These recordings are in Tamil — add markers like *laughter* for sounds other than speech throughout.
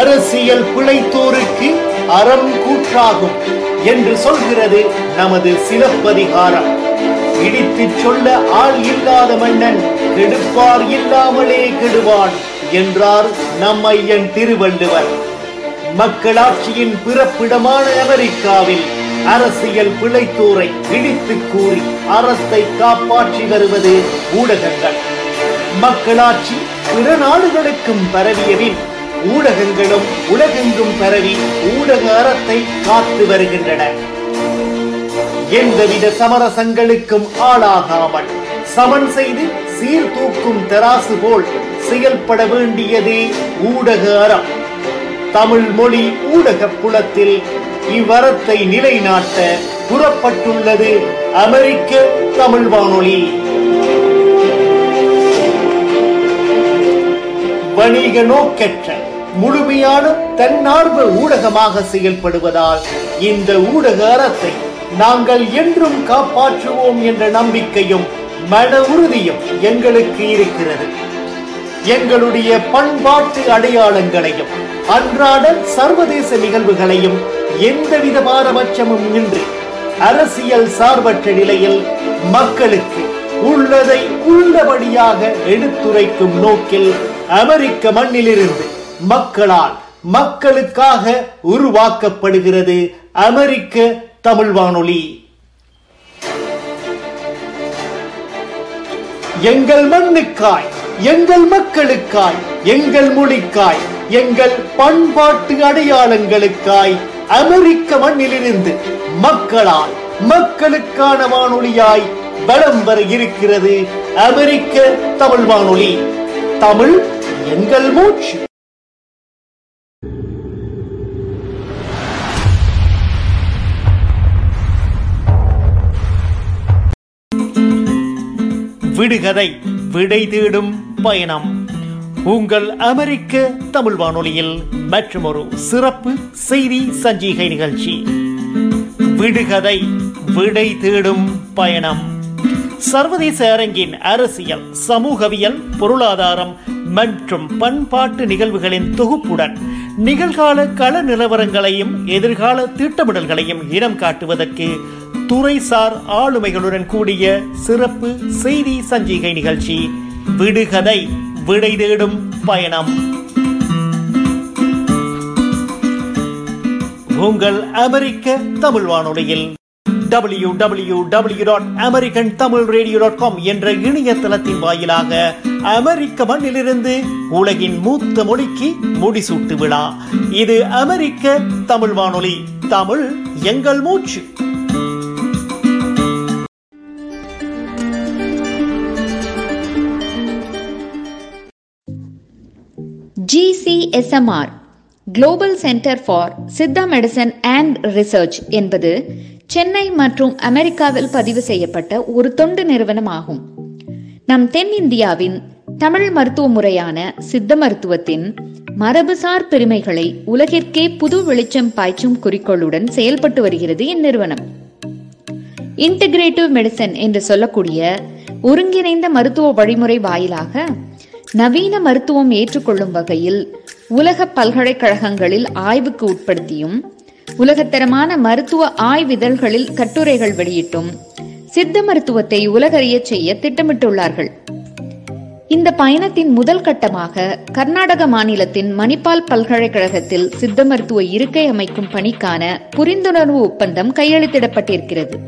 அரசியல் பிழைத்தோருக்கு அறம் கூற்றாகும் என்று சொல்கிறது நமது சிலப்பதிகாரம். இடித்துச் சொல்ல ஆள் இல்லாத மன்னன் கெடுப்பார் இல்லாமலே கெடுவான் என்றார் நம் ஐயன் திருவள்ளுவர். மக்களாட்சியின் பிறப்பிடமான அமெரிக்காவில் அரசியல் பிழைத்தோரை இடித்து கூறி அறத்தை காப்பாற்றி வருவது ஊடகங்கள். மக்களாட்சி பிற நாடுகளுக்கும் பரவியவின் ஊடகங்களும் உலகெங்கும் பரவி ஊடக அறத்தை காத்து வருகின்றன. எந்தவித சமரசங்களுக்கும் ஆளாகாமல் சமன் செய்து சீர்தூக்கும் தராசு போல் செயல்பட வேண்டியதே ஊடக அறம். தமிழ் மொழி ஊடக புலத்தில் இவ்வரத்தை நிலைநாட்ட புறப்பட்டுள்ளது அமெரிக்க தமிழ் வானொலி. வணிக நோக்கற்ற முழுமையான தன்னார்வ ஊடகமாக செயல்படுவதால் இந்த ஊடக அறத்தை நாங்கள் என்றும் காப்பாற்றுவோம் என்ற நம்பிக்கையும் மன உறுதியும் எங்களுக்கு இருக்கிறது. எங்களுடைய பண்பாட்டு அடையாளங்களையும் அன்றாட சர்வதேச நிகழ்வுகளையும் எந்தவித பாரபட்சமும் இன்றி அரசியல் சார்பற்ற நிலையில் மக்களுக்கு உள்ளதை உள்ளபடியாக எடுத்துரைக்கும் நோக்கில் அமெரிக்க மண்ணிலிருந்து மக்களால் மக்களுக்காக உருவாக்கப்படுகிறது அமெரிக்க தமிழ் வானொலி. எங்கள் மண்ணுக்காய் எங்கள் மக்களுக்காய் எங்கள் மொழிக்காய் எங்கள் பண்பாட்டு அடையாளங்களுக்காய் அமெரிக்க மண்ணிலிருந்து மக்களால் மக்களுக்கான வானொலியாய் வலம் வர இருக்கிறது அமெரிக்க தமிழ் வானொலி. தமிழ் எங்கள் மூச்சு. விடுகதை விடை தேடும் பயணம். உங்கள் அமெரிக்க தமிழ் வானொலியில் மற்றொரு சிறப்பு செய்தி சஞ்சிகை நிகழ்ச்சி. விடுகதை விடை தேடும் பயணம். சர்வதேச அரங்கின் அரசியல் சமூகவியல் பொருளாதாரம் மற்றும் பண்பாட்டு நிகழ்வுகளின் தொகுப்புடன் நிகழ்கால கள நிலவரங்களையும் எதிர்கால திட்டமிடல்களையும் இனம் காட்டுவதற்கு துறைசார் ஆளுமைகளுடன் கூடிய சிறப்பு செய்தி சஞ்சிகை நிகழ்ச்சி விடுகதை விடை தேடும் பயணம். உங்கள் அமெரிக்க தமிழ் வானொலியில் W W W dot American Tamil radio dot com என்ற இணையதளத்தின் வாயிலாக அமெரிக்க மண்ணிலிருந்து உலகின் மூத்த மொழிக்கு முடிசூட்டு விழா. இது அமெரிக்க தமிழ் வானொலி. தமிழ் எங்கள் மூச்சு. GCSMR global centre for Siddha medicine and research என்பது சென்னை மற்றும் அமெரிக்காவில் பதிவு செய்யப்பட்ட ஒரு தொண்டு நிறுவனம் ஆகும் நம் தென்னிந்தியாவின் தமிழ் மருத்துவ முறையான சித்த மருத்துவத்தின் மரபுசார் பெருமைகளை உலகிற்கே புது வெளிச்சம் பாய்ச்சும் குறிக்கோளுடன் செயல்பட்டு வருகிறது இந்நிறுவனம். இன்டகிரேட்டிவ் மெடிசன் என்று சொல்லக்கூடிய ஒருங்கிணைந்த மருத்துவ வழிமுறை வாயிலாக நவீன மருத்துவம் ஏற்றுக்கொள்ளும் வகையில் உலக பல்கலைக்கழகங்களில் ஆய்வுக்கு உட்படுத்தியும் உலகத்தரமான மருத்துவ ஆய்விதழ்களில் கட்டுரைகள் வெளியிட்டும் சித்த மருத்துவத்தை உலகறியச் செய்ய திட்டமிட்டுள்ளார்கள். இந்த பயணத்தின் முதல் கட்டமாக கர்நாடக மாநிலத்தின் மணிப்பால் பல்கலைக்கழகத்தில் சித்த மருத்துவ இருக்கை அமைக்கும் பணிக்கான புரிந்துணர்வு ஒப்பந்தம் கையெழுத்திடப்பட்டிருக்கிறது.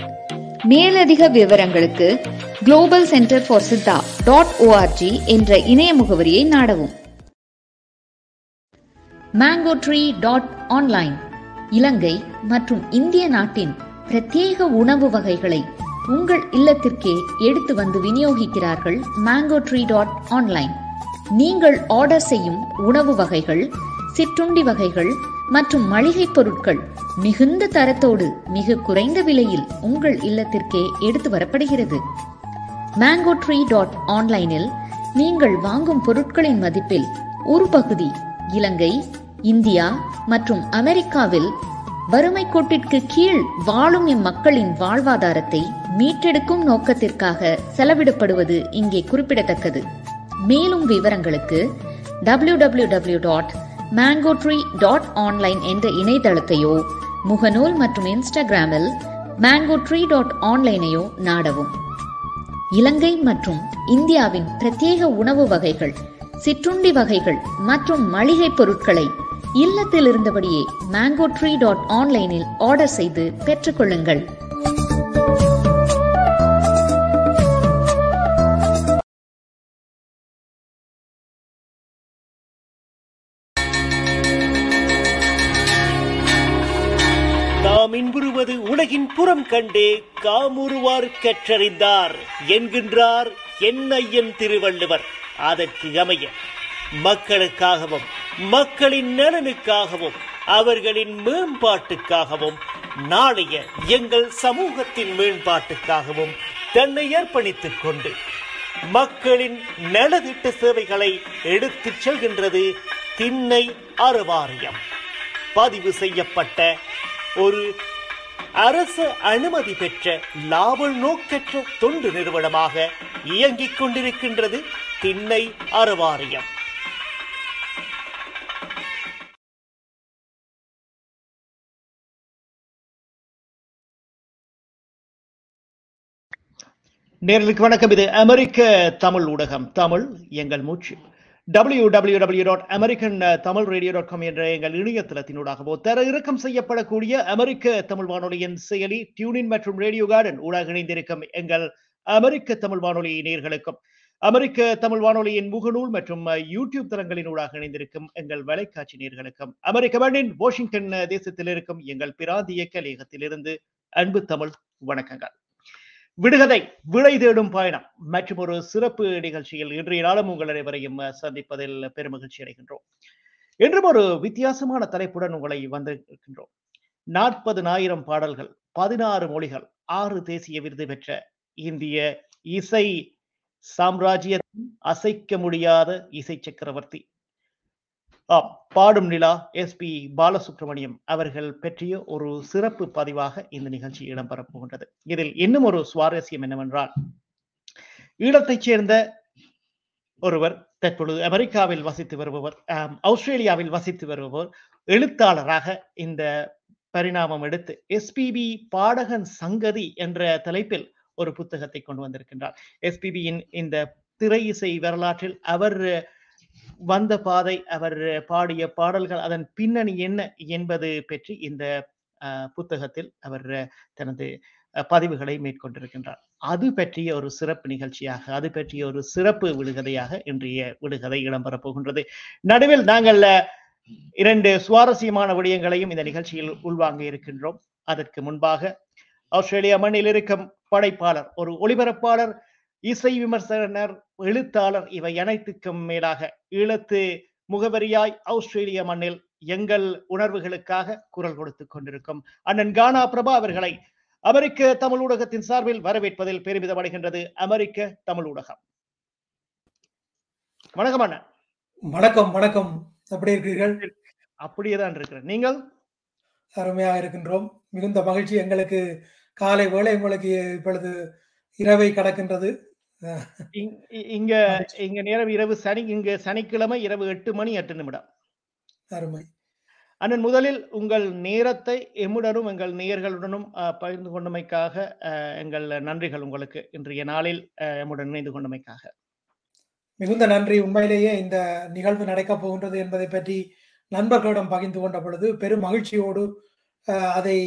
மேலதிக விவரங்களுக்கு global centre for Siddha dot org என்ற இணைய முகவரியை நாடவும். Mango tree dot online Ilangai மற்றும் இந்திய நாட்டின் பிரத்யேக உணவு வகைகளை உங்கள் இல்லத்திற்கே எடுத்து வந்து விநியோகிக்கிறார்கள் மேங்கோ ட்ரீ டாட் ஆன்லைன் நீங்கள் ஆர்டர் செய்யும் உணவு வகைகள் சிற்றுண்டி வகைகள் மற்றும் மளிகை பொருட்கள் மிகுந்த தரத்தோடு மிக குறைந்த விலையில் உங்கள் இல்லத்திற்கே எடுத்து வரப்படுகிறது. மேங்கோ ட்ரீ டாட் ஆன்லைனில் நீங்கள் வாங்கும் பொருட்களின் மதிப்பில் ஒரு பகுதி இலங்கை இந்தியா மற்றும் அமெரிக்காவில் வறுமை கோட்டிற்கு கீழ் வாழும் இம்மக்களின் வாழ்வாதாரத்தை மீட்டெடுக்கும் நோக்கத்திற்காக செலவிடப்படுவது இங்கே குறிப்பிடத்தக்கது. மேலும் விவரங்களுக்கு W W W dot mango tree dot online என்ற இணையதளத்தையோ முகநூல் மற்றும் இன்ஸ்டாகிராமில் மேங்கோ ட்ரீ டாட் ஆன்லைனையோ நாடவும். இலங்கை மற்றும் இந்தியாவின் பிரத்யேக உணவு வகைகள் சிற்றுண்டி வகைகள் மற்றும் மளிகை பொருட்களை இல்லத்தில் இருந்தபடியே மேங்கோ ட்ரீ டாட் ஆன்லைனில் ஆர்டர் செய்து பெற்றுக்கொள்ளுங்கள் புறம் கண்டே காமுறுவார் கற்றறிந்தார் என்கின்றார் என்னையன் திருவள்ளுவர். அதற்கு அமைய மக்களுக்காகவும் மக்களின் நலனுக்காகவும் அவர்களின் மேம்பாட்டுக்காகவும் நாளைய எங்கள் சமூகத்தின் மேம்பாட்டுக்காகவும் தன்னை அர்ப்பணித்துக் கொண்டு மக்களின் நலதிட்ட சேவைகளை எடுத்துச் செல்கின்றது திண்ணை அறுவாரியம். பதிவு செய்யப்பட்ட ஒரு அரசு அனுமதி பெற்ற லாப நோக்கற்ற தொண்டு நிறுவனமாக இயங்கிக் கொண்டிருக்கின்றது திண்ணை அறவாரியம். நேர்களுக்கு வணக்கம். இது அமெரிக்க தமிழ் ஊடகம். தமிழ் எங்கள் மூச்சு. W W W dot American Tamil radio dot com என்ற எங்கள் இணையதளத்தினூடாகவோ தர இறக்கம் செய்யப்படக்கூடிய அமெரிக்க தமிழ் வானொலியின் செயலி டியூனின் மற்றும் ரேடியோ கார்டன் ஊடாக இணைந்திருக்கும் எங்கள் அமெரிக்க தமிழ் வானொலி நேர்களுக்கும் அமெரிக்க தமிழ் வானொலியின் முகநூல் மற்றும் யூடியூப் தளங்களின் ஊடாக இணைந்திருக்கும் எங்கள் வலைக்காட்சி நேர்களுக்கும் அமெரிக்க மண்ணின் வாஷிங்டன் தேசத்தில் இருக்கும் எங்கள் பிராந்திய கலேகத்திலிருந்து அன்பு தமிழ் வணக்கங்கள். விடுகதை விடை தேடும் பயணம். மற்றும் ஒரு சிறப்பு நிகழ்ச்சியில் இன்றைய நாளும் உங்கள் அனைவரையும் சந்திப்பதில் பெருமகிழ்ச்சி அடைகின்றோம். என்றும் ஒரு வித்தியாசமான தலைப்புடன் உங்களை வந்திருக்கின்றோம். நாற்பது ஆயிரம் பாடல்கள் பதினாறு மொழிகள் ஆறு தேசிய விருது பெற்ற இந்திய இசை சாம்ராஜ்யத்தின் அசைக்க முடியாத இசை சக்கரவர்த்தி பாடும் நிலா எஸ் பி பாலசுப்ரமணியம் அவர்கள் பற்றிய ஒரு சிறப்பு பதிவாக இந்த நிகழ்ச்சி இடம்பெறப் போகின்றது. இதில் இன்னும் ஒரு சுவாரஸ்யம் என்னவென்றால் ஈழத்தைச் சேர்ந்த ஒருவர் தற்பொழுது அமெரிக்காவில் வசித்து வருபவர் ஆஸ்திரேலியாவில் வசித்து வருபவர் எழுத்தாளராக இந்த பரிணாமம் எடுத்து எஸ்பிபி பாடகன் சங்கதி என்ற தலைப்பில் ஒரு புத்தகத்தை கொண்டு வந்திருக்கின்றார். எஸ்பிபியின் இந்த திரை இசை வரலாற்றில் அவர் வந்த பாதை அவர் பாடிய பாடல்கள் அதன் பின்னணி என்ன என்பது பற்றி இந்த புத்தகத்தில் அவர் தனது பதிவுகளை மேற்கொண்டிருக்கின்றார். அது பற்றிய ஒரு சிறப்பு நிகழ்ச்சியாக அது பற்றிய ஒரு சிறப்பு விடுகதையாக இன்றைய விடுகதை இடம்பெறப் போகின்றது. நடுவில் நாங்கள் இரண்டு சுவாரஸ்யமான விடயங்களையும் இந்த நிகழ்ச்சியில் உள்வாங்க இருக்கின்றோம். அதற்கு முன்பாக ஆஸ்திரேலியா மண்ணில் இருக்கும் படைப்பாளர் ஒரு ஒளிபரப்பாளர் இசை விமர்சனர் எழுத்தாளர் இவை அனைத்துக்கும் மேலாக. ஈழத்து முகவரியாய் ஆஸ்திரேலிய மண்ணில் எங்கள் உணர்வுகளுக்காக குரல் கொடுத்துக் கொண்டிருக்கும் அண்ணன் கானா பிரபா அவர்களை அமெரிக்க தமிழ் ஊடகத்தின் சார்பில் வரவேற்பதில் பெருமிதம் அடைகின்றது. அமெரிக்க தமிழ் ஊடகம். வணக்கம் அண்ணன் வணக்கம் வணக்கம். எப்படி இருக்கிறீர்கள்? அப்படியே தான் இருக்கிறேன். நீங்கள்? அருமையாக இருக்கின்றோம். மிகுந்த மகிழ்ச்சி எங்களுக்கு. காலை வேளை உங்களுக்கு இப்பொழுது இரவை கடக்கின்றது. இங்க இங்க நேரம் இரவு சனி இங்க சனிக்கிழமை இரவு எட்டு மணி எட்டு நிமிடம். அருமை. அண்ணன் முதலில் உங்கள் நேரத்தை எம்முடனும் எங்கள் நேயர்களுடனும் பகிர்ந்து கொண்டமைக்காக எங்கள் நன்றிகள் உங்களுக்கு இன்றைய நாளில் எம்முடன் இணைந்து கொண்டமைக்காக. மிகுந்த நன்றி. உண்மையிலேயே இந்த நிகழ்வு நடக்கப் போகின்றது என்பதை பற்றி நண்பர்களிடம் பகிர்ந்து கொண்ட பொழுது பெரும் மகிழ்ச்சியோடு அதை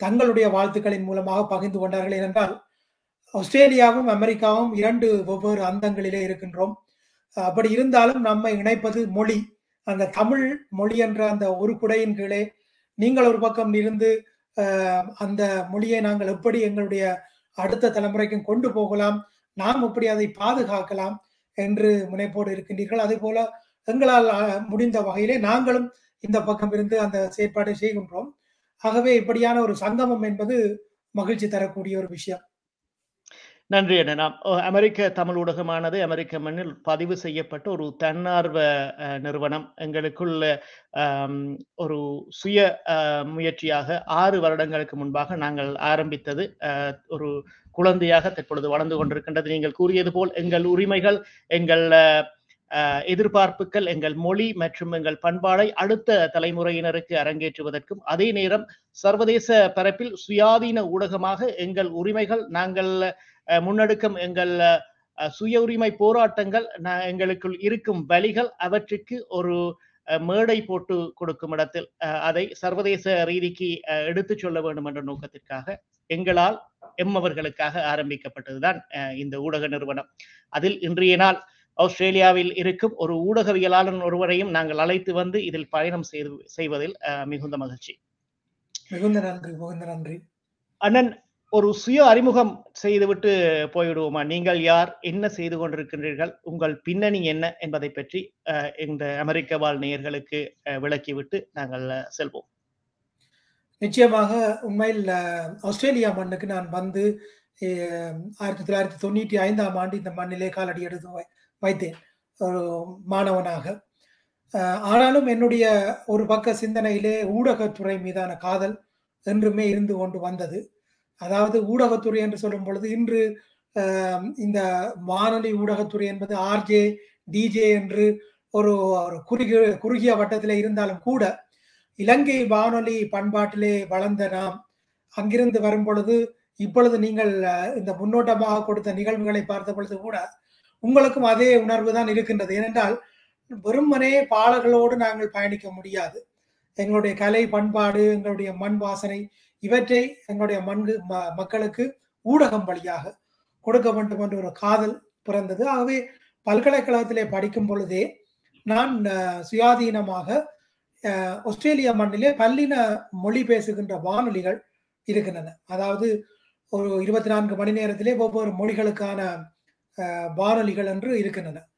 தங்களுடைய வாழ்த்துக்களின் மூலமாக பகிர்ந்து கொண்டார்கள். ஏனென்றால் ஆஸ்திரேலியாவும் அமெரிக்காவும் இரண்டு வெவ்வேறு அந்தங்களிலே இருக்கின்றோம். அப்படி இருந்தாலும் நம்மை இணைப்பது மொழி. அந்த தமிழ் மொழி என்ற அந்த ஒரு குடையின் கீழே நீங்கள் ஒரு பக்கம் இருந்து அந்த மொழியை நாங்கள் எப்படி எங்களுடைய அடுத்த தலைமுறைக்கும் கொண்டு போகலாம் நாம் எப்படி அதை பாதுகாக்கலாம் என்று முனைப்போடு இருக்கின்றீர்கள். அதே போல எங்களால் முடிந்த வகையிலே நாங்களும் இந்த பக்கம் இருந்து அந்த செயற்பாடை செய்கின்றோம். ஆகவே இப்படியான ஒரு சங்கமம் என்பது மகிழ்ச்சி தரக்கூடிய ஒரு விஷயம். நன்றி நாம் அமெரிக்க தமிழ் ஊடகமானது அமெரிக்க மண்ணில் பதிவு செய்யப்பட்ட ஒரு தன்னார்வ நிறுவனம். எங்களுக்குள்ள ஒரு சுய முயற்சியாக ஆறு வருடங்களுக்கு முன்பாக நாங்கள் ஆரம்பித்தது ஒரு குழந்தையாக தற்பொழுது வளர்ந்து கொண்டிருக்கின்றது. நீங்கள் கூறியது போல் எங்கள் உரிமைகள் எங்கள் எதிர்பார்ப்புகள் எங்கள் மொழி மற்றும் எங்கள் பண்பாடை அடுத்த தலைமுறையினருக்கு அரங்கேற்றுவதற்கும் அதே நேரம் சர்வதேச பரப்பில் சுயாதீன ஊடகமாக எங்கள் உரிமைகள் நாங்கள் முன்னெடுக்கும் எங்கள் சுய உரிமை போராட்டங்கள் எங்களுக்குள் இருக்கும் வழிகள் அவற்றுக்கு ஒரு மேடை போட்டு கொடுக்கும் இடத்தில் அதை சர்வதேச ரீதிக்கு அஹ், எடுத்துச் சொல்ல வேண்டும் என்ற நோக்கத்திற்காக எங்களால் எம்மவர்களுக்காக ஆரம்பிக்கப்பட்டதுதான் இந்த ஊடக நிறுவனம். அதில் இன்றைய நாள் ஆஸ்திரேலியாவில் இருக்கும் ஒரு ஊடகவியலாளர் ஒருவரையும் நாங்கள் அழைத்து வந்து இதில் பயணம் செய்து செய்வதில் மிகுந்த மகிழ்ச்சி. மிகுந்த நன்றி மிகுந்த நன்றி. அண்ணன் ஒரு சுய அறிமுகம் செய்துவிட்டு போய்விடுவோமா? நீங்கள் யார்? என்ன செய்து கொண்டிருக்கின்றீர்கள்? உங்கள் பின்னணி என்ன என்பதை பற்றி இந்த அமெரிக்க வாழ் நேயர்களுக்கு விளக்கிவிட்டு நாங்கள் செல்வோம். நிச்சயமாக உண்மையில் ஆஸ்திரேலியா மண்ணுக்கு நான் வந்து ஆயிரத்தி தொள்ளாயிரத்தி தொண்ணூற்றி ஐந்தாம் ஆண்டு இந்த மண்ணிலே காலடி எடுத்து வை- வைத்தேன். ஒரு மாணவனாக. ஆனாலும் என்னுடைய ஒரு பக்க சிந்தனையிலே ஊடகத்துறை மீதான காதல் என்றுமே இருந்து கொண்டு வந்தது. அதாவது ஊடகத்துறை என்று சொல்லும் பொழுது இன்று இந்த வானொலி ஊடகத்துறை என்பது ஆர்ஜே டிஜே என்று ஒரு ஒரு குறுகிய குறுகிய வட்டத்தில் இருந்தாலும் கூட இலங்கை வானொலி பண்பாட்டிலே வளர்ந்த நாம் அங்கிருந்து வரும் பொழுது இப்பொழுது நீங்கள் இந்த முன்னோட்டமாக கொடுத்த நிகழ்வுகளை பார்த்த பொழுது கூட உங்களுக்கும் அதே உணர்வு தான் இருக்கின்றது. ஏனென்றால் வெறுமனே பாடல்களோடு நாங்கள் பயணிக்க முடியாது. எங்களுடைய கலை பண்பாடு எங்களுடைய மண் வாசனை இவற்றை எங்களுடைய மண்கு ம- மக்களுக்கு ஊடகம் வழியாக கொடுக்க வேண்டும் என்ற ஒரு காதல் பிறந்தது. ஆகவே பல்கலைக்கழகத்திலே படிக்கும் பொழுதே நான் சுயாதீனமாக ஆஸ்திரேலிய மண்ணிலே பல்லின மொழி பேசுகின்ற வானொலிகள் இருக்கின்றன. அதாவது ஒரு இருபத்தி நான்கு மணி நேரத்திலே ஒவ்வொரு மொழிகளுக்கான வானொலிகள் என்று இருக்கின்றன.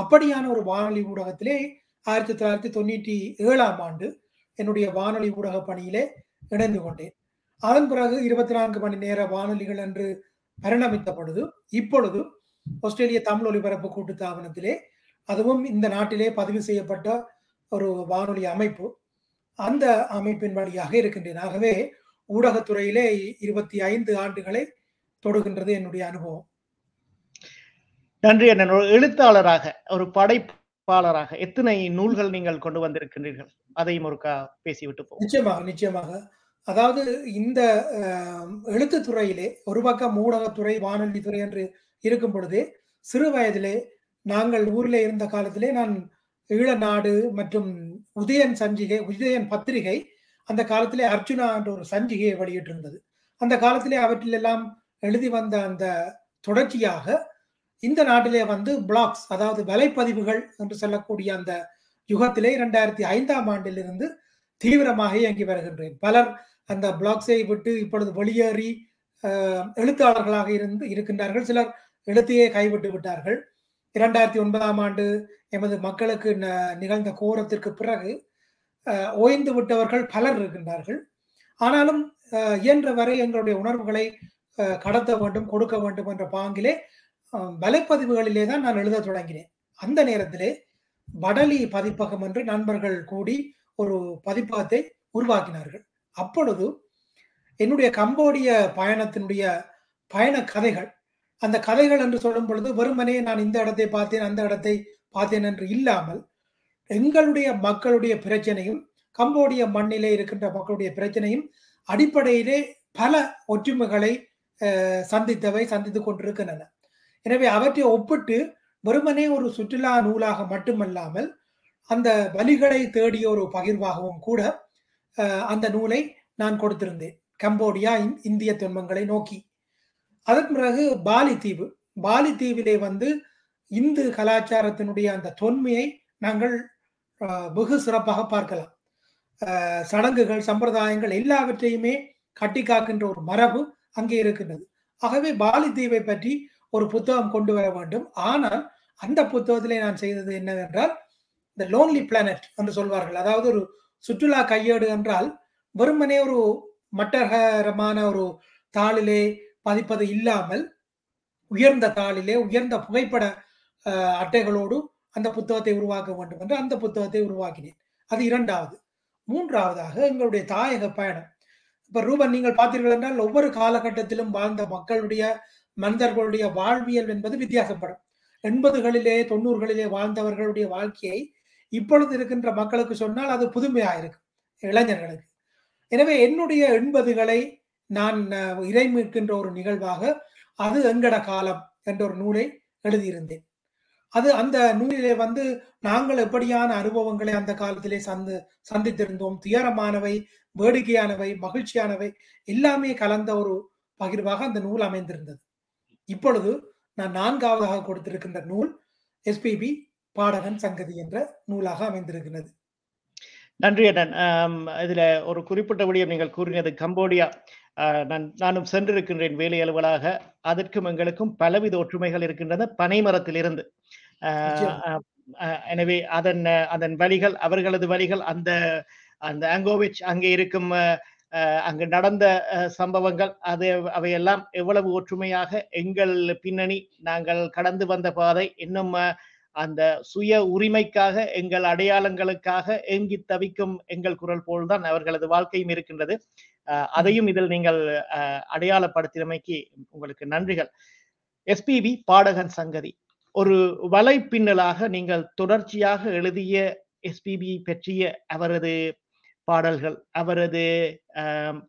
அப்படியான ஒரு வானொலி ஊடகத்திலே ஆயிரத்தி தொள்ளாயிரத்தி தொண்ணூற்றி ஏழாம் ஆண்டு என்னுடைய வானொலி ஊடக பணியிலே இணைந்து கொண்டேன். அதன் பிறகு இருபத்தி நான்கு மணி நேர வானொலிகள் என்று பரிணமித்த பொழுது இப்பொழுது ஆஸ்திரேலிய தமிழ் ஒலிபரப்பு கூட்டுத்தாபனத்திலே அதுவும் இந்த நாட்டிலே பதிவு செய்யப்பட்ட ஒரு வானொலி அமைப்பு. அந்த அமைப்பின் வழியாக இருக்கின்றேன். ஆகவே ஊடகத்துறையிலே இருபத்தி ஐந்து ஆண்டுகளை தொடுகின்றது என்னுடைய அனுபவம். நன்றி அண்ணன். ஒரு எழுத்தாளராக ஒரு படைப்பாளராக எத்தனை நூல்கள் நீங்கள் கொண்டு வந்திருக்கின்றீர்கள்? அதையும் ஒருக்கா பேசிவிட்டு நிச்சயமாக நிச்சயமாக. அதாவது இந்த எழுத்துத்துறையிலே ஒரு பக்கம் ஊடகத்துறை வானொலி துறை என்று இருக்கும் பொழுதே சிறு வயதிலே நாங்கள் ஊரில் இருந்த காலத்திலே நான் ஈழநாடு மற்றும் உதயன் சஞ்சிகை உதயன் பத்திரிகை அந்த காலத்திலே அர்ஜுனா என்ற ஒரு சஞ்சிகையை வெளியிட்டிருந்தது. அந்த காலத்திலே அவற்றிலெல்லாம் எழுதி வந்த அந்த தொடர்ச்சியாக இந்த நாட்டிலே வந்து பிளாக்ஸ் அதாவது வலைப்பதிவுகள் என்று சொல்லக்கூடிய அந்த யுகத்திலே இரண்டாயிரத்தி ஐந்தாம் ஆண்டிலிருந்து தீவிரமாக இயங்கி வருகின்றேன். பலர் அந்த பிளாக்ஸை விட்டு இப்பொழுது வெளியேறி எழுத்தாளர்களாக இருந்து இருக்கின்றார்கள். சிலர் எழுத்தையே கைவிட்டு விட்டார்கள். இரண்டாயிரத்தி ஒன்பதாம் ஆண்டு எமது மக்களுக்கு ந- நிகழ்ந்த கோரத்திற்கு பிறகு ஓய்ந்து விட்டவர்கள் பலர் இருக்கின்றார்கள். ஆனாலும் இயன்ற வரை எங்களுடைய உணர்வுகளை கடத்த வேண்டும் கொடுக்க வேண்டும் என்ற பாங்கிலே வலைப்பதிவுகளிலே தான் நான் எழுத தொடங்கினேன். அந்த நேரத்திலே வடலி பதிப்பகம் என்று நண்பர்கள் கூடி ஒரு பதிப்பகத்தை உருவாக்கினார்கள். அப்பொழுது என்னுடைய கம்போடிய பயணத்தினுடைய பயண கதைகள் அந்த கதைகள் என்று சொல்லும் பொழுது வெறுமனே நான் இந்த இடத்தை பார்த்தேன் அந்த இடத்தை பார்த்தேன் என்று இல்லாமல் எங்களுடைய மக்களுடைய பிரச்சனையும் கம்போடிய மண்ணிலே இருக்கின்ற மக்களுடைய பிரச்சனையும் அடிப்படையிலே பல ஒற்றுமைகளை சந்தித்தவை சந்தித்து கொண்டிருக்கின்றன. எனவே அவற்றை ஒப்பிட்டு வெறுமனே ஒரு சுற்றுலா நூலாக மட்டுமல்லாமல் அந்த வழிகளை தேடிய ஒரு பகிர்வாகவும் கூட அந்த நூலை நான் கொடுத்திருந்தேன். கம்போடியா இந்- இந்திய துன்பங்களை நோக்கி. அதன் பிறகு பாலி தீவு. பாலி தீவிலே வந்து இந்து கலாச்சாரத்தினுடைய அந்த தொன்மையை நாங்கள் வெகு சிறப்பாக பார்க்கலாம். சடங்குகள் சம்பிரதாயங்கள் எல்லாவற்றையுமே கட்டி காக்கின்ற ஒரு மரபு அங்கே இருக்கின்றது. ஆகவே பாலி தீவை பற்றி ஒரு புத்தகம் கொண்டு வர வேண்டும். ஆனால் அந்த புத்தகத்திலே நான் செய்தது என்னவென்றால் இந்த லோன்லி பிளானட் என்று சொல்வார்கள். அதாவது ஒரு சுற்றுலா கையேடு என்றால் வெறுமனே ஒரு மட்டகரமான ஒரு தாளிலே பதிப்பது இல்லாமல் உயர்ந்த தாளிலே உயர்ந்த புகைப்பட அட்டைகளோடு அந்த புத்தகத்தை உருவாக்க வேண்டும் என்று அந்த புத்தகத்தை உருவாக்கினேன். அது இரண்டாவது. மூன்றாவதாக எங்களுடைய தாயக பயணம். இப்ப ரூபன் நீங்கள் பார்த்தீர்கள் என்றால் ஒவ்வொரு காலகட்டத்திலும் வாழ்ந்த மக்களுடைய மனிதர்களுடைய வாழ்வியல் என்பது வித்தியாசப்படும். எண்பதுகளிலே தொண்ணூறுகளிலே வாழ்ந்தவர்களுடைய வாழ்க்கையை இப்பொழுது இருக்கின்ற மக்களுக்கு சொன்னால் அது புதுமையா இருக்கும் இளைஞர்களுக்கு. எனவே என்னுடைய எண்பதுகளை நான் இறை இறைமிக்கின்ற ஒரு நிகழ்வாக அது எங்கட காலம் என்ற ஒரு நூலை எழுதியிருந்தேன். அது அந்த நூலிலே வந்து நாங்கள் எப்படியான அனுபவங்களை அந்த காலத்திலே சந்து சந்தித்திருந்தோம். துயரமானவை வேடிக்கையானவை மகிழ்ச்சியானவை எல்லாமே கலந்த ஒரு பகிர்வாக அந்த நூல் அமைந்திருந்தது. இப்பொழுது நான் நான்காவதாக கொடுத்திருக்கின்ற நூல் எஸ்பிபி பாடகன் சங்கதி என்ற நூலாக அமைந்திருக்கிறது. நன்றி அண்ணன். இதுல ஒரு குறிப்பிட்ட விடயம் நீங்கள் கூறினது கம்போடியா. நான் நானும் சென்றிருக்கின்றேன் வேலை அலுவலாக. அதற்கும் எங்களுக்கும் பலவித ஒற்றுமைகள் இருக்கின்றன பனைமரத்திலிருந்து. எனவே அதன் அதன் வழிகள் அவர்களது வழிகள் அந்த அந்த ஆங்கோவிச் அங்கே இருக்கும் அங்கு நடந்த சம்பவங்கள் அது அவையெல்லாம் எவ்வளவு ஒற்றுமையாக எங்கள் பின்னணி நாங்கள் கடந்து வந்த பாதை இன்னும் அந்த சுய உரிமைக்காக எங்கள் அடையாளங்களுக்காக ஏங்கி தவிக்கும் எங்கள் குரல் போல்தான் அவர்களது வாழ்க்கையும் இருக்கின்றது. அஹ் அதையும் இதில் நீங்கள் அஹ், அடையாளப்படுத்தியமைக்கு உங்களுக்கு நன்றிகள். எஸ்பிபி பாடகன் சங்கதி. ஒரு வலைப்பின்னலாக நீங்கள் தொடர்ச்சியாக எழுதிய எஸ்பிபி பற்றிய அவரது பாடல்கள் அவரது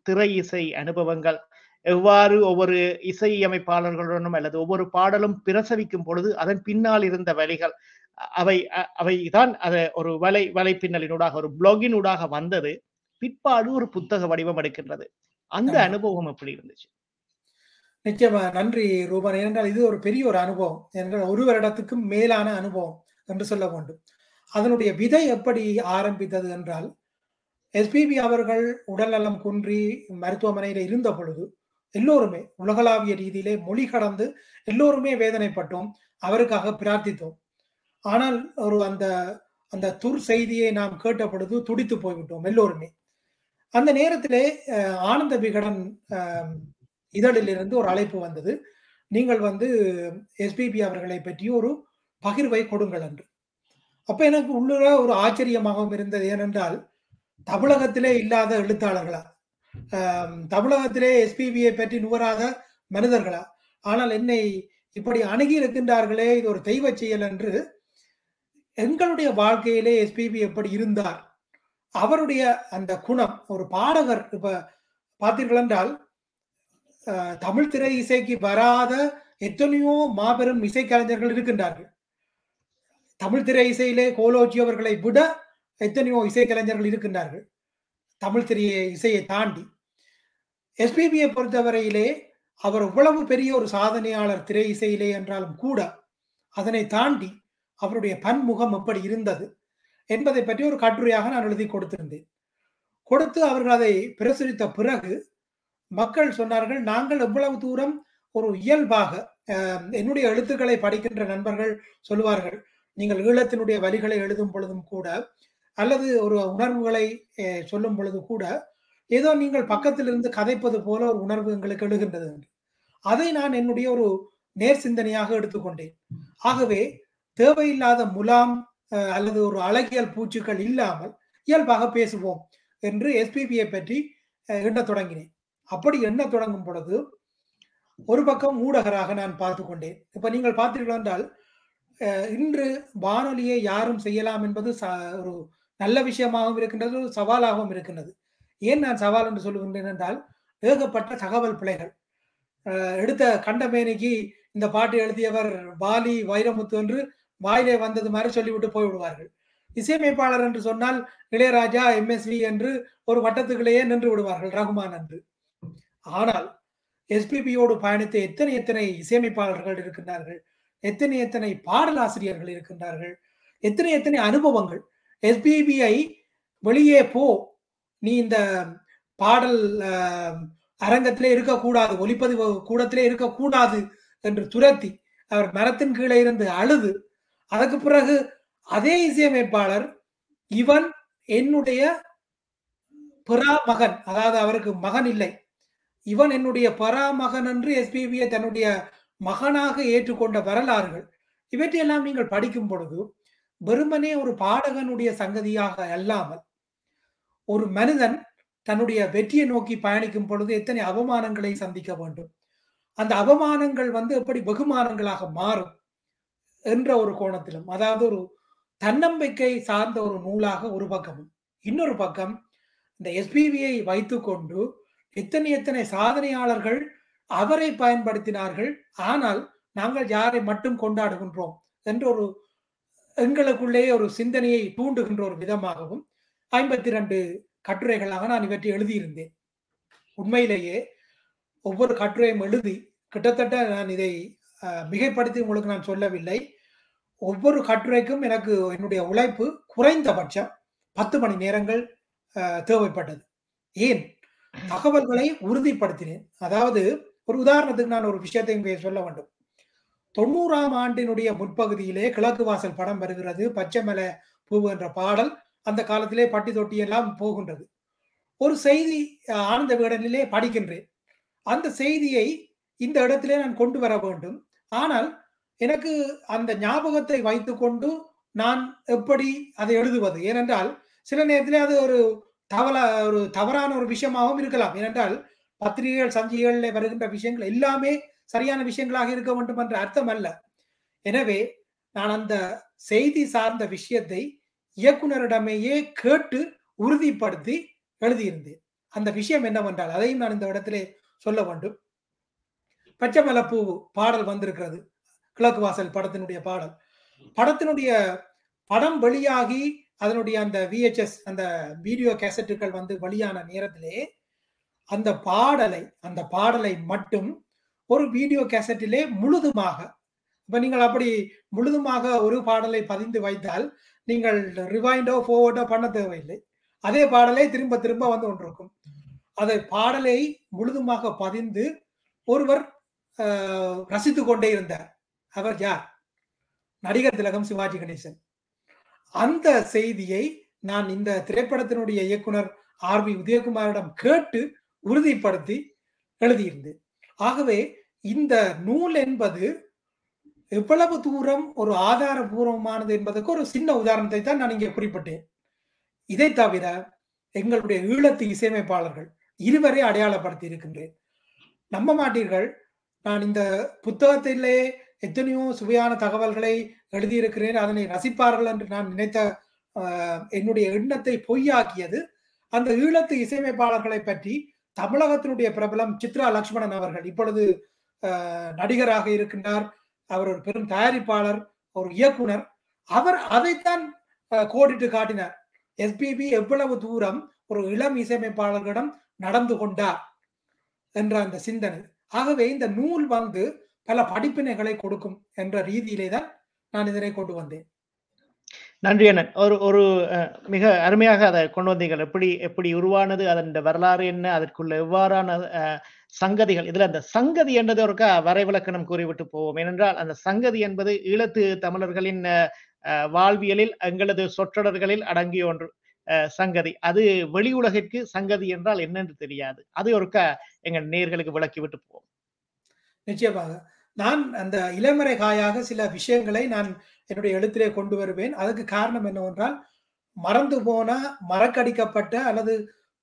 திரை இசை அனுபவங்கள் எவ்வாறு ஒவ்வொரு இசையமைப்பாளர்களுடனும் அல்லது ஒவ்வொரு பாடலும் பிரசவிக்கும் பொழுது அதன் பின்னால் இருந்த வழிகள் அவை அ- அவைதான் அதை ஒரு வலை வலைப்பின்னலினூடாக ஒரு பிளாகினூடாக வந்தது. பிற்பாடு ஒரு புத்தக வடிவம் எடுக்கின்றது. அந்த. அனுபவம் எப்படி இருந்துச்சு? நிச்சயமா. நன்றி ரூபன். ஏனென்றால் இது ஒரு பெரிய ஒரு அனுபவம். ஏனென்றால் ஒரு வருடத்துக்கும் மேலான அனுபவம் என்று சொல்ல வேண்டும். அதனுடைய விதை எப்படி ஆரம்பித்தது என்றால் எஸ்பிபி அவர்கள் உடல்நலம் குன்றி மருத்துவமனையில் இருந்த பொழுது எல்லோருமே உலகளாவிய ரீதியிலே மொழி கடந்து எல்லோருமே வேதனைப்பட்டோம். அவருக்காக பிரார்த்தித்தோம். ஆனால் ஒரு அந்த அந்த துர் செய்தியை நாம் கேட்ட பொழுது துடித்து போய்விட்டோம் எல்லோருமே. அந்த நேரத்திலே ஆனந்த விகடன் இதழிலிருந்து ஒரு அழைப்பு வந்தது. நீங்கள் வந்து எஸ்பிபி அவர்களை பற்றி ஒரு பகிர்வை கொடுங்கள் என்று. அப்ப எனக்கு உள்ளுர ஒரு ஆச்சரியமாகவும் இருந்தது. ஏனென்றால் தமிழகத்திலே இல்லாத எழுத்தாளர்களா? தமிழகத்திலே எஸ்பிபியை பற்றி நுகராத மனிதர்களா? ஆனால் என்னை இப்படி அணுகி இருக்கின்றார்களே இது ஒரு தெய்வ செயல் என்று எங்களுடைய வாழ்க்கையிலே எஸ்பிபி எப்படி இருந்தார்? அவருடைய அந்த குணம் ஒரு பாடகர் இப்ப பார்த்தீர்கள் என்றால் தமிழ் திரை இசைக்கு வராத எத்தனையோ மாபெரும் இசைக்கலைஞர்கள் இருக்கின்றார்கள். தமிழ் திரை இசையிலே கோலோஜி அவர்களை விட எத்தனையோ இசைக்கலைஞர்கள் இருக்கின்றார்கள். தமிழ் திரைய இசையை தாண்டி. எஸ்பிபியை பொறுத்தவரையிலே அவர் இவ்வளவு பெரிய ஒரு சாதனையாளர் திரை இசையிலே என்றாலும் கூட அதனை தாண்டி அவருடைய பன்முகம் எப்படி இருந்தது என்பதை பற்றி ஒரு கட்டுரையாக நான் எழுதி கொடுத்திருந்தேன். கொடுத்து அவர்கள் அதை பிரசுரித்த பிறகு மக்கள் சொன்னார்கள் நாங்கள் எவ்வளவு தூரம் ஒரு இயல்பாக என்னுடைய எழுத்துக்களை படிக்கின்ற நண்பர்கள் சொல்லுவார்கள் நீங்கள் ஈழத்தினுடைய வரிகளை எழுதும் பொழுதும் கூட அல்லது ஒரு உணர்வுகளை சொல்லும் பொழுது கூட ஏதோ நீங்கள் பக்கத்தில் இருந்து கதைப்பது போல ஒரு உணர்வு எங்களுக்கு எழுகின்றது என்று. அதை நான் என்னுடைய ஒரு நேர் சிந்தனையாக எடுத்துக்கொண்டேன். ஆகவே தேவையில்லாத முலாம் அல்லது ஒரு அழகியல் பூச்சுக்கள் இல்லாமல் இயல்பாக பேசுவோம் என்று எஸ்பிபியை பற்றி எண்ண எண்ணத் தொடங்கினேன். அப்படி எண்ணத் தொடங்கும் பொழுது ஒரு பக்கம் ஊடகராக நான் பார்த்து கொண்டேன். இப்ப நீங்கள் பார்த்தீர்கள் என்றால் இன்று வானொலியை யாரும் செய்யலாம் என்பது ஒரு நல்ல விஷயமாகவும் இருக்கின்றது ஒரு சவாலாகவும் இருக்கின்றது. ஏன் நான் சவால் என்று சொல்லுகின்றேன் என்றால் ஏகப்பட்ட தகவல் பிழைகள். எடுத்த கண்டமேனிக்கு இந்த பாட்டு எழுதியவர் பாலி வைரமுத்து என்று வாயிலே வந்தது மாதிரி சொல்லிவிட்டு போய்விடுவார்கள். இசையமைப்பாளர் என்று சொன்னால் இளையராஜா எம்எஸ்வி என்று ஒரு வட்டத்துக்குள்ளேயே நின்று விடுவார்கள் ரகுமான் என்று. ஆனால் எஸ்பிபியோடு பயணித்த எத்தனை எத்தனை இசையமைப்பாளர்கள் இருக்கின்றார்கள் எத்தனை எத்தனை பாடலாசிரியர்கள் இருக்கின்றார்கள் எத்தனை எத்தனை அனுபவங்கள் எஸ்பிபிஐ வெளியே போ. நீ இந்த பாடல் அரங்கத்திலே இருக்கக்கூடாது ஒளிப்பதிவு கூடத்திலே இருக்கக்கூடாது என்று துரத்தி அவர் மரத்தின் கீழே இருந்து அழுது. அதுக்கு பிறகு அதே இசையமைப்பாளர் இவன் என்னுடைய பிறா மகன் அதாவது அவருக்கு மகன் இல்லை. இவன் என்னுடைய பரா மகன் என்று எஸ்பிபியை தன்னுடைய மகனாக ஏற்றுக்கொண்ட வரலாறுகள். இவற்றையெல்லாம் நீங்கள் படிக்கும் பொழுது வெறுமனே ஒரு பாடகனுடைய சங்கதியாக அல்லாமல் ஒரு மனிதன் தன்னுடைய வெற்றியை நோக்கி பயணிக்கும் பொழுது எத்தனை அவமானங்களை சந்திக்க வேண்டும். அந்த அவமானங்கள் வந்து எப்படி வெகுமானங்களாக மாறும் என்ற ஒரு கோணத்திலும் அதாவது ஒரு தன்னம்பிக்கை சார்ந்த ஒரு நூலாக ஒரு பக்கமும். இன்னொரு பக்கம் இந்த எஸ்பிவியை வைத்துக்கொண்டு எத்தனை எத்தனை சாதனையாளர்கள் அவரை பயன்படுத்தினார்கள் ஆனால் நாங்கள் யாரை மட்டும் கொண்டாடுகின்றோம் என்ற ஒரு எங்களுக்குள்ளேயே ஒரு சிந்தனையை தூண்டுகின்ற ஒரு விதமாகவும் ஐம்பத்தி ரெண்டு கட்டுரைகளாக நான் இவற்றை எழுதியிருந்தேன். உண்மையிலேயே ஒவ்வொரு கட்டுரையும் எழுதி கிட்டத்தட்ட நான் இதை மிகைப்படுத்தி உங்களுக்கு நான் சொல்லவில்லை. ஒவ்வொரு கட்டுரைக்கும் எனக்கு என்னுடைய உழைப்பு குறைந்தபட்சம் பத்து மணி நேரங்கள் தேவைப்பட்டது. ஏன்? தகவல்களை உறுதிப்படுத்தினேன். அதாவது ஒரு உதாரணத்துக்கு நான் ஒரு விஷயத்தை இங்கே சொல்ல வேண்டும். தொண்ணூறாம் ஆண்டினுடைய முற்பகுதியிலே கிழக்கு வாசல் படம் வருகிறது. பச்சைமலை பூ என்ற பாடல் அந்த காலத்திலே பட்டி தொட்டி எல்லாம் போகின்றது. ஒரு செய்தி ஆனந்த விகடனிலே படிக்கின்றேன். அந்த செய்தியை இந்த இடத்திலே நான் கொண்டு வர வேண்டும். ஆனால் எனக்கு அந்த ஞாபகத்தை வைத்துக்கொண்டு நான் எப்படி அதை எழுதுவது? ஏனென்றால் சில நேரத்தில் அது ஒரு தவள ஒரு தவறான ஒரு விஷயமாகவும் இருக்கலாம். ஏனென்றால் பத்திரிகைகள் சஞ்சிகைகளில் வருகின்ற விஷயங்கள் எல்லாமே சரியான விஷயங்களாக இருக்க வேண்டும் என்ற அர்த்தம் அல்ல எனவே நான் அந்த செய்தி சார்ந்த விஷயத்தை இயக்குனரிடமேயே கேட்டு உறுதிப்படுத்தி எழுதியிருந்தேன். அந்த விஷயம் என்னவென்றால் அதையும் நான் இந்த இடத்திலே சொல்ல வேண்டும். பச்சைமலப்பூ பாடல் வந்திருக்கிறது. கிழக்கு வாசல் படத்தினுடைய பாடல். படத்தினுடைய படம் வெளியாகி அதனுடைய அந்த விஹெச்எஸ் அந்த வீடியோ கேசட்டுகள் வந்து வெளியான நேரத்திலே அந்த பாடலை அந்த பாடலை மட்டும் ஒரு வீடியோ கேசட்டிலே முழுதுமாக இப்ப நீங்கள் அப்படி முழுதுமாக ஒரு பாடலை பதிந்து வைத்தால் நீங்கள் ரிவைண்டோ ஃபோர்வர்டோ பண்ண தேவையில்லை. அதே பாடலை திரும்ப திரும்ப வந்து கொண்டிருக்கும். அதை பாடலை முழுதுமாக பதிந்து ஒருவர் ரசித்து கொண்டே இருந்தார். அவர் யார்? நடிகர் திலகம் சிவாஜி கணேசன். அந்த செய்தியை நான் இந்த திரைப்படத்தினுடைய இயக்குனர் ஆர் வி உதயகுமாரிடம் கேட்டு உறுதிப்படுத்தி எழுதியிருந்தேன். ஆகவே இந்த நூல் என்பது எவ்வளவு தூரம் ஒரு ஆதாரபூர்வமானது என்பதற்கு ஒரு சின்ன உதாரணத்தை தான் நான் இங்கே குறிப்பிட்டேன். இதை தவிர எங்களுடைய ஈழத்து இசையமைப்பாளர்கள் இருவரை அடையாளப்படுத்தி இருக்கின்றேன். நம்ப மாட்டீர்கள். நான் இந்த புத்தகத்திலே எத்தனையோ சுவையான தகவல்களை எழுதியிருக்கிறேன். அதனை ரசிப்பார்கள் என்று நான் நினைத்த என்னுடைய எண்ணத்தை பொய்யாக்கியது அந்த ஈழத்து இசையமைப்பாளர்களை பற்றி தமிழகத்தினுடைய பிரபலம் சித்ரா லக்ஷ்மணன் அவர்கள். இப்பொழுது நடிகராக இருக்கின்றார். அவர் ஒரு பெரும் தயாரிப்பாளர் ஒரு இயக்குனர். அவர் அதைத்தான் கோடிட்டு காட்டினார். எஸ்பிபி எவ்வளவு தூரம் ஒரு இளம் இசையமைப்பாளர்களிடம் நடந்து கொண்டார் என்ற அந்த சிந்தனை. ஆகவே இந்த நூல் வந்து பல படிப்பினைகளை கொடுக்கும் என்ற ரீதியிலே தான் நான் இதனை கொண்டு வந்தேன். நன்றி அண்ணன். ஒரு ஒரு மிக அருமையாக அதை கொண்டு வந்தீர்கள். எப்படி எப்படி உருவானது அதன் வரலாறு என்ன அதற்குள்ள எவ்வாறான சங்கதிகள். இதுல அந்த சங்கதி என்றது ஒருக்கா வரைவிலக்கணம் கூறிவிட்டு போவோம். ஏனென்றால் அந்த சங்கதி என்பது ஈழத்து தமிழர்களின் வாழ்வியலில் எங்களது சொற்றொடர்களில் அடங்கிய ஒன்று சங்கதி. அது வெளி உலகிற்கு சங்கதி என்றால் என்னென்று தெரியாது. அது ஒருக்கா எங்கள் நேர்களுக்கு விளக்கி விட்டு போவோம். நிச்சயமாக. நான் அந்த இளமறை காயாக சில விஷயங்களை நான் என்னுடைய எழுத்திலே கொண்டு வருவேன். அதுக்கு காரணம் என்னவென்றால் மறந்து போன மறக்கடிக்கப்பட்ட அல்லது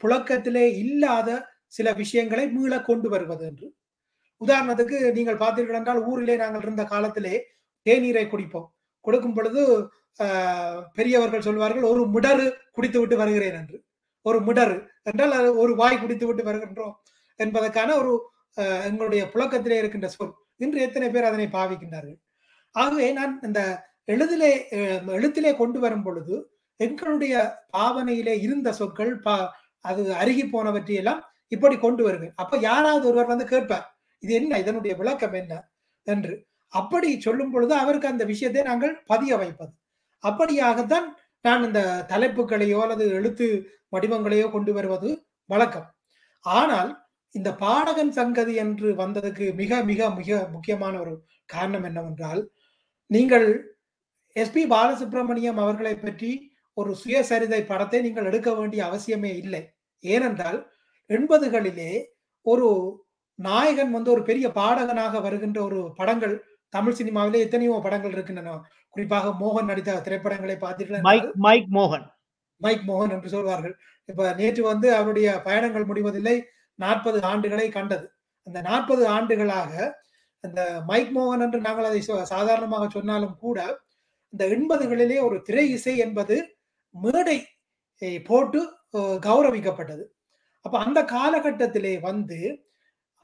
புழக்கத்திலே இல்லாத சில விஷயங்களை மீள கொண்டு வருவது என்று. உதாரணத்துக்கு நீங்கள் பார்த்தீர்கள் என்றால் ஊரிலே நாங்கள் இருந்த காலத்திலே தேநீரை குடிப்போம். கொடுக்கும் பொழுது பெரியவர்கள் சொல்வார்கள் ஒரு மிடரு குடித்து விட்டு வருகிறேன் என்று. ஒரு மிடரு என்றால் அது ஒரு வாய் குடித்து விட்டு வருகின்றோம் என்பதற்கான ஒரு எங்களுடைய புழக்கத்திலே இருக்கின்ற சொல். இன்று எத்தனை பேர் அதனை பாவிக்கின்றார்கள்? ஆகவே நான் இந்த எழுதிலே எழுத்திலே கொண்டு வரும் பொழுது எங்களுடைய பாவனையிலே இருந்த சொற்கள் பா அது அருகி போனவற்றையெல்லாம் இப்படி கொண்டு வருவேன். அப்ப யாராவது ஒருவர் வந்து கேட்பார் இது என்ன? இதனுடைய விளக்கம் என்ன? என்று. அப்படி சொல்லும் பொழுது அவருக்கு அந்த விஷயத்தை நாங்கள் பதிய வைப்பது. அப்படியாகத்தான் நான் இந்த தலைப்புகளையோ அல்லது எழுத்து வடிவங்களையோ கொண்டு வருவது வழக்கம். ஆனால் இந்த பாடகன் சங்கதி என்று வந்ததுக்கு மிக மிக மிக முக்கியமான ஒரு காரணம் என்னவென்றால் நீங்கள் எஸ்பி பாலசுப்ரமணியம் அவர்களை பற்றி ஒரு சுயசரிதை படத்தை நீங்கள் எடுக்க வேண்டிய அவசியமே இல்லை. ஏனென்றால் எண்பதுகளிலே ஒரு நாயகன் வந்து ஒரு பெரிய பாடகனாக வருகின்ற ஒரு படங்கள் தமிழ் சினிமாவிலே எத்தனையோ படங்கள் இருக்கின்றன. குறிப்பாக மோகன் நடித்த திரைப்படங்களை மைக் மைக் மோகன். மைக் மோகன் என்று சொல்வார்கள். இப்ப நேற்று வந்து அவருடைய பயணங்கள் முடிவதில்லை நாற்பது ஆண்டுகளை கண்டது. அந்த நாற்பது ஆண்டுகளாக அந்த மைக் மோகன் என்று நாங்கள் அதை சாதாரணமாக சொன்னாலும் கூட இந்த எண்பதுகளிலே ஒரு திரை இசை என்பது மேடை போட்டு கௌரவிக்கப்பட்டது. அப்ப அந்த காலகட்டத்திலே வந்து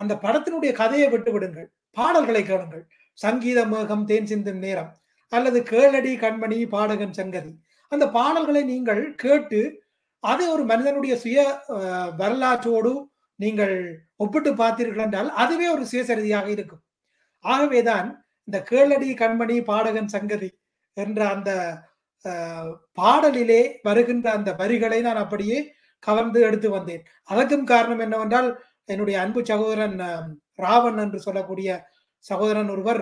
அந்த படத்தினுடைய கதையை விட்டு விடுங்கள். பாடல்களை கேளுங்கள். சங்கீத மேகம் தேன் சிந்தும் நேரம் அல்லது கேளடி கண்மணி பாடகன் சங்கதி. அந்த பாடல்களை நீங்கள் கேட்டு அதை ஒரு மனிதனுடைய சுய வரலாற்றோடு நீங்கள் ஒப்பிட்டு பார்த்தீர்கள் என்றால் அதுவே ஒரு சுயசரிதியாக இருக்கும். ஆகவேதான் இந்த கேளடி கண்மணி பாடகன் சங்கதி என்ற அந்த பாடலிலே வருகின்ற அந்த வரிகளை நான் அப்படியே கவர்ந்து எடுத்து வந்தேன். அதற்கும் காரணம் என்னவென்றால் என்னுடைய அன்பு சகோதரன் ராவன் என்று சொல்லக்கூடிய சகோதரன் ஒருவர்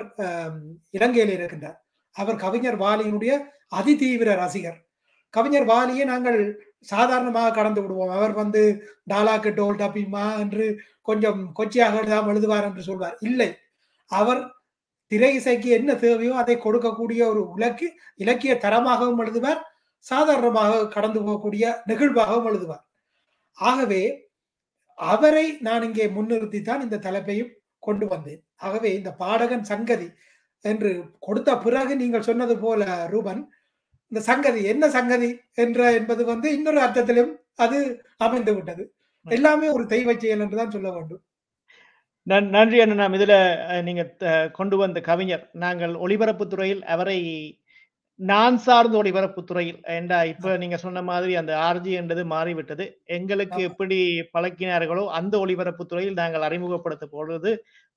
இலங்கையில் இருக்கின்றார். அவர் கவிஞர் வாலியினுடைய அதிதீவிர ரசிகர். கவிஞர் வாலியை நாங்கள் சாதாரணமாக கடந்து விடுவோம். அவர் வந்து டாலாக்கு டோல் டப்பிமா என்று கொஞ்சம் கொச்சியாக தான் எழுதுவார் என்று சொல்வார். இல்லை. அவர் திரை இசைக்கு என்ன தேவையோ அதை கொடுக்கக்கூடிய ஒரு உலக்கு இலக்கிய தரமாகவும் எழுதுவார். சாதாரணமாக கடந்து போகக்கூடிய நிகழ்வாகவும் எழுதுவார். ஆகவே அவரை நான் இங்கே முன்னிறுத்தி தான் இந்த தலைப்பையும் கொண்டு வந்தேன். ஆகவே இந்த பாடகன் சங்கதி என்று கொடுத்த பிறகு நீங்கள் சொன்னது போல ரூபன் இந்த சங்கதி என்ன சங்கதி என்ற என்பது வந்து இன்னொரு அர்த்தத்திலும் அது அமைந்து விட்டது. எல்லாமே ஒரு தெய்வ செயல் என்றுதான் சொல்ல வேண்டும். நன்- நன்றி அண்ணா. இதுல இதில் நீங்க த- கொண்டு வந்த கவிஞர். நாங்கள் ஒளிபரப்பு துறையில் அவரை நான் சார்ந்த ஒளிபரப்புத் துறையில் ஏண்டா இப்ப நீங்க சொன்ன மாதிரி அந்த ஆர்ஜி என்றது மாறிவிட்டது. எங்களுக்கு. எப்படி பழக்கினார்களோ அந்த ஒளிபரப்புத் துறையில் நாங்கள் அறிமுகப்படுத்த பொழுது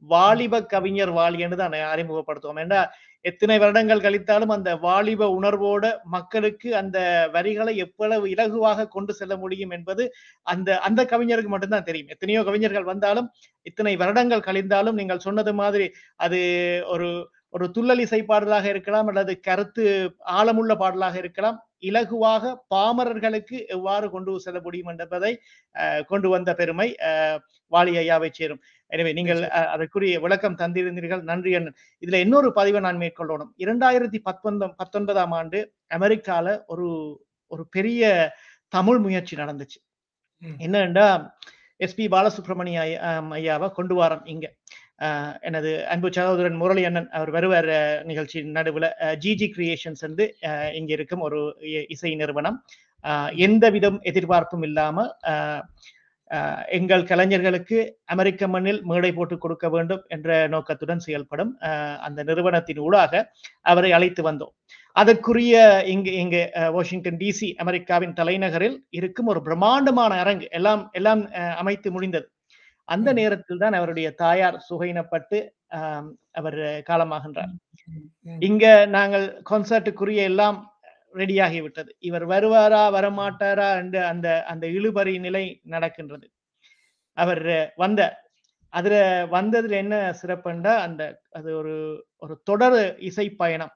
வாலிப கவிஞர் வாலி என்று தான் அறிமுகப்படுத்துவோம். ஏண்டா எத்தனை வருடங்கள் கழித்தாலும் அந்த வாலிப உணர்வோட மக்களுக்கு அந்த வரிகளை எவ்வளவு இலகுவாக கொண்டு செல்ல முடியும் என்பது அந்த அந்த கவிஞருக்கு மட்டும்தான் தெரியும். எத்தனையோ கவிஞர்கள் வந்தாலும் இத்தனை வருடங்கள் கழிந்தாலும் நீங்கள் சொன்னது மாதிரி அது ஒரு ஒரு துள்ளல் இசை பாடலாக இருக்கலாம் அல்லது கருத்து ஆழமுள்ள பாடலாக இருக்கலாம். இலகுவாக பாமரர்களுக்கு எவ்வாறு கொண்டு செல்ல முடியும் என்பதை அஹ், கொண்டு வந்த பெருமை அஹ், வாலி ஐயாவை சேரும். எனவே நீங்கள் அதற்குரிய விளக்கம் தந்திருந்தீர்கள். நன்றி அண்ணன். இதுல இன்னொரு பதிவை நான் மேற்கொள்ளணும். இரண்டாயிரத்தி பத்தொன்பது பத்தொன்பதாம் ஆண்டு அமெரிக்கால ஒரு ஒரு பெரிய தமிழ் முயற்சி நடந்துச்சு. என்னன்னா எஸ்பி பாலசுப்ரமணிய ஐயா- ஆம், ஐயாவை கொண்டு வாரம் இங்க. எனது அன்பு சகோதரன் முரளி அண்ணன் அவர் வருவார் நிகழ்ச்சியின் நடுவுல. ஜிஜி கிரியேஷன்ஸ் வந்து அஹ், இங்க இருக்கும் ஒரு இ- இசை நிறுவனம். எந்த விதம் எதிர்பார்ப்பும் இல்லாம எங்கள் கலைஞர்களுக்கு அமெரிக்க மண்ணில் மேடை போட்டு கொடுக்க வேண்டும் என்ற நோக்கத்துடன் செயல்படும் அஹ், அந்த நிறுவனத்தின் ஊடாக அவரை அழைத்து வந்தோம். அதற்குரிய இங்கு இங்கு வாஷிங்டன் டிசி அமெரிக்காவின் தலைநகரில் இருக்கும் ஒரு பிரம்மாண்டமான அரங்கு. எல்லாம் எல்லாம் அஹ், அமைத்து முடிந்தது. அந்த. நேரத்தில் தான் அவருடைய தாயார் சுகைனப்பட்டு ஆம், அவர் காலமாகின்றார். இங்க நாங்கள் கான்சர்ட்டுக்குரிய எல்லாம் ரெடியாகி விட்டது இவர் வருவாரா வரமாட்டாரா என்ற அந்த அந்த இழுபறி நிலை நடக்கின்றது. அவர் வந்த அதுல வந்ததுல என்ன சிறப்புண்டா அந்த அது ஒரு ஒரு தொடர் இசை பயணம்.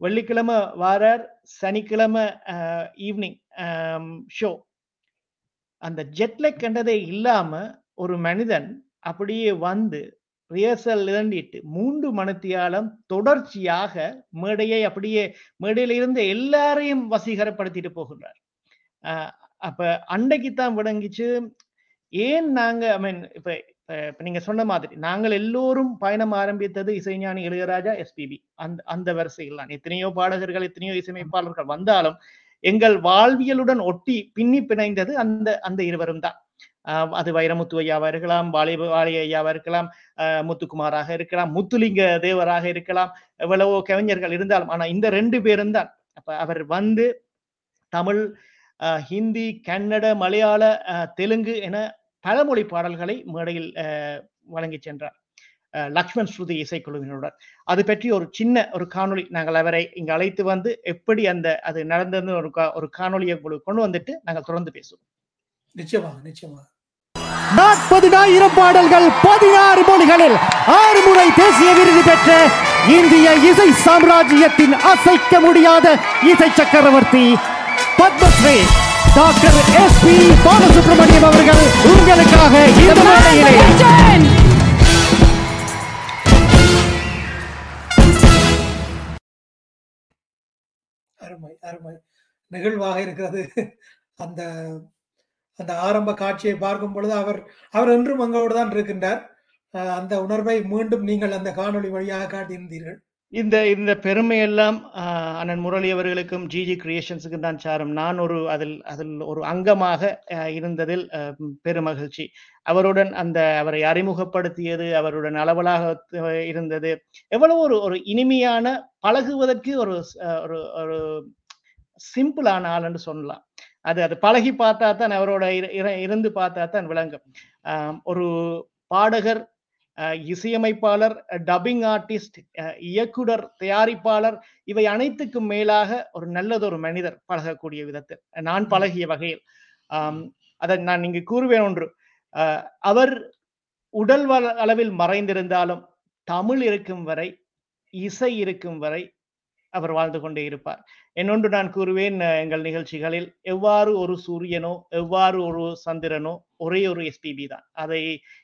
வெள்ளிக்கிழமை வாரார் சனிக்கிழமை ஈவினிங் ஷோ அந்த ஜெட்லெக் என்றதே இல்லாம ஒரு மனிதன் அப்படியே வந்து ரிஹர்சல் இறண்டிட்டு மூன்று மணித்தியாலம் தொடர்ச்சியாக மேடையை அப்படியே மேடையில இருந்த எல்லாரையும் வசீகரப்படுத்திட்டு போகின்றார். ஆஹ் அப்ப அன்றைக்கு தான் விளங்கிச்சு ஏன் நாங்க ஐ மீன் இப்ப இப்ப இப்ப நீங்க சொன்ன மாதிரி நாங்கள் எல்லோரும் பயணம் ஆரம்பித்தது இசைஞானி இளையராஜா எஸ்பிபி அந்த அந்த வரிசையில் தான். எத்தனையோ பாடகர்கள் எத்தனையோ இசையமைப்பாளர்கள் வந்தாலும் எங்கள் வாழ்வியலுடன் ஒட்டி பின்னி பிணைந்தது அந்த அந்த இருவரும் தான். அது வைரமுத்து ஐயாவா இருக்கலாம் வாலி வாலி ஐயாவா இருக்கலாம் முத்துக்குமாராக இருக்கலாம் முத்துலிங்க தேவராக இருக்கலாம் எவ்வளவோ கவிஞர்கள் இருந்தாலும். ஆனா இந்த ரெண்டு பேரும் தான். அப்ப அவர் வந்து தமிழ் ஹிந்தி கன்னட மலையாள ஆஹ் தெலுங்கு என பழமொழி பாடல்களை மேடையில் வழங்கி சென்றார். லக்ஷ்மண் ஸ்ருதி இசைக்குழுவினுடன் அது பற்றி ஒரு சின்ன ஒரு காணொளி. நாங்கள் அவரை இங்கு அழைத்து வந்து எப்படி அந்த அது நடந்ததுன்னு ஒரு கா- ஒரு காணொளியை கொண்டு வந்துட்டு நாங்கள் தொடர்ந்து பேசுவோம். நிச்சயமாக நிச்சயமாக. நாற்பதினாயிரம் பாடல்கள் பதினாறு மொழிகளில் ஆறு முறை தேசிய விருது பெற்ற இந்திய இசை சாம்ராஜ்யத்தின் அசைக்க முடியாத இசை சக்கரவர்த்தி Padmashri. Doctor S P Balasubrahmanyam அவர்கள் உங்களுக்காக இந்த அருமை அருமை. நிகழ்வாக இருக்கிறது அந்த அந்த ஆரம்ப காட்சியை பார்க்கும் பொழுது அவர் அவர் என்றும் அங்கோடு தான் இருக்கின்றார். அந்த உணர்வை மீண்டும் நீங்கள் அந்த காணொளி வழியாக காட்டியிருந்தீர்கள். இந்த இந்த பெருமையெல்லாம் அண்ணன் முரளி அவர்களுக்கும் ஜிஜி கிரியேஷன்ஸுக்கும் தான் சாரும். நான் ஒரு அதில் அதில் ஒரு அங்கமாக இருந்ததில் பெருமகிழ்ச்சி. அவருடன் அந்த அவரை அறிமுகப்படுத்தியது அவருடன் அளவலாக இருந்தது. எவ்வளவு ஒரு ஒரு இனிமையான பழகுவதற்கு ஒரு ஒரு ஒரு சிம்பிளான ஆள் என்று சொல்லலாம். அது அது பழகி பார்த்தா தான் அவரோட இர- இர- இருந்து பார்த்தா தான் விளங்கும் ஒரு பாடகர் இசையமைப்பாளர் டப்பிங் ஆர்டிஸ்ட் இயக்குனர் தயாரிப்பாளர் இவை அனைத்துக்கும் மேலாக ஒரு நல்லதொரு மனிதர் பழகக்கூடிய விதத்தில் நான் பழகிய வகையில். ஆம், அதை நான் இங்கு கூறுவேன் ஒன்று அஹ், அவர் உடல் அளவில் மறைந்திருந்தாலும் தமிழ் இருக்கும் வரை இசை இருக்கும் வரை அவர் வாழ்ந்து கொண்டே இருப்பார். என்னொன்று நான் கூறுவேன் எங்கள் நிகழ்ச்சிகளில் எவ்வாறு ஒரு சூரியனோ எவ்வாறு ஒரு சந்திரனோ ஒரே ஒரு எஸ்பிபி தான். அதை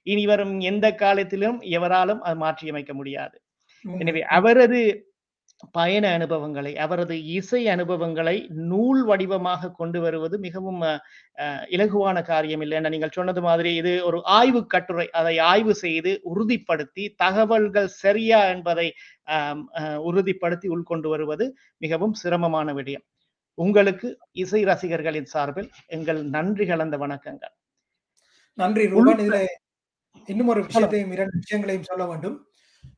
இனி வரும் எந்த காலத்திலும் எவராலும் அது மாற்றியமைக்க முடியாது. எனவே அவரது பயண அனுபவங்களை அவரது இசை அனுபவங்களை நூல் வடிவமாக கொண்டு வருவது மிகவும் இலகுவான காரியம் இல்லை என நீங்கள் சொன்னது மாதிரி இது ஒரு ஆய்வு கட்டுரை. அதை ஆய்வு செய்து உறுதிப்படுத்தி தகவல்கள் சரியா என்பதை உறுதிப்படுத்தி உள்கொண்டு வருவது மிகவும் சிரமமான விடயம். உங்களுக்கு இசை ரசிகர்களின் சார்பில் எங்கள் நன்றி கலந்த வணக்கங்கள். நன்றி ரூபன். இதுல இன்னும் ஒரு விஷயத்தையும் இரண்டு விஷயங்களையும் சொல்ல வேண்டும்.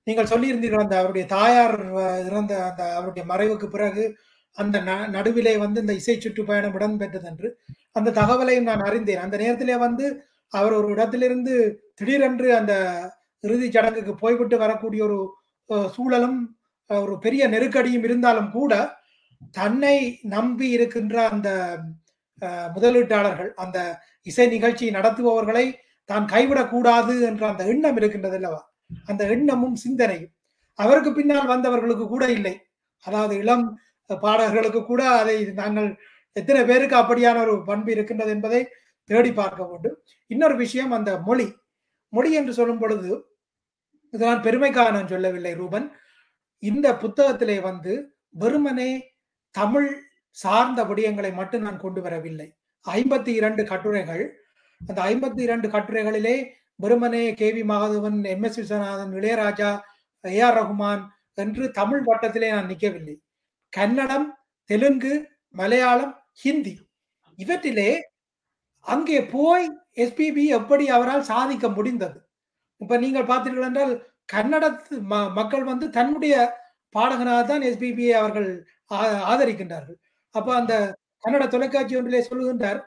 நீங்கள் சொல்லியிருந்தீர்கள் அந்த அவருடைய தாயார் இறந்த அந்த அவருடைய மறைவுக்கு பிறகு அந்த ந- நடுவிலே வந்து இந்த இசை சுற்றுப்பயணம் இடம்பெற்றது என்று அந்த தகவலையும் நான் அறிந்தேன். அந்த நேரத்திலே வந்து அவர் ஒரு இடத்திலிருந்து திடீரென்று அந்த இறுதிச் சடங்குக்கு போய்விட்டு வரக்கூடிய ஒரு சூழலும் ஒரு பெரிய நெருக்கடியும் இருந்தாலும் கூட தன்னை நம்பி இருக்கின்ற அந்த முதலீட்டாளர்கள் அந்த இசை நிகழ்ச்சி நடத்துபவர்களை தான் கைவிடக்கூடாது என்ற அந்த எண்ணம் இருக்கின்றது அல்லவா? அந்த எண்ணமும் சிந்தனையும். அவருக்கு பின்னால் வந்தவர்களுக்கு கூட இல்லை. அதாவது இளம் பாடகர்களுக்கு கூட அதை நாங்கள் எத்தனை பேருக்கு அப்படியான ஒரு பண்பு இருக்கின்றது என்பதை தேடி பார்க்க வேண்டும். இன்னொரு விஷயம் அந்த மொழி. மொழி என்று சொல்லும் பொழுது இது நான் பெருமைக்காக நான் சொல்லவில்லை ரூபன். இந்த புத்தகத்திலே வந்து வெறுமனே தமிழ் சார்ந்த விடயங்களை மட்டும் நான் கொண்டு வரவில்லை. ஐம்பத்தி இரண்டு கட்டுரைகள். அந்த ஐம்பத்தி இரண்டு கட்டுரைகளிலே வெறுமனே K V Madhavan M S Viswanathan Ilaiyaraaja A R Rahman என்று தமிழ் வட்டத்திலே நான் நிற்கவில்லை. கன்னடம் தெலுங்கு மலையாளம் ஹிந்தி இவற்றிலே அங்கே போய் எஸ்பிபி எப்படி அவரால் சாதிக்க முடிந்தது? இப்ப நீங்கள் பார்த்தீர்கள் என்றால் கன்னட மக்கள் வந்து தன்னுடைய பாடகனாக தான் எஸ்பிபியை அவர்கள் ஆ- ஆதரிக்கின்றார்கள். அப்ப அந்த கன்னட தொலைக்காட்சி ஒன்றிலே சொல்லுகின்றார்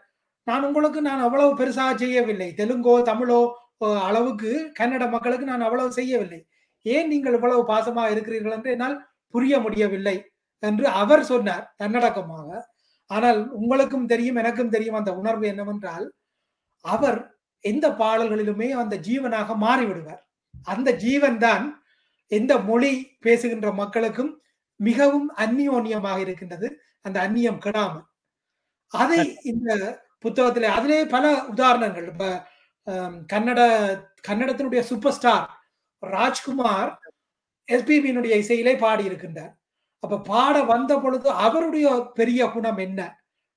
நான் உங்களுக்கு நான் அவ்வளவு பெருசாக செய்யவில்லை. தெலுங்கோ தமிழோ அளவுக்கு கன்னட மக்களுக்கு நான் அவ்வளவு செய்யவில்லை. ஏன் நீங்கள் இவ்வளவு பாசமாக இருக்கிறீர்கள் என்று என்னால் புரிய முடியவில்லை என்று அவர் சொன்னார் தன்னடக்கமாக. ஆனால் உங்களுக்கும் தெரியும் எனக்கும் தெரியும் அந்த உணர்வு என்னவென்றால் அவர் எந்த பாடல்களிலுமே அந்த ஜீவனாக மாறிவிடுவார். அந்த ஜீவன் தான் எந்த மொழி பேசுகின்ற மக்களுக்கும் மிகவும் அந்நியோன்யமாக இருக்கின்றது. அந்த அந்நியம் கெடாமல். அதை இந்த புத்தகத்திலே அதிலே பல உதாரணங்கள் இப்ப கன்னட கன்னடத்தினுடைய சூப்பர் ஸ்டார் ராஜ்குமார் எஸ்பிபியினுடைய இசையிலே பாடி இருக்கின்றார் அப்ப பாட வந்த பொழுது அவருடைய பெரிய குணம் என்ன?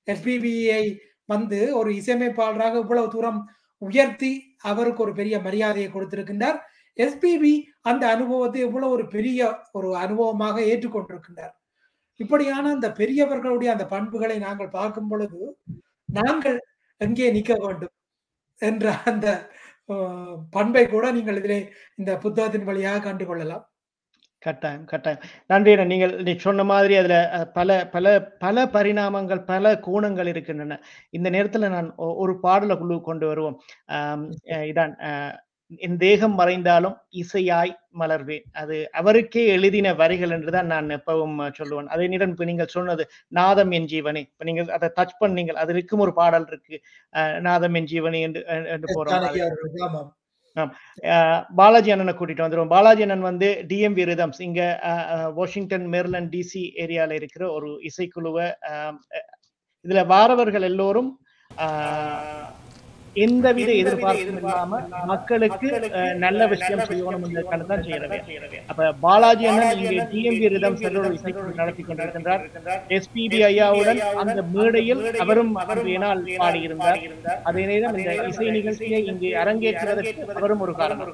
எஸ்பிபியை வந்து ஒரு இசையமைப்பாளராக இவ்வளவு தூரம் உயர்த்தி அவருக்கு ஒரு பெரிய மரியாதையை கொடுத்திருக்கின்றார். எஸ்பிபி அந்த அனுபவத்தை இவ்வளவு ஒரு பெரிய ஒரு அனுபவமாக ஏற்றுக்கொண்டிருக்கின்றார். இப்படியான அந்த பெரியவர்களுடைய அந்த பண்புகளை நாங்கள் பார்க்கும் பொழுது நாங்கள் எங்கே நிற்க வேண்டும்? என்ற அந்த பண்பை கூட நீங்கள் இதிலே இந்த புத்தகத்தின் வழியாக கண்டு கொள்ளலாம் கட்டாயம் கட்டாயம். நன்றி. நீங்கள் நீ சொன்ன மாதிரி அதுல பல பல பல பரிணாமங்கள் பல கோணங்கள் இருக்கின்றன. இந்த நேரத்துல நான் ஒரு பாடலை குழு கொண்டு வருவோம். இதான் என் தேகம் மறைந்தாலும் இசையாய் மலர்வேன். அது அவருக்கே எழுதின வரிகள் என்றுதான் நான் எப்பவும் சொல்லுவேன். அதே நேரம் இப்ப நீங்கள் சொன்னது நாதம் என் ஜீவனே. இப்ப நீங்கள் அதை டச் பண்ணீங்க அதிலுக்கும் ஒரு பாடல் இருக்கு. நாதம் என் ஜீவனே என்று என்று போறோம் பாலாஜி அண்ணனை கூட்டிட்டு வந்துருவோம். பாலாஜி அண்ணன் வந்து டிஎம்பி ரிதம்ஸ் இங்க வாஷிங்டன் மேர்லண்ட் டிசி ஏரியால இருக்கிற ஒரு இசைக்குழுவை இதுல வாரவர்கள் எல்லோரும் அஹ், எந்தவித எதிர்பார்ப்பும் இல்லாம மக்களுக்கு நல்ல விஷயம் செய்யணும் என்றதுக்காக தான் செய்யறது அப்ப பாலாஜி அண்ணன் இங்கே டிஎம்பி ரிதம் செல்லோடு இசைக்குழு நடத்தி கொண்டிருக்கின்றார். எஸ்பிபி ஐயாவுடன் அந்த மேடையில் அவரும் நாள் பாடியிருந்தார். அதே நேரம் இந்த இசை நிகழ்ச்சியை இங்கே அரங்கேற்றுவதற்கு அவரும் ஒரு காரணம்.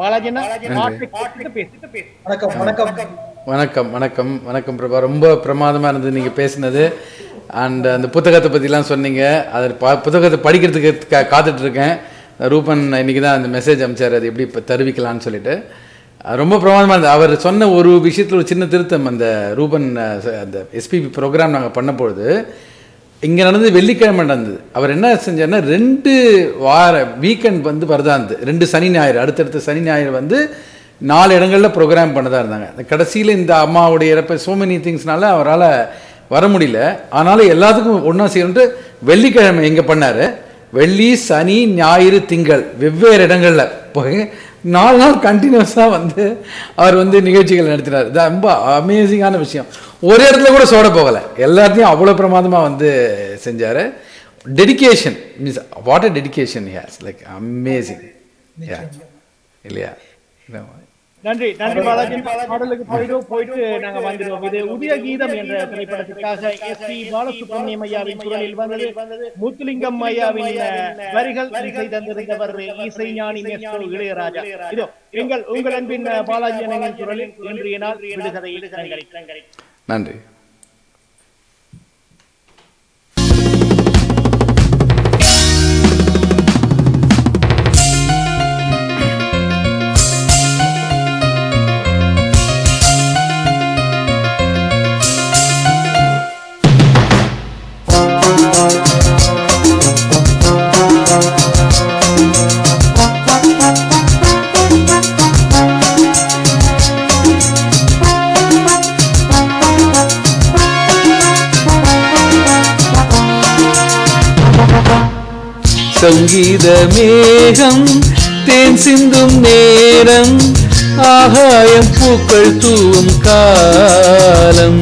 பாலாஜி அண்ணா பாட்டை கேட்டுட்டு பேசிட்டு பேசு. வணக்கம் வணக்கம். வணக்கம். வணக்கம் வணக்கம் பிரபா. ரொம்ப பிரமாதமாக இருந்தது நீங்கள் பேசினது. அண்ட் uh, அந்த புத்தகத்தை பற்றிலாம் சொன்னீங்க. அது பா புத்தகத்தை படிக்கிறதுக்கு கா காத்துட்டு இருக்கேன் ரூபன் இன்னைக்கு தான் அந்த மெசேஜ் அனுப்பிச்சார் அது எப்படி இப்போ தருவிக்கலான்னு சொல்லிட்டு. ரொம்ப பிரமாதமாக இருந்தது. அவர் சொன்ன ஒரு விஷயத்தில் ஒரு சின்ன திருத்தம் அந்த ரூபன் அந்த எஸ்பிபி ப்ரோக்ராம் நாங்கள் பண்ண பொழுது இங்கே நடந்தது வெள்ளிக்கிழமை நடந்தது. அவர் என்ன செஞ்சார்னா ரெண்டு வார வீக்கெண்ட் வந்து வரதா இருந்தது. ரெண்டு சனி ஞாயிறு அடுத்தடுத்த சனி ஞாயிறு வந்து நாலு இடங்களில் ப்ரோக்ராம் பண்ணதாக இருந்தாங்க. அந்த கடைசியில் இந்த அம்மாவுடைய இறப்ப சோ மெனி திங்ஸ்னால அவரால் வர முடியல. ஆனாலும் எல்லாத்துக்கும் ஒன்றா செய்யணுன்ட்டு வெள்ளிக்கிழமை எங்கே பண்ணார். வெள்ளி சனி ஞாயிறு திங்கள் வெவ்வேறு இடங்களில். போய் நாலு நாள் கண்டினியூஸாக வந்து அவர் வந்து நிகழ்ச்சிகள் நடத்தினார். இது ரொம்ப அமேசிங்கான விஷயம். ஒரு இடத்துல கூட சோட போகலை. எல்லாத்தையும் அவ்வளோ பிரமாதமாக வந்து செஞ்சார். Dedication means what a dedication has like amazing இல்லையா. நன்றி நன்றி பாலாஜி பாடலுக்கு போயிட்டு போயிட்டு நாங்க வந்துடுவோம் இது உதய கீதம் என்ற திரைப்படத்திற்காக எஸ் பி பாலசுப்ரமணியம் ஐயாவின் குரலில் வந்தது. முத்துலிங்கம் ஐயாவின் வரிகள் இசை தந்திருந்தவர் இசை ஞானி மேஸ்ட்ரோ இளையராஜா. இதோ எங்கள் உங்கள் அன்பின் பாலாஜி அண்ணனின் குரலில் இன்றைய நாள் விடுகதை நன்றி. சங்கீத மேகம் தேன் சிந்தும் நேரம் ஆகாயம் பூக்கள் தூவும் காலம்.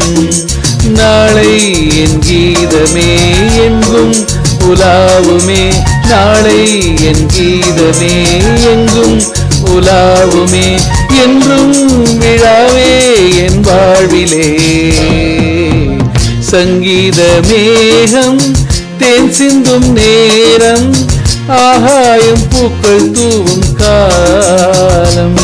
நாளை என் கீதமே எங்கும் உலாவுமே. நாளை என் கீதமே எங்கும் உலாவுமே. என்றும் விழாவே என் வாழ்விலே. சங்கீத மேகம் தேன் சிந்தும் நேரம் ஆகாயம் பூக்கள் தூவும் காலம்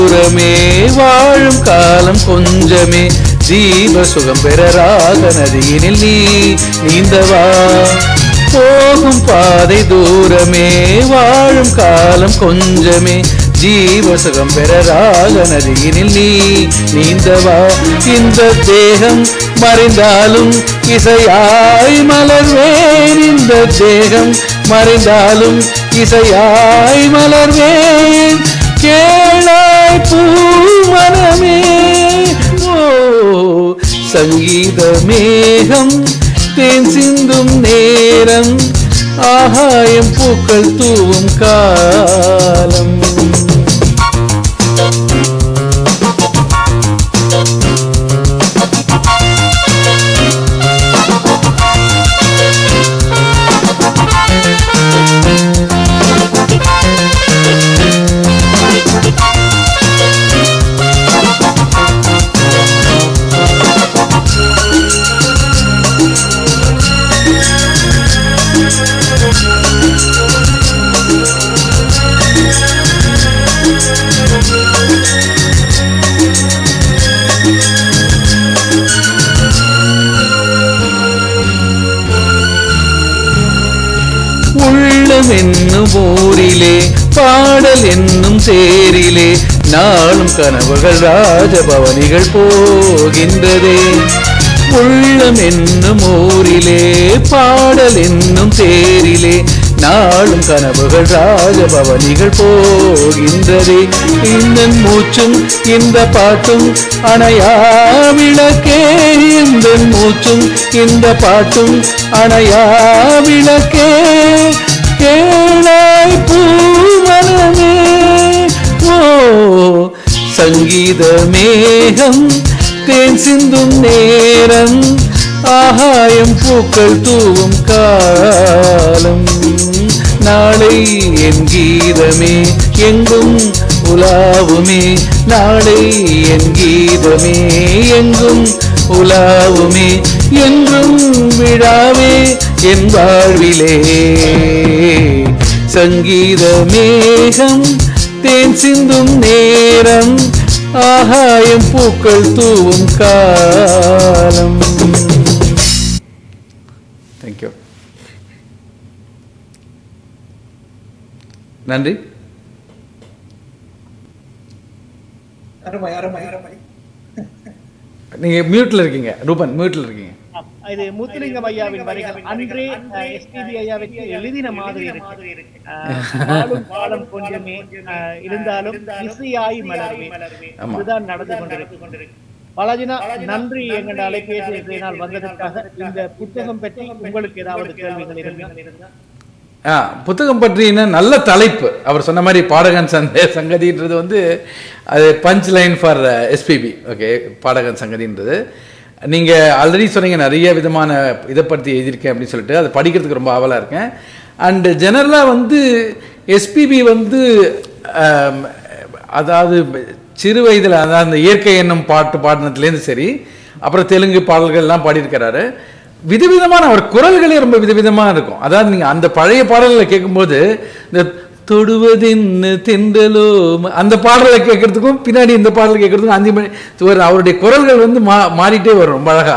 தூரமே வாழும் காலம் கொஞ்சமே. ஜீவ சுகம் பெறராக நதியினில் நீ நீந்தவா? போகும் பாதை தூரமே வாழும் காலம் கொஞ்சமே. ஜீவ சுகம் பெற நதியினில் நீ நீந்தவா? இந்த தேகம் மறைந்தாலும் இசையாய் மலர்வேன். இந்த தேகம் மறைந்தாலும் இசையாய் மலர்வேன். கே கேளாய் பூமனமே. ஓ சங்கீத மேகம் தேன் சிந்தும் நேரம் ஆகாயம் பூக்கள் தூவும் காலம். என்னும் ஊரிலே பாடல் என்னும் சேரிலே நாளும் கனவுகள் ராஜபவனிகள் போகின்றதே. உள்ளம் என்னும் ஊரிலே பாடல் என்னும் தேரிலே நாளும் கனவுகள் ராஜபவனிகள் போகின்றதே. இந்த மூச்சும் இந்த பாட்டும் அணையா விளக்கே இந்த மூச்சும் இந்த பாட்டும் அணையா விளக்கே கேளாய் பூமனமே ஓ சங்கீத மேகம் தேன் சிந்தும் நேரம் ஆகாயம் பூக்கள் தூவும் காலம். நாளை என் கீதமே எங்கும் உலாவுமே. நாளை என் கீதமே எங்கும் உலாவுமே. என்றும் விழாவே என் வாழ்விலே. சங்கீத மேகம் தேன் சிந்தும் நேரம் ஆகாயம் பூக்கள் தூவும் காலம். தேங்க்யூ நன்றி. அருமை அருமை அருமை. நீங்க மியூட்ல இருக்கீங்க. ரூபன் மியூட்ல இருக்கீங்க. இது முத்துலிங்கம் ஐயாவின் வரிகள் அன்றே எஸ்பிபி ஐயாவிற்கு எழுதின மாதிரி இருக்கு. பாலும் பாலம் கொஞ்சமே இருந்தாலும் இசையாய் மலர்வே. இதுதான் நடந்து கொண்டிருக்கு. பாலாஜினா நன்றி எங்கள் அலைபேசி இன்றைய நாள் வந்ததற்காக இந்த புத்தகம் பற்றி உங்களுக்கு ஏதாவது கேள்விகள் இருந்தா? ஆ புத்தகம் பற்றின நல்ல தலைப்பு. அவர் சொன்ன மாதிரி பாடகன் சந்த சங்கதின்றது வந்து அது punch line for SPB okay பாடகன் சங்கதின்றது. நீங்கள் ஆல்ரெடி சொன்னீங்க நிறைய விதமான இதை பற்றி எழுதியிருக்கேன் அப்படின்னு சொல்லிட்டு. அதை படிக்கிறதுக்கு ரொம்ப ஆவலாக இருக்கேன். அண்டு ஜெனரலாக வந்து எஸ்பிபி வந்து அதாவது சிறு வயதில் அதாவது அந்த இயற்கை என்னும் பாட்டு பாடினதுலேருந்து சரி அப்புறம் தெலுங்கு பாடல்கள்லாம் பாடியிருக்கிறாரு. விதவிதமான அவர் குரல்களே ரொம்ப விதவிதமாக இருக்கும். அதாவது நீங்கள் அந்த பழைய பாடல்களை கேட்கும்போது இந்த தொடுவதென்ன தென்றலோ அந்த பாடலை கேட்கறதுக்கும் பின்னாடி இந்த பாடல் கேட்கறதுக்கும் அஞ்சு மணி ஒரு அவருடைய குரல்கள் வந்து மா மாறிட்டே வரும் ரொம்ப அழகா.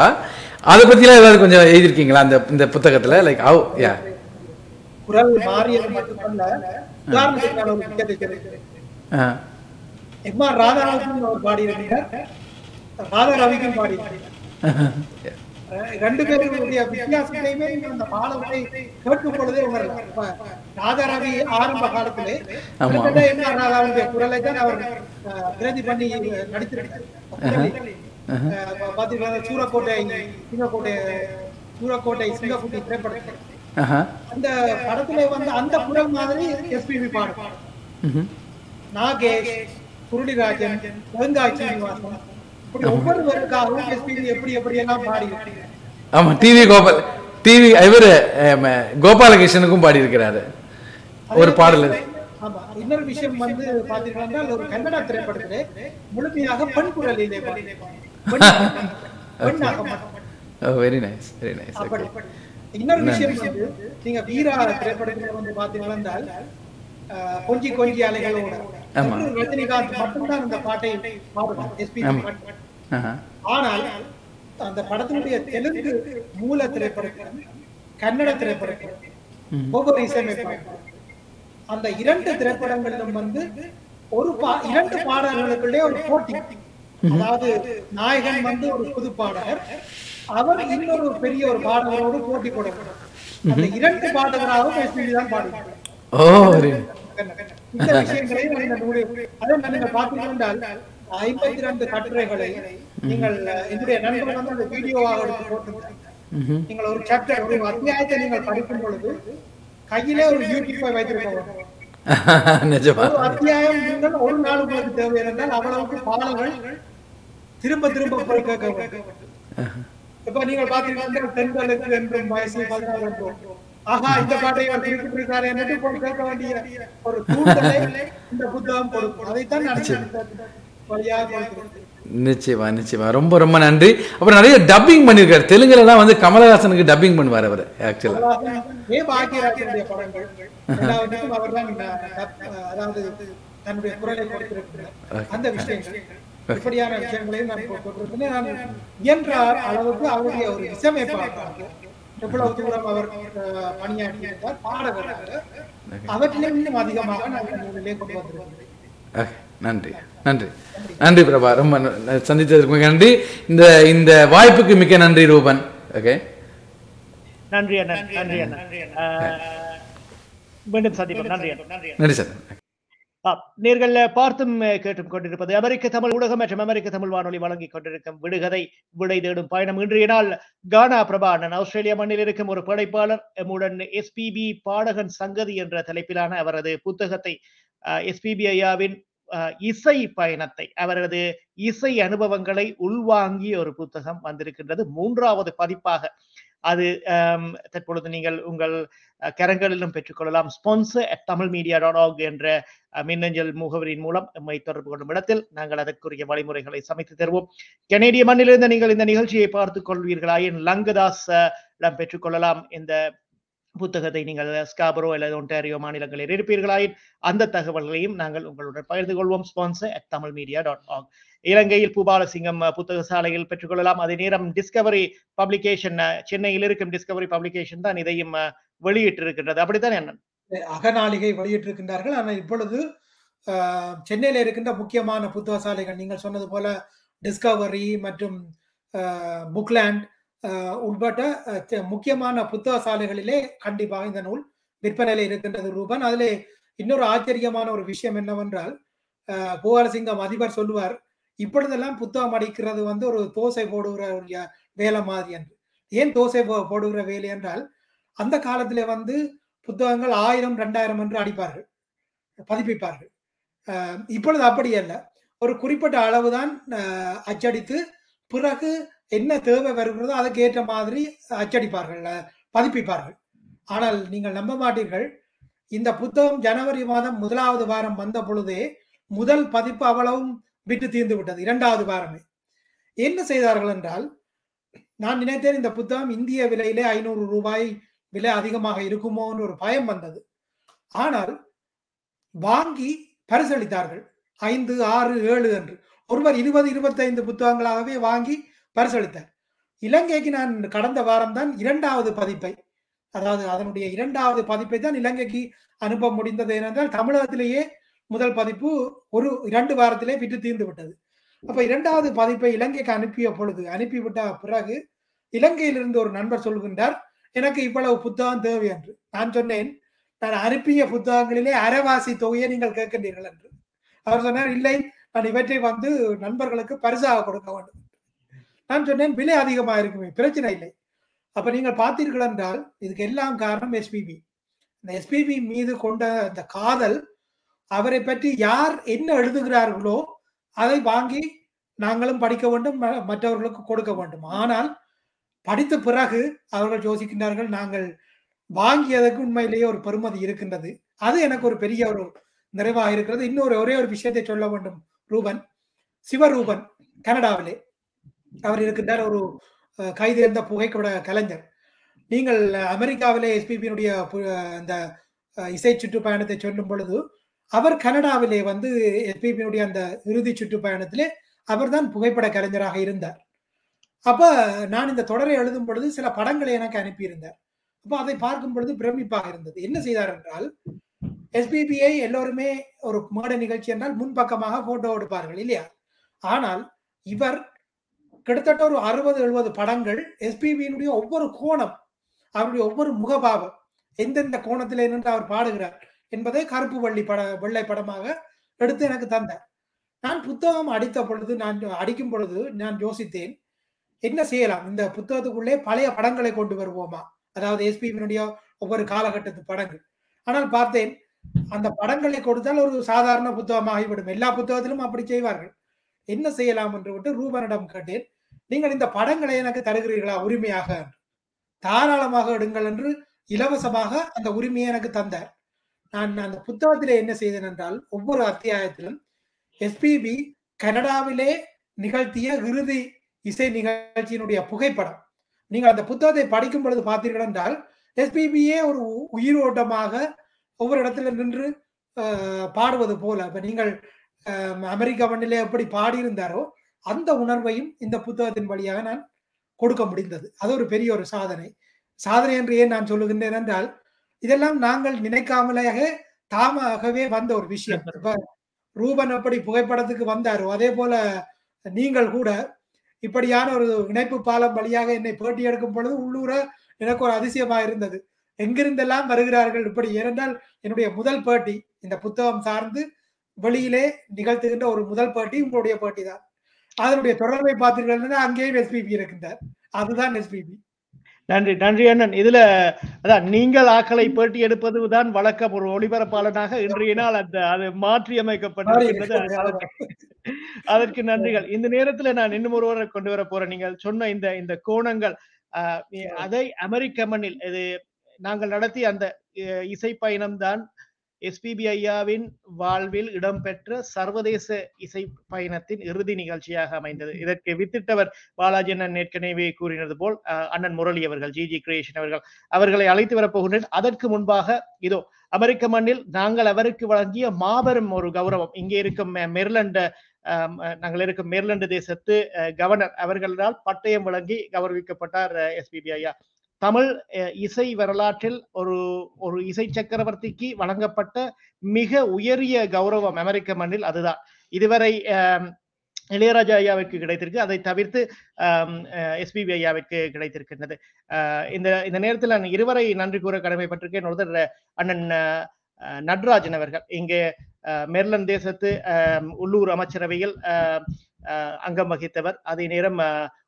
அதை பற்றிலாம் ஏதாவது கொஞ்சம் எழுதியிருக்கீங்களா அந்த இந்த புத்தகத்தில்? லைக் ஹவ் யா குரல் மாறியது மட்டுமல்ல உதாரணத்துக்கு நான் ஒரு விஷயத்தை சொல்றேன். எம் ஆர் ராதாராவுக்கும் அவர் பாடியிருக்கிறார் பாடியிருக்கிறார் *laughs* ரெண்டு பேருடைய வித்தியாசத்தையுமே அந்த பாடல்களை கேட்கும் பொழுதே உணரலாம். இப்ப ராதா ரவி ஆரம்ப காலத்திலே ஆர் ராதாவுடைய குரலை தான் அவர் பிரதி பண்ணி பாத்தீங்கன்னா சூரக்கோட்டை சிங்கக்கோட்டை சூரக்கோட்டை சிங்கக்குட்டி திரைப்படத்தில். அந்த படத்துல வந்து அந்த குரல் மாதிரி எஸ்பிபி பாடும். நாகேஷ் சுருளிராஜன் வெங்காய் சீனிவாசன் பாடி ஆமா டிவி கோபால் டிவி இவர் கோபாலகிருஷ்ணனுக்கும் பாடியிருக்கிறாரு ஒரு பாடல். இன்னொரு விஷயம் வந்து பாத்தீங்கன்னா ஒரு கன்னடா திரைப்படத்திலே முழுமையாக பெண் குரலிலே பாடி. பெண்ணாக மட்டும் வெரி நைஸ் வெரி நைஸ் இன்னொரு விஷயம் வந்து நீங்க வீரா திரைப்படத்துல வந்து பாத்தீங்கன்னா கொஞ்சி கொஞ்சி அலைகளோட. ரஜினிகாந்த் மட்டும்தான் அந்த பாட்டை. ஆஹா ஆனால் அந்த படத்தினுடைய தெலுங்கு மூல திரைப்படத்தில் கன்னட திரைப்படத்தில் ஒவ்வொரு இசையமைப்பாளர். அந்த இரண்டு திரைப்படங்களிலும் வந்து ஒரு பா இரண்டு பாடல்களுக்குள்ளே ஒரு போட்டி. அதாவது நாயகன் வந்து ஒரு புது பாடகர் அவர் இன்னொரு பெரிய ஒரு பாடகரோடு போட்டி போடப்படும் அந்த இரண்டு பாடகராகவும் எஸ்பிபி தான் வெரி இந்த விஷயங்களை நான் இந்த நூலில் அதை நான் ஐம்பத்தி ரெண்டு கட்டுரைகளை நீங்கள் என்னுடைய நண்பர் வந்து அந்த வீடியோவாக எடுத்து நீங்கள் ஒரு சாப்டர் ஒரு அத்தியாயத்தை நீங்கள் படிக்கும் பொழுது கையிலே ஒரு யூடியூப்பை வைத்திருக்க *laughs* அத்தியாயம் நீங்கள் ஒரு நாள் உங்களுக்கு தேவை என்றால் அவ்வளவுக்கு பாடல்கள் திரும்ப திரும்ப கேட்க இப்ப நீங்கள் பாத்தீங்கன்னா தென்களுக்கு என்றும் வயசு பதினாறு என்றும் ஆஹா இந்த பாட்டை அவர் குறிப்பிட்டிருக்காரு என்று கேட்க வேண்டிய ஒரு தூண்டலை இந்த புத்தகம் கொடுக்கும் அதைத்தான் நான் வழியாக கொடுக்கிறேன் நிச்சயமா நிச்சயமா. ரொம்ப ரொம்ப நன்றி. அப்புறம் நிறைய டப்பிங் பண்ணியிருக்காரு தெலுங்குலலாம் வந்து கமலஹாசனுக்கு டப்பிங் பண்ணுவார் அவர் ஆக்சுவலா இப்படியான விஷயங்களையும் நான் போட்டிருக்கிறேன் நான் இயன்ற அளவுக்கு அவருடைய ஒரு இசையமைப்பாளராக எவ்வளவு தூரம் அவர் பாடகராக அவற்றிலும் இன்னும் அதிகமாக நான் கொண்டு வந்திருக்கிறேன். நன்றி. நன்றி. நன்றி பிரபா. ரொம்ப சந்தித்ததற்கு மிக நன்றி. இந்த இந்த வாய்ப்புக்கு மிக்க நன்றி ரூபன். ஓகே? நன்றி அண்ணன் நன்றி அண்ணன் மீண்டும் சந்திப்போம். நன்றி நன்றி சார் நேர்கள் பார்த்தும் கேட்டும் கொண்டிருப்பது அமெரிக்க தமிழ் ஊடகம் மற்றும் அமெரிக்க தமிழ் வானொலி வழங்கிக் கொண்டிருக்கும் விடுகதை விடை தேடும் பயணம். இன்றைய நாள் கானா பிரபா அண்ணன். ஆஸ்திரேலியா மண்ணில் இருக்கும் ஒரு படைப்பாளர் எம்முடன் எஸ்பிபி பாடகன் சங்கதி என்ற தலைப்பிலான அவரது புத்தகத்தை எஸ்பிபி ஐயாவின் இசை பயணத்தை அவரது இசை அனுபவங்களை உள்வாங்கிய ஒரு புத்தகம் வந்திருக்கின்றது. மூன்றாவது பதிப்பாக அது தற்பொழுது நீங்கள் உங்கள் கரங்களிலும் பெற்றுக்கொள்ளலாம். Sponsor at Tamil media dot org என்ற மின்னஞ்சல் முகவரியின் மூலம் நம்மை தொடர்பு கொள்ளும் இடத்தில் நாங்கள் அதற்குரிய வழிமுறைகளை சமைத்து தருவோம். கனேடிய மண்ணிலிருந்து நீங்கள் இந்த நிகழ்ச்சியை பார்த்துக் கொள்வீர்களாயின் லங்கதாஸ் இடம் பெற்றுக்கொள்ளலாம் இந்த புத்தகத்தை நீங்கள் ஸ்காபரோ அல்லது ஒன்டாரியோ மாநிலங்களில் இருப்பீர்களாயின் அந்த தகவல்களையும் நாங்கள் உங்களுடன் பகிர்ந்து கொள்வோம். Sponsor at Tamil media dot org இலங்கையில் பூபாலசிங்கம் புத்தக சாலையில் பெற்றுக்கொள்ளலாம். அதே நேரம் டிஸ்கவரி பப்ளிகேஷன் சென்னையில் இருக்கும் டிஸ்கவரி பப்ளிகேஷன் தான் இதையும் வெளியிட்டிருக்கின்றது. அப்படித்தான் என்ன? அகநாளிகை வெளியிட்டிருக்கின்றார்கள். ஆனால் இப்பொழுது சென்னையில் இருக்கின்ற முக்கியமான புத்தக சாலைகள் நீங்கள் சொன்னது போல டிஸ்கவரி மற்றும் புக்லேண்ட் உட்பட்ட முக்கியமான புத்தக சாலைகளிலே கண்டிப்பாக இந்த நூல் விற்பனையில் இருக்கின்றது ரூபன். அதிலே இன்னொரு ஆச்சரியமான ஒரு விஷயம் என்னவென்றால் பூவரசிங்கம் அதிபர் சொல்லுவார் இப்பொழுதெல்லாம் புத்தகம் அடிக்கிறது வந்து ஒரு தோசை போடுகிற வேலை மாதிரி என்று. ஏன் தோசை போ- போடுகிற வேலை என்றால் அந்த காலத்தில் வந்து புத்தகங்கள் ஆயிரம் ரெண்டாயிரம் என்று அடிப்பார்கள் பதிப்பிப்பார்கள். இப்பொழுது அப்படி அல்ல. ஒரு குறிப்பிட்ட அளவுதான் அச்சடித்து பிறகு என்ன தேவை வருகிறதோ அதுக்கு ஏற்ற மாதிரி அச்சடிப்பார்கள் பதிப்பிப்பார்கள். ஆனால் நீங்கள் நம்ப மாட்டீர்கள். இந்த புத்தகம் ஜனவரி மாதம் முதலாவது வாரம் வந்த பொழுதே முதல் பதிப்பு அவ்வளவும் விட்டு தீர்ந்து விட்டது இரண்டாவது வாரமே. என்ன செய்தார்கள் என்றால் நான் நினைத்தேன் இந்த புத்தகம் இந்திய விலையிலே ஐநூறு ரூபாய் விலை அதிகமாக இருக்குமோ என்று ஒரு பயம் வந்தது. ஆனால் வாங்கி பரிசளித்தார்கள். ஐந்து ஆறு ஏழு என்று. ஒருவர் இருபது இருபத்தைந்து புத்தகங்களாகவே வாங்கி பரிசளித்தார். இலங்கைக்கு நான் கடந்த வாரம் தான் இரண்டாவது பதிப்பை அதாவது அதனுடைய இரண்டாவது பதிப்பை தான் இலங்கைக்கு அனுப்ப முடிந்தது ஏனென்றால் தமிழகத்திலேயே முதல் பதிப்பு ஒரு இரண்டு வாரத்திலே விட்டு தீர்ந்து விட்டது. அப்ப இரண்டாவது பதிப்பை இலங்கைக்கு அனுப்பிய பொழுது அனுப்பிவிட்ட பிறகு இலங்கையிலிருந்து ஒரு நண்பர் சொல்கின்றார் எனக்கு இவ்வளவு புத்தகம் தேவை என்று. நான் சொன்னேன் நான் அனுப்பிய புத்தகங்களிலே அரைவாசி தொகையை நீங்கள் கேட்கின்றீர்கள் என்று. அவர் சொன்னார் இல்லை நான் இவற்றை வந்து நண்பர்களுக்கு பரிசாக கொடுக்க வேண்டும் நான் சொன்னேன் விலை அதிகமாக இருக்குமே பிரச்சனை இல்லை. அப்ப நீங்கள் பார்த்தீர்கள் என்றால் இதுக்கு எல்லாம் காரணம் எஸ்பிபி இந்த எஸ்பிபி மீது கொண்ட அந்த காதல் அவரை பற்றி யார் என்ன எழுதுகிறார்களோ அதை வாங்கி நாங்களும் படிக்க வேண்டும் ம- மற்றவர்களுக்கு கொடுக்க வேண்டும். ஆனால் படித்த பிறகு அவர்கள் யோசிக்கின்றார்கள் நாங்கள் வாங்கியதற்கு உண்மையிலேயே ஒரு பெருமதி இருக்கின்றது. அது எனக்கு ஒரு பெரிய ஒரு நிறைவாக இருக்கிறது. இன்னொரு ஒரே ஒரு விஷயத்தை சொல்ல வேண்டும். ரூபன் சிவரூபன் கனடாவிலே. அவர் இருக்கின்றார் ஒரு அஹ், கைதேர்ந்த புகைப்பட கலைஞர். நீங்கள் அமெரிக்காவிலே எஸ்பிபியினுடைய அந்த இசை சுற்றுப்பயணத்தை சொல்லும் பொழுது அவர் கனடாவிலே வந்து எஸ்பிபியினுடைய அந்த இறுதி சுற்றுப்பயணத்திலே அவர்தான் புகைப்பட கலைஞராக இருந்தார். அப்ப நான் இந்த தொடரை எழுதும் பொழுது சில படங்களை எனக்கு அனுப்பியிருந்தார். அப்போ அதை பார்க்கும் பொழுது பிரமிப்பாக இருந்தது. என்ன செய்தார் என்றால் எஸ்பிபிஐ எல்லோருமே ஒரு மேடை நிகழ்ச்சி என்றால் முன்பக்கமாக போட்டோ எடுப்பார்கள் இல்லையா? ஆனால் இவர் கிட்டத்தட்ட ஒரு அறுபது எழுபது படங்கள் எஸ்பிபியினுடைய ஒவ்வொரு கோணம் அவருடைய ஒவ்வொரு முகபாவம் எந்தெந்த கோணத்தில் நின்று அவர் பாடுகிறார் என்பதை கருப்பு வள்ளி பட வெள்ளை படமாக எடுத்து எனக்கு தந்தார். நான் புத்தகம் அடித்த பொழுது நான் அடிக்கும் பொழுது நான் யோசித்தேன் என்ன செய்யலாம்? இந்த புத்தகத்துக்குள்ளே பழைய படங்களை கொண்டு வருவோமா? அதாவது எஸ்பிபியினுடைய ஒவ்வொரு காலகட்டத்து படங்கள். ஆனால் பார்த்தேன் அந்த படங்களை கொடுத்தால் ஒரு சாதாரண புத்தகமாகிவிடும். எல்லா புத்தகத்திலும் அப்படி செய்வார்கள். என்ன செய்யலாம் என்று விட்டு ரூபனிடம் கேட்டேன் நீங்கள் இந்த படங்களை எனக்கு தருகிறீர்களா? உரிமையாக. தாராளமாக எடுங்கள் என்று இலவசமாக அந்த உரிமையை எனக்கு தந்தார். நான் அந்த புத்தகத்திலே என்ன செய்தேன் என்றால் ஒவ்வொரு அத்தியாயத்திலும் எஸ்பிபி கனடாவிலே நிகழ்த்திய இறுதி இசை நிகழ்ச்சியினுடைய புகைப்படம். நீங்கள் அந்த புத்தகத்தை படிக்கும் பொழுது பார்த்தீர்கள் என்றால் எஸ்பிபியே ஒரு உ- உயிரோட்டமாக ஒவ்வொரு இடத்துல நின்று பாடுவது போல. இப்ப நீங்கள் அமெரிக்க அமெரிக்கா மண்ணிலே எப்படி பாடியிருந்தாரோ அந்த உணர்வையும் இந்த புத்தகத்தின் வழியாக நான் கொடுக்க முடிந்தது. அது ஒரு பெரிய ஒரு சாதனை. சாதனை என்று ஏன் நான் சொல்லுகின்றேன் என்றால் இதெல்லாம் நாங்கள் நினைக்காமலேயே தாமாகவே வந்த ஒரு விஷயம். ரூபன் எப்படி புகைப்படத்துக்கு வந்தாரோ அதே போல நீங்கள் கூட இப்படியான ஒரு இணைப்பு பாலம் வழியாக என்னை பேட்டி எடுக்கும் பொழுது உள்ளூர எனக்கு ஒரு அதிசயமா இருந்தது. எங்கிருந்தெல்லாம் வருகிறார்கள் இப்படி? ஏனென்றால் என்னுடைய முதல் பேட்டி இந்த புத்தகம் சார்ந்து வெளியிலே நிகழ்த்துகின்ற ஒரு முதல் பேட்டி உங்களுடைய பேட்டி தான். அதனுடைய தொடர்பை பார்த்தீர்கள் அங்கேயும் எஸ்பிபி இருக்கின்றார். அதுதான் எஸ்பிபி நன்றி நன்றி அண்ணன். இதுல அதான் நீங்கள் ஆக்களை பேட்டி எடுப்பது தான் வழக்கம். ஒரு ஒளிபரப்பாளனாக இன்றைய நாள் அந்த அது மாற்றி அமைக்கப்பட்டிருக்கின்றது அதற்கு நன்றிகள். இந்த நேரத்துல நான் இன்னும் ஒருவரை கொண்டு வர போறேன். நீங்கள் சொன்ன இந்த இந்த கோணங்கள் அதை அமெரிக்க மண்ணில் இது நாங்கள் நடத்திய அந்த இசை பயணம் தான் எஸ்பிபி ஐயாவின் வாழ்வில் இடம்பெற்ற சர்வதேச இசை பயணத்தின் இறுதி நிகழ்ச்சியாக அமைந்தது. இதற்கு வித்திட்டவர் பாலாஜி அண்ணன் ஏற்கனவே கூறினது போல் அண்ணன் முரளி அவர்கள் ஜி ஜி கிரியேஷன் அவர்கள் அவர்களை அழைத்து வரப்போகின்றேன் அதற்கு முன்பாக இதோ அமெரிக்க மண்ணில் நாங்கள் அவருக்கு வழங்கிய மாபெரும் ஒரு கௌரவம். இங்கே இருக்கும் மெர்லண்ட நாங்கள் இருக்கும் மேர்லண்டு தேசத்து அஹ், கவர்னர் அவர்களால் பட்டயம் வழங்கி கௌரவிக்கப்பட்டார் எஸ்பிபி ஐயா தமிழ் இசை வரலாற்றில் ஒரு ஒரு இசை சக்கரவர்த்திக்கு வழங்கப்பட்ட மிக உயரிய கௌரவம் அமெரிக்க மண்ணில் அதுதான். இதுவரை இளையராஜா ஐயாவிற்கு கிடைத்திருக்கு. அதை தவிர்த்து எஸ்பிபி ஐயாவிற்கு கிடைத்திருக்கின்றது. இந்த இந்த நேரத்தில் நான் இருவரை நன்றி கூற கடமைப்பட்டிருக்கேன். ஒருத்தர் அண்ணன் நட்ராஜன் அவர்கள். இங்கே மேர்லன் தேசத்து உள்ளூர் அமைச்சரவையில் அஹ், அங்கம் வகித்தவர். அதே நேரம்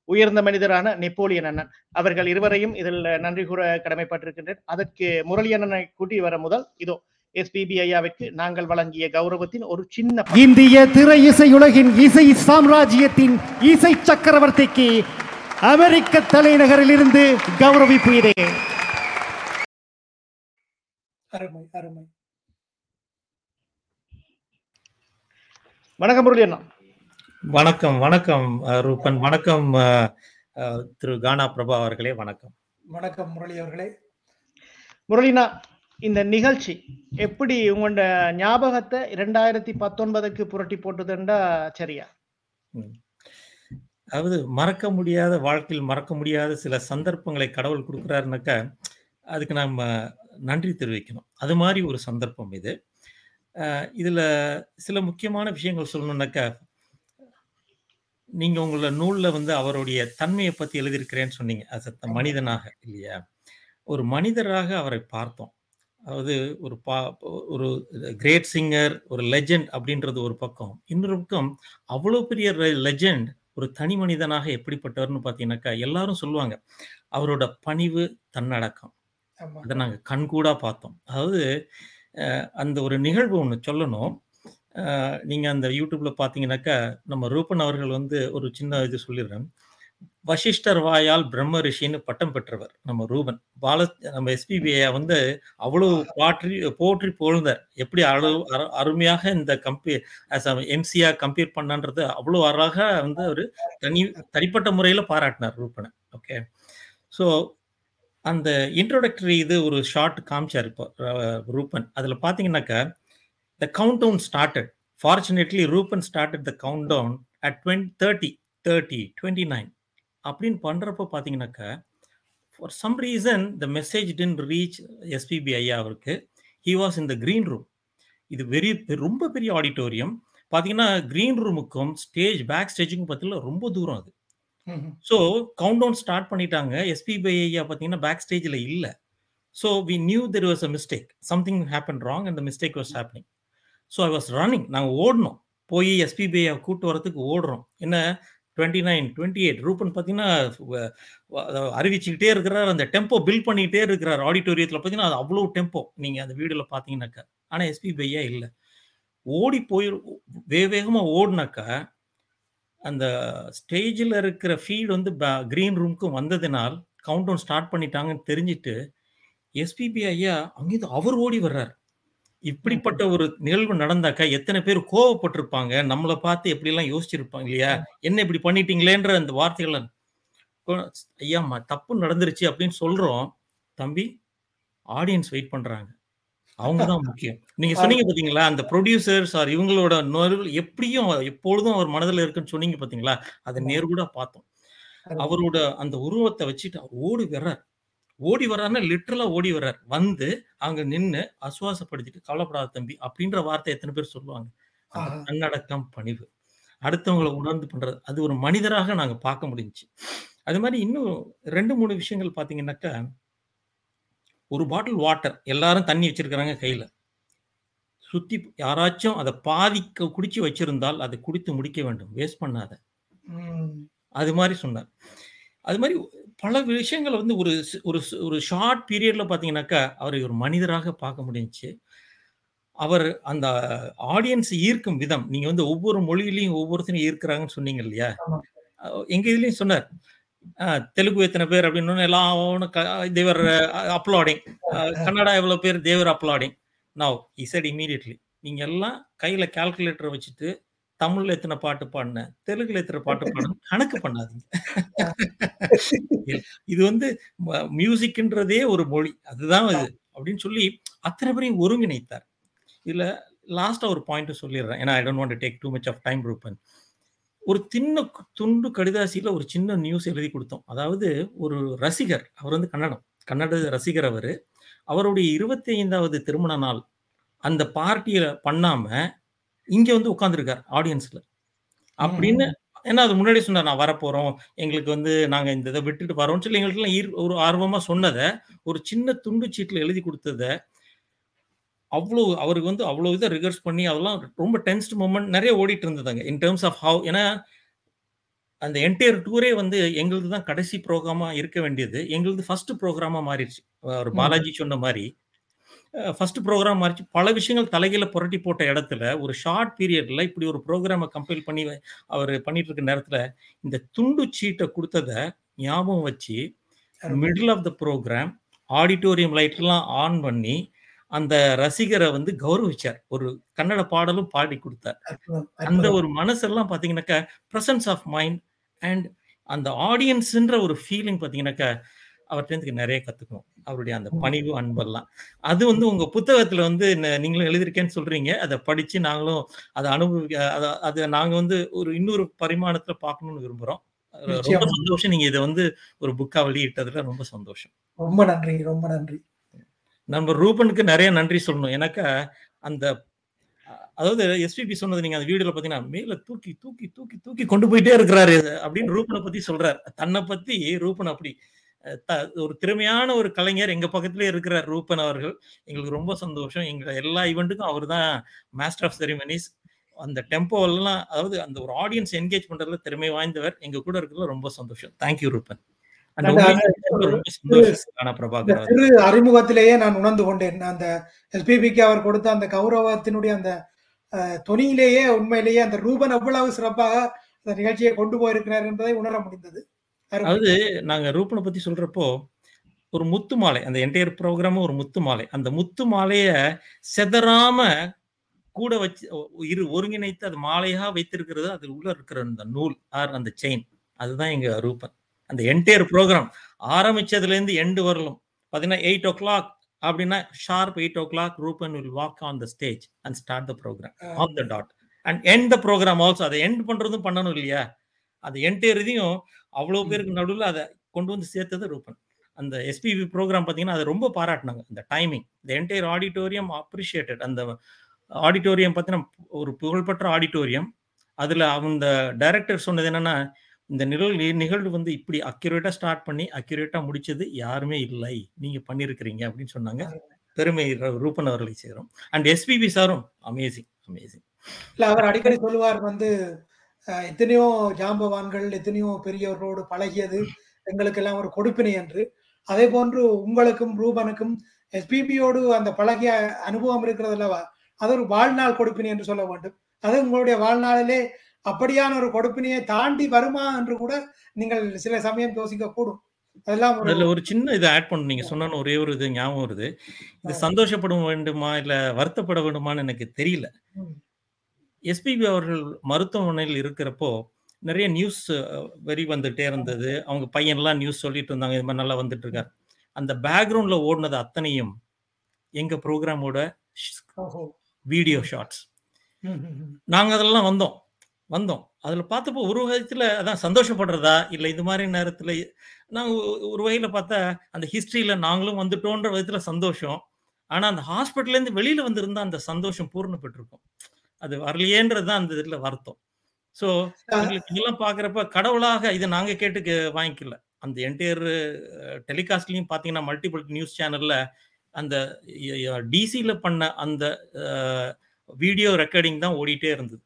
உயர்ந்த மனிதரான நெப்போலியன் அண்ணன். அவர்கள் இருவரையும் இதில் நன்றி கூற கடமைப்பட்டிருக்கின்றேன். அதற்கு முரளி அண்ணனை கூட்டி வர முதல் இதோ எஸ்பிபி ஐயாவிற்கு நாங்கள் வழங்கிய கௌரவத்தின் ஒரு சின்ன இந்திய திரை இசையுலகின் இசை சாம்ராஜ்யத்தின் இசை சக்கரவர்த்திக்கு அமெரிக்க தலைநகரிலிருந்து கௌரவிப்பு இதே. அருமை அருமை. வணக்கம் முரளி அண்ணா. வணக்கம் வணக்கம் ரூபன். வணக்கம் திரு கானா பிரபா அவர்களே வணக்கம். வணக்கம் முரளி அவர்களே. முரளினா இந்த நிகழ்ச்சி எப்படி உங்களோட ஞாபகத்தை இரண்டாயிரத்தி பத்தொன்பதுக்கு புரட்டி போட்டுதுண்டா சரியா? அதாவது மறக்க முடியாத வாழ்க்கையில் மறக்க முடியாத சில சந்தர்ப்பங்களை கடவுள் கொடுக்குறாருனாக்கா அதுக்கு நாம் நன்றி தெரிவிக்கணும். அது மாதிரி ஒரு சந்தர்ப்பம் இது. இதுல சில முக்கியமான விஷயங்கள் சொல்லணும்னாக்கா நீங்க உங்களோட நூல்ல வந்து அவருடைய தன்மையை பத்தி எழுதியிருக்கிறேன்னு சொன்னீங்க. அது மனிதனாக இல்லையா? ஒரு மனிதராக அவரை பார்த்தோம். அதாவது ஒரு பா ஒரு கிரேட் சிங்கர் ஒரு லெஜெண்ட் அப்படின்றது ஒரு பக்கம். இன்னொரு பக்கம் அவ்வளோ பெரிய லெஜெண்ட் ஒரு தனி மனிதனாக எப்படிப்பட்டவர்னு பார்த்தீங்கன்னாக்கா எல்லாரும் சொல்லுவாங்க. அவரோட பணிவு தன்னடக்கம். அதை நாங்கள் கண்கூடா பார்த்தோம். அதாவது அந்த ஒரு நிகழ்வு ஒன்று சொல்லணும். நீங்கள் அந்த யூடியூப்ல பார்த்தீங்கன்னாக்கா நம்ம ரூபன் அவர்கள் வந்து ஒரு சின்ன இது சொல்லிடுறேன். வசிஷ்டர் வாயால் பிரம்ம ரிஷின்னு பட்டம் பெற்றவர் நம்ம ரூபன். பால நம்ம எஸ்பிபிஐ வந்து அவ்வளவு பாற்றி போற்றி புகழ்ந்தார். எப்படி அளவு அரு- அருமையாக இந்த கம்பி எம்சியா கம்பேர் பண்ணான்றது அவ்வளோ அழகாக வந்து ஒரு தனி தனிப்பட்ட முறையில் பாராட்டினார் ரூபனை. ஓகே ஸோ அந்த இன்ட்ரோடக்டரி இது ஒரு ஷார்ட் காமிச்சார் இப்போ ரூபன். அதில் பார்த்தீங்கன்னாக்கா started fortunately Ruban started the count down at twenty thirty thirty twenty nine அப்படின்னு பண்ணுறப்போ பார்த்தீங்கன்னாக்கா for some reason the message didn't reach SPB ஐயா அவருக்கு. He was in the green room இது வெரி ரொம்ப பெரிய ஆடிட்டோரியம் பார்த்தீங்கன்னா க்ரீன் ரூமுக்கும் ஸ்டேஜ் பேக் ஸ்டேஜுக்கும் பார்த்தீங்கன்னா ரொம்ப தூரம் அது. ஸோ கவுண்ட் டவுன் ஸ்டார்ட் பண்ணிட்டாங்க. எஸ்பிபி ஐயா பார்த்தீங்கன்னா பேக் ஸ்டேஜில் இல்லை so we knew there was a mistake something happen wrong அந்த mistake was happening so I was running நாங்கள் ஓடணும். போய் எஸ்பிபிஐ கூட்டு வரத்துக்கு ஓடுறோம். என்ன? Twenty nine twenty eight Ruban பார்த்தீங்கன்னா அறிவிச்சுக்கிட்டே இருக்கிறார். அந்த டெம்போ பில்ட் பண்ணிக்கிட்டே இருக்கிறார். ஆடிட்டோரியத்தில் பார்த்தீங்கன்னா அது அவ்வளோ டெம்போ நீங்கள் அந்த வீடியோவில் பார்த்தீங்கன்னாக்கா ஆனால் எஸ்பிபிஐயா இல்லை. ஓடி போய் வே வேகமாக ஓடினாக்கா அந்த ஸ்டேஜில் இருக்கிற ஃபீல்டு வந்து க்ரீன் ரூமுக்கும் வந்ததினால் கவுண்ட் டவுன் ஸ்டார்ட் பண்ணிட்டாங்கன்னு தெரிஞ்சுட்டு எஸ்பிபி ஐயா அங்கேருந்து அவர் ஓடி வர்றார். இப்படிப்பட்ட ஒரு நிகழ்வு நடந்தாக்கா எத்தனை பேர் கோவப்பட்டிருப்பாங்க? நம்மளை பார்த்து எப்படிலாம் யோசிச்சிருப்பாங்க இல்லையா? என்ன இப்படி பண்ணிட்டீங்களேன்ற அந்த வார்த்தைகளை கொ- ஐயா ம- தப்பு நடந்துருச்சு அப்படின்னு சொல்றோம். தம்பி ஆடியன்ஸ் வெயிட் பண்றாங்க. அவங்க தான் முக்கியம். நீங்க சொன்னீங்க பாத்தீங்களா? அந்த ப்ரொடியூசர்ஸ் ஆர் இவங்களோட நுணர்வு எப்படியும் எப்பொழுதும் அவர் மனதில் இருக்குன்னு சொன்னீங்க பாத்தீங்களா? அதை நேர்கூடா பார்த்தோம். அவரோட அந்த உருவத்தை வச்சுட்டு ஓடி வர்றார் ஓடி வர்றாருன்னா லிட்டரலா ஓடி வர்றார். வந்து அங்க நின்னு அசுவாசப்படுத்திட்டு கவலைப்படாத தம்பி அப்படின்ற வார்த்தை எத்தனை பேர் சொல்லுவாங்க. தன்னடக்கம் பணிவு. அடுத்தவங்களை உணர்ந்து பண்றது. அது ஒரு மனிதராக நாங்க பார்க்க முடிஞ்சுச்சு. அது மாதிரி இன்னும் ரெண்டு மூணு விஷயங்கள் பார்த்தீங்கன்னாக்கா ஒரு பாட்டில் வாட்டர் எல்லாரும் தண்ணி வச்சிருக்கிறாங்க கையில. சுத்தி யாராச்சும் அதை பாதிக்க குடிச்சு வச்சிருந்தால் அதை குடித்து முடிக்க வேண்டும். வேஸ்ட் பண்ணாத. அது மாதிரி சொன்னார். அது மாதிரி பல விஷயங்களை வந்து ஒரு ஒரு ஒரு ஷார்ட் பீரியட்ல பார்த்தீங்கன்னாக்கா அவரை ஒரு மனிதராக பார்க்க முடிஞ்சுச்சு. அவர் அந்த ஆடியன்ஸ் ஈர்க்கும் விதம் நீங்க வந்து ஒவ்வொரு மொழியிலையும் ஒவ்வொருத்தரும் ஈர்க்கிறாங்கன்னு சொன்னீங்க இல்லையா? ஆமா. அஹ் எங்க இதுலயும் சொன்னார். தெலுங்கு எத்தனை பேர் அப்படின்னு எல்லாம் தேவர் அப்லாடிங் கன்னடா எவ்வளவு பேர் தேவர் அப்லாடிங் நவ் இசட் இமீடியட்லி நீங்க எல்லாம் கையில கால்குலேட்டர் வச்சுட்டு தமிழ்ல எத்தனை பாட்டு பாடின தெலுங்குல எத்தனை பாட்டு *laughs* பாடின கணக்கு பண்ணாதீங்க. இது வந்து மியூசிக்ன்றதே ஒரு மொழி. அதுதான் இது. அப்படின்னு சொல்லி அத்தனை பேரையும் ஒருங்கிணைத்தார். இதுல லாஸ்டா ஒரு பாயிண்ட் சொல்லிடுறேன். ஏன்னா I don't want take too much of time Ruban ஒரு சின்ன துண்டு கடிதாசியில ஒரு சின்ன நியூஸ் எழுதி கொடுத்தோம். அதாவது ஒரு ரசிகர் அவர் வந்து கன்னடம். கன்னட ரசிகர் அவரு. அவருடைய இருபத்தி ஐந்தாவது திருமண நாள் அந்த பார்ட்டியில பண்ணாம இங்க வந்து உட்கார்ந்துருக்கார் ஆடியன்ஸ்ல அப்படின்னு ஏன்னா அது முன்னாடி சொன்னார் நான் வரப்போறோம். எங்களுக்கு வந்து நாங்க இந்த இதை விட்டுட்டு வரோம்னு சொல்லி எங்களுக்கு ஒரு ஆர்வமா சொன்னதை ஒரு சின்ன துண்டு சீட்ல எழுதி கொடுத்ததை அவ்வளோ அவருக்கு வந்து அவ்வளோ இதை ரிகர்ஸ் பண்ணி அதெல்லாம் ரொம்ப டென்ஸ்ட் மூமெண்ட் நிறைய ஓடிட்டு இருந்ததுங்க. இன் டேர்ம்ஸ் ஆஃப் ஹவ் ஏன்னா அந்த என்டையர் டூரே வந்து எங்களுது தான் கடைசி ப்ரோக்ராமா இருக்க வேண்டியது. எங்களுது ஃபர்ஸ்ட் ப்ரோக்ராமா மாறிடுச்சு. ஒரு. பாலாஜி சொன்ன மாதிரி ஃபர்ஸ்ட் ப்ரோக்ராம் மாறிச்சு. பல விஷயங்கள் தலைகீழ புரட்டி போட்ட இடத்துல ஒரு ஷார்ட் பீரியட்ல இப்படி ஒரு ப்ரோக்ராமை கம்பைல் பண்ணி அவர் பண்ணிட்டு இருக்க நேரத்துல இந்த துண்டு சீட்டை கொடுத்ததை ஞாபகம் வச்சு middle of the programme auditorium லைட்லாம் ஆன் பண்ணி அந்த ரசிகரை வந்து கௌரவிச்சார். ஒரு கன்னட பாடலும் பாடி கொடுத்தார். அந்த. ஒரு மனசெல்லாம் பாத்தீங்கன்னாக்கா பிரசன்ஸ் ஆஃப் மைண்ட் அண்ட் அந்த ஆடியன்ஸ்ன்ற ஒரு ஃபீலிங் பாத்தீங்கன்னாக்கா அவர்கிட்ட நிறைய கத்துக்கணும். அவருடைய அந்த. பணிவு அன்பெல்லாம். அது வந்து உங்க புத்தகத்துல வந்து நீங்களும் எழுதியிருக்கேன்னு சொல்றீங்க. அதை படிச்சு நாங்களும் அதை அனுபவி அத- நாங்க வந்து ஒரு இன்னொரு பரிமாணத்துல பார்க்கணும்னு விரும்புறோம். ரொம்ப. சந்தோஷம். நீங்க இதை வந்து ஒரு புக்கா வெளியிட்டதுல ரொம்ப சந்தோஷம். ரொம்ப நன்றி ரொம்ப நன்றி. நம்ம ரூபனுக்கு நிறைய நன்றி சொல்லணும். எனக்கு அந்த அதாவது எஸ்பிபி சொன்னது நீங்க அந்த வீடியோல பாத்தீங்கன்னா மேல தூக்கி தூக்கி தூக்கி தூக்கி கொண்டு போயிட்டே இருக்கிறாரு அப்படின்னு ரூபனை பத்தி சொல்றாரு. தன்னை பத்தி ரூபன் அப்படி ஒரு திறமையான ஒரு கலைஞர் எங்க பக்கத்திலே இருக்கிறார் ரூபன் அவர்கள். எங்களுக்கு ரொம்ப சந்தோஷம். எங்க எல்லா ஈவெண்ட்டுக்கும் அவர் தான் மாஸ்டர் ஆஃப் செரிமனிஸ் அந்த டெம்போ எல்லாம் அதாவது அந்த ஒரு ஆடியன்ஸ் என்கேஜ் பண்றதுல திறமை வாய்ந்தவர். எங்க கூட இருக்கிறதுல ரொம்ப சந்தோஷம். Thank you Ruban. சிறு அறிமுகத்திலேயே நான் உணர்ந்து கொண்டேன். அந்த எஸ்பிபிக்கு அவர் கொடுத்த அந்த கௌரவத்தினுடைய அந்த தொனியிலேயே உண்மையிலேயே அந்த ரூபன் எவ்வளவு சிறப்பாக அந்த நிகழ்ச்சியை கொண்டு போயிருக்கிறார் என்பதை உணர முடிந்தது. அருமை. அதாவது நாங்க ரூபனை பத்தி சொல்றப்போ ஒரு முத்து மாலை அந்த என்டையர் ப்ரோக்ராமும் ஒரு முத்து மாலை. அந்த முத்து மாலைய செதறாம கூட வச்சு ஒ- இரு ஒருங்கிணைத்து அது மாலையா வைத்திருக்கிறது அது உள்ள இருக்கிற அந்த நூல் ஆர் அந்த செயின் அதுதான் எங்க ரூபன். அந்த என்டையர் ப்ரோக்ராம் ஆரம்பிச்சதுல இருந்து எண்டு வரலும். பாத்தீங்கன்னா எயிட் ஓ கிளாக் அப்படின்னா sharp eight o'clock Ruban will walk on the stage and start the programme on the dot and end the programme also அதை எண்ட் பண்றதும் பண்ணணும் இல்லையா? அது என்டையர் இதையும் அவ்வளவு பேருக்கு நடுவில் அதை கொண்டு வந்து சேர்த்தது ரூபன். அந்த எஸ்பிபி ப்ரோக்ராம் பார்த்தீங்கன்னா அதை ரொம்ப பாராட்டினாங்க. இந்த டைமிங் இந்த என்டையர் ஆடிட்டோரியம் அப்ரிஷியேட்டட் அந்த ஆடிட்டோரியம் பார்த்தீங்கன்னா ஒரு புகழ்பெற்ற ஆடிட்டோரியம் அதில் அந்த டைரக்டர் சொன்னது என்னன்னா இந்த நிகழ்வு நிகழ்வு வந்து இப்படி அக்யூரேட்டா ஸ்டார்ட் பண்ணி அக்யூரேட்டா முடிச்சது யாருமே இல்லை. நீங்க பண்ணிருக்கிறீங்க அப்படின்னு சொன்னாங்க. பெருமை ரூபன் அவர்களை சேரும். அண்ட் எஸ்பிபி சாரும் அமேசிங் அமேசிங் இல்ல அவர் அடிக்கடி சொல்லுவார் வந்து எத்தனையோ ஜாம்பவான்கள் எத்தனையோ பெரியவர்களோடு பழகியது எங்களுக்கெல்லாம் ஒரு கொடுப்பினை என்று. அதே போன்று உங்களுக்கும் ரூபனுக்கும் எஸ்பிபியோடு அந்த பழகிய அனுபவம் இருக்கிறது அல்லவா? அது ஒரு வாழ்நாள் கொடுப்பினை என்று சொல்ல வேண்டும். அது உங்களுடைய வாழ்நாளிலே அப்படியான ஒரு கொடுப்பினையை தாண்டி வருமா என்று கூட நீங்கள் சில சமயம் யோசிக்க கூடும் அதெல்லாம் ஒரு அதுல ஒரு சின்ன இதை ஆட் பண்ண. நீங்க சொன்ன ஒரே ஒரு இது ஞாபகம் வருது. இது சந்தோஷப்பட வேண்டுமா இல்ல வருத்தப்பட வேண்டுமான்னு எனக்கு தெரியல. எஸ்பிபி அவர்கள் மருத்துவமனையில் இருக்கிறப்போ நிறைய நியூஸ் வெறி வந்துட்டே இருந்தது. அவங்க பையன்லாம் நியூஸ் சொல்லிட்டு இருந்தாங்க இது மாதிரி நல்லா வந்துட்டு இருக்காரு அந்த பேக்ரவுண்ட்ல ஓடுனது அத்தனையும் எங்க ப்ரோக்ராமோட. வீடியோ ஷார்ட்ஸ் ம், ம், ம். நாங்க அதெல்லாம் வந்தோம். வந்தோம். அதுல பார்த்தப்போ ஒரு விதத்துல அதான் சந்தோஷப்படுறதா? இல்ல இது மாதிரி நேரத்துல நாங்க ஒரு வகையில பார்த்தா அந்த ஹிஸ்டரியில நாங்களும் வந்துட்டோன்ற விதத்துல சந்தோஷம். ஆனா அந்த ஹாஸ்பிட்டல்ல இருந்து வெளியில வந்திருந்தா அந்த சந்தோஷம் பூர்ணப்பட்டிருக்கும். அது வரலையேன்றது தான் அந்த இதுல வருத்தம். ஸோ எங்களுக்கு இதெல்லாம் பார்க்குறப்ப கடவுளாக இதை நாங்க கேட்டு வாங்கிக்கல. அந்த என்டையர் டெலிகாஸ்ட்லயும் பார்த்தீங்கன்னா மல்டிபிள் நியூஸ் சேனல்ல அந்த டிசியில் பண்ண அந்த வீடியோ ரெக்கார்டிங் தான் ஓடிட்டே இருந்தது.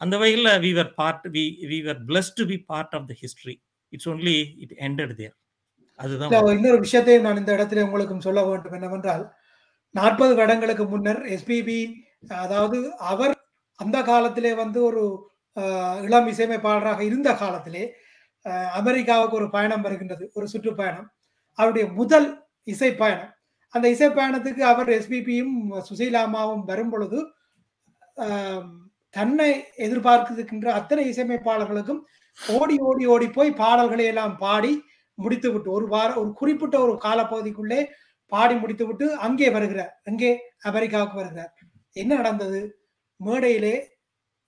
அந்த வகையில் we were part we we were plus to be part of the history it's only it ended there அதுதான் இன்னொரு விஷயத்தையும் நான் இந்த இடத்துல உங்களுக்கும் சொல்ல வேண்டும் என்னவென்றால் நாற்பது வருடங்களுக்கு முன்னர் எஸ்பிபி அதாவது அவர் அந்த காலத்திலே வந்து ஒரு இளம் இசையமைப்பாளராக இருந்த காலத்திலே அமெரிக்காவுக்கு ஒரு பயணம் வருகின்றது ஒரு சுற்றுப்பயணம். அவருடைய முதல் இசை பயணம் அந்த இசை பயணத்துக்கு அவர் எஸ்பிபியும் சுசீலாமாவும் வரும் பொழுது தன்னை எதிர்பார்க்கின்ற அத்தனை இசையமைப்பாளர்களுக்கும் ஓடி ஓடி ஓடி போய் பாடல்களை எல்லாம் பாடி முடித்து விட்டு ஒரு வார ஒரு குறிப்பிட்ட ஒரு காலப்பகுதிக்குள்ளே பாடி முடித்து விட்டு அங்கே வருகிறார் அங்கே அமெரிக்காவுக்கு வருகிறார். என்ன நடந்தது? மேடையிலே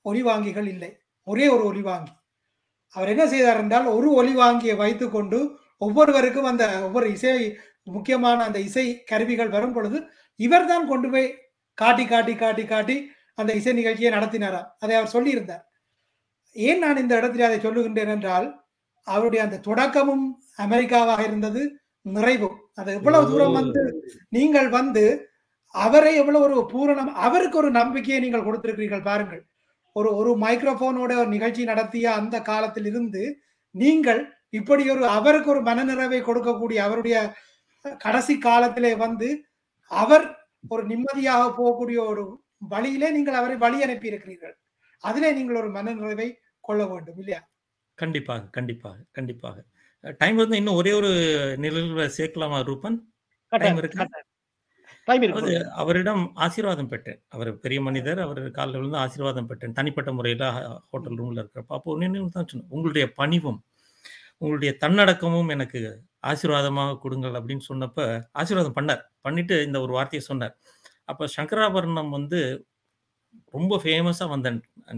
ஒலிவாங்கிகள் இல்லை. ஒரே ஒரு ஒலிவாங்கி. அவர் என்ன செய்தார் என்றால் ஒரு ஒலிவாங்கியை வைத்துக்கொண்டு ஒவ்வொருவருக்கும் அந்த ஒவ்வொரு இசை முக்கியமான அந்த இசை கருவிகள் வரும் பொழுது இவர்தான் கொண்டு போய் காட்டி காட்டி காட்டி காட்டி அந்த இசை நிகழ்ச்சியை நடத்தினாராம். அதை அவர் சொல்லியிருந்தார். ஏன் நான் இந்த இடத்தில் அதை சொல்லுகின்றேன் என்றால் அவருடைய அந்த தொடக்கமும் அமெரிக்காவாக இருந்தது நிறைவும். அது எவ்வளவு தூரம் வந்து நீங்கள் வந்து அவரை எவ்வளவு ஒரு பூரணம் அவருக்கு ஒரு நம்பிக்கையை நீங்கள் கொடுத்திருக்கிறீர்கள் பாருங்கள். ஒரு ஒரு மைக்ரோபோனோட ஒரு நிகழ்ச்சி நடத்திய அந்த காலத்தில் இருந்து நீங்கள் இப்படி ஒரு அவருக்கு ஒரு மனநிறைவை கொடுக்கக்கூடிய அவருடைய கடைசி காலத்திலே வந்து அவர் ஒரு நிம்மதியாக போகக்கூடிய ஒரு வழியிலே நீங்கள் அவரை வழி அனுப்பி இருக்கிறீர்கள் அதிலே நீங்கள் ஒரு மனநிறைவை கொள்ள வேண்டும் இல்லையா? கண்டிப்பாக கண்டிப்பாக கண்டிப்பாக. டைம் வந்து இன்னும் ஒரே ஒரு நிழல்ல சேர்க்கலாமா ரூபன்? டைம் இருக்கு? அவரிடம் ஆசீர்வாதம் பெற்றேன். அவர் பெரிய மனிதர் அவர் காலில் விழுந்து ஆசீர்வாதம் பெற்றேன். தனிப்பட்ட முறையில் ஹோட்டல் ரூம்ல இருக்கிறப்ப அப்போ நினைவு தான் சொன்னேன். உங்களுடைய பணிவும் உங்களுடைய தன்னடக்கமும் எனக்கு ஆசீர்வாதமாக கொடுங்கள் அப்படின்னு சொன்னப்ப ஆசீர்வாதம் பண்ணார். பண்ணிட்டு இந்த ஒரு வார்த்தையை சொன்னார். அப்போ சங்கராபரணம் வந்து ரொம்ப ஃபேமஸாக வந்த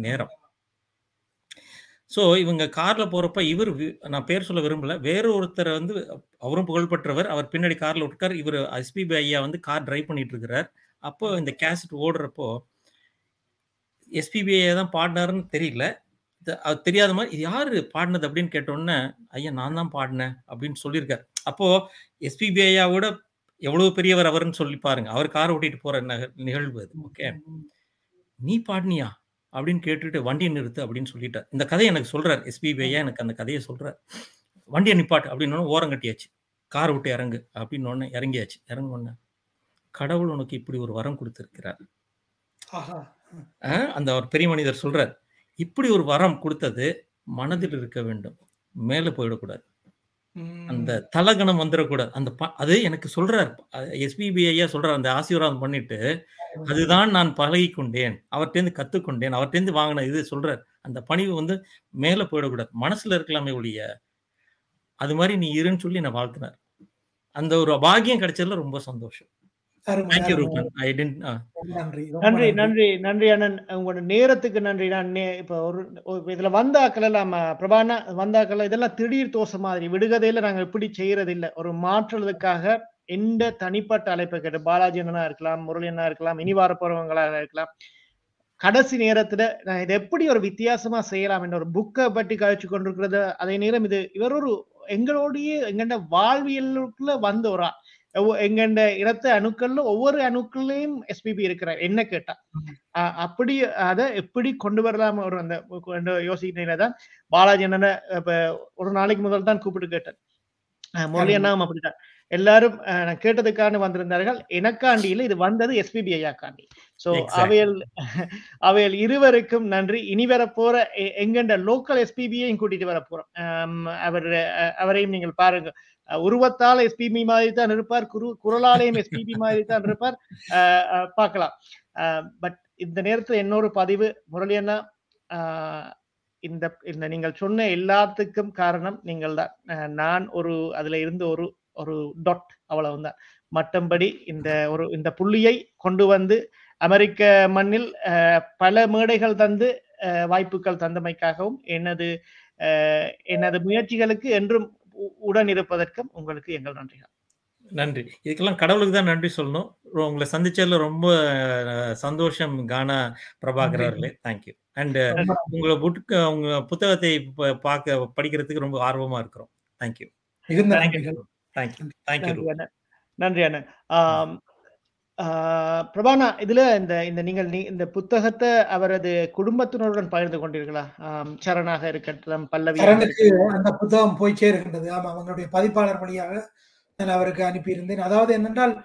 நேரம். ஸோ இவங்க கார்ல போறப்ப இவர் நான் பேர் சொல்ல விரும்பல. வேற ஒருத்தரை வந்து அவரும் புகழ்பெற்றவர் அவர் பின்னாடி கார்ல விட்டுக்கார் இவர் எஸ்பிபி ஐயா வந்து கார் டிரைவ் பண்ணிட்டு இருக்கிறார் அப்போ இந்த கேசட் ஓடுறப்போ எஸ்பிபி ஐயா தான் பாடினாருன்னு தெரியல. அது தெரியாத மாதிரி இது யாரு பாடினது அப்படின்னு கேட்டோன்னே ஐயா நான் தான் பாடினேன் அப்படின்னு சொல்லியிருக்காரு. அப்போ எஸ்பிபி ஐயாவோட எவ்வளவு பெரியவர் அவர்னு சொல்லி பாருங்க. அவர் கார் ஓட்டிட்டு போற நக- நிகழ்வு அது. ஓகே நீ பாடினியா? அப்படின்னு கேட்டுட்டு வண்டியை நிறுத்து அப்படின்னு சொல்லிட்டார். இந்த கதையை எனக்கு சொல்றார். எஸ்பிபி ஐயா எனக்கு அந்த கதையை சொல்றார். வண்டியை நிப்பாட்டு அப்படின்னு ஓரம் கட்டியாச்சு. கார் விட்டு இறங்கு அப்படின்னு உடனே இறங்கியாச்சு. இறங்க உடனே கடவுள் உனக்கு இப்படி ஒரு வரம் கொடுத்திருக்கிறார். அந்த ஒரு பெரிய மனிதர் சொல்றார். இப்படி ஒரு வரம் கொடுத்தது மனதில் இருக்க வேண்டும். மேலே போயிடக்கூடாது. அந்த தலகணம் வந்துடக்கூடாது அந்த அது எனக்கு சொல்றார். எஸ்பிபி ஐயா சொல்றார் அந்த ஆசீர்வாதம் பண்ணிட்டு அதுதான் நான் பழகி கொண்டேன் அவர்கிட்டேருந்து கத்துக்கொண்டேன் அவர்கிட்டேருந்து வாங்கின இது சொல்றார். அந்த பணிவு வந்து மேலே போயிடக்கூடாது மனசுல இருக்கலாமே ஒழிய அது மாதிரி நீ இருன்னு சொல்லி நான் வாழ்த்தினார். அந்த ஒரு பாக்கியம் கிடைச்சதுல ரொம்ப சந்தோஷம். ரொம்ப நன்றி நன்றி. நன்றி அண்ணன். உங்களோட நேரத்துக்கு நன்றி. நான் இப்ப ஒரு இதுல வந்தாக்கள் எல்லாம் அஹ், பிரபானா வந்தாக்கள் இதெல்லாம் திடீர் தோசை மாதிரி விடுகதையில நாங்க இப்படி செய்யறது இல்ல ஒரு மாற்றுறதுக்காக எந்த தனிப்பட்ட அழைப்பை கேட்டு பாலாஜி அண்ணனா இருக்கலாம் முரளி அண்ணா இருக்கலாம் இனி வர போறவங்களாக இருக்கலாம். கடைசி நேரத்துல நான் இதை எப்படி ஒரு வித்தியாசமா செய்யலாம் என்ற ஒரு புக்கை பற்றி கழிச்சு கொண்டிருக்கிறது. அதே நேரம் இது இவர் ஒரு எங்களோடயே எங்கண்ட வாழ்வியலுக்குள்ள வந்த ஒரு. ஒவ்வொ- எங்கண்ட இரத்த அணுக்கள்ல ஒவ்வொரு அணுக்கள்லயும் எஸ்பிபி இருக்கிறார். என்ன கேட்டா? அப்படி அதை எப்படி கொண்டு வரலாம்? ஒரு அந்த கொண்டு யோசிக்கிறீங்களா தான் பாலாஜி அண்ணனை இப்ப ஒரு நாளைக்கு முதல் தான் கூப்பிட்டு கேட்டேன் முரளி அண்ணாவும் அப்படித்தான். எல்லாரும் கேட்டதுக்கான வந்திருந்தார்கள். எனக்காண்டியில இது வந்தது எஸ்பிபி ஐயாக்காண்டி. சோ. அவையல் அவையல் இருவருக்கும் நன்றி. இனி வர போற எங்கண்ட லோக்கல் எஸ்பிபியையும் கூட்டிட்டு வர போறோம் அவர் அவரையும் நீங்கள் பாருங்க. உருவத்தால் எஸ்பிபி மாதிரி தான் இருப்பார். குரு குரலாலயம் எஸ்பிபி மாதிரி தான் இருப்பார். பார்க்கலாம். பட் இந்த நேரத்துல இன்னொரு பதிவு. முரளி அண்ணா அஹ், இந்த இந்த நீங்கள் சொன்ன எல்லாத்துக்கும் காரணம் நீங்கள் தான். நான் ஒரு அதுல இருந்து ஒரு ஒரு டாட் அவ்வளவுதான். மற்றபடி இந்த ஒரு இந்த புள்ளியை கொண்டு வந்து அமெரிக்க மண்ணில் அஹ், பல மேடைகள் தந்து அஹ், வாய்ப்புகள் தந்தமைக்காகவும் எனது எனது முயற்சிகளுக்கு என்றும் உடன் இருப்பதற்கும் உங்களுக்கு எங்கள் நன்றிகள். நன்றி. இதுக்கெல்லாம் கடவுளுக்கு தான் நன்றி சொல்லணும். உங்களை சந்திச்சதுல ரொம்ப சந்தோஷம் கானா பிரபாகர். அவர்களே தேங்க்யூ அண்ட் உங்களை புக் உங்க புத்தகத்தை பார்க்க படிக்கிறதுக்கு ரொம்ப ஆர்வமா இருக்கிறோம். தேங்க்யூ மிகுந்த Thank you. நன்றிகள். தேங்க்யூ தேங்க்யூ நன்றி அண்ணன் நன்றி அண்ணன் ஆம், ஆஹ், பிரபானா இதுல இந்த இந்த நீங்கள் நீ- இந்த புத்தகத்தை அவரது குடும்பத்தினருடன் பகிர்ந்து கொண்டீர்களா? சரணாக இருக்கட்டும் பல்லவி. அந்த புத்தகம் போய் இருக்கின்றது. ஆமா அவங்களுடைய பதிப்பாளர் வழியாக நான் அவருக்கு அனுப்பியிருந்தேன். அதாவது என்னென்றால்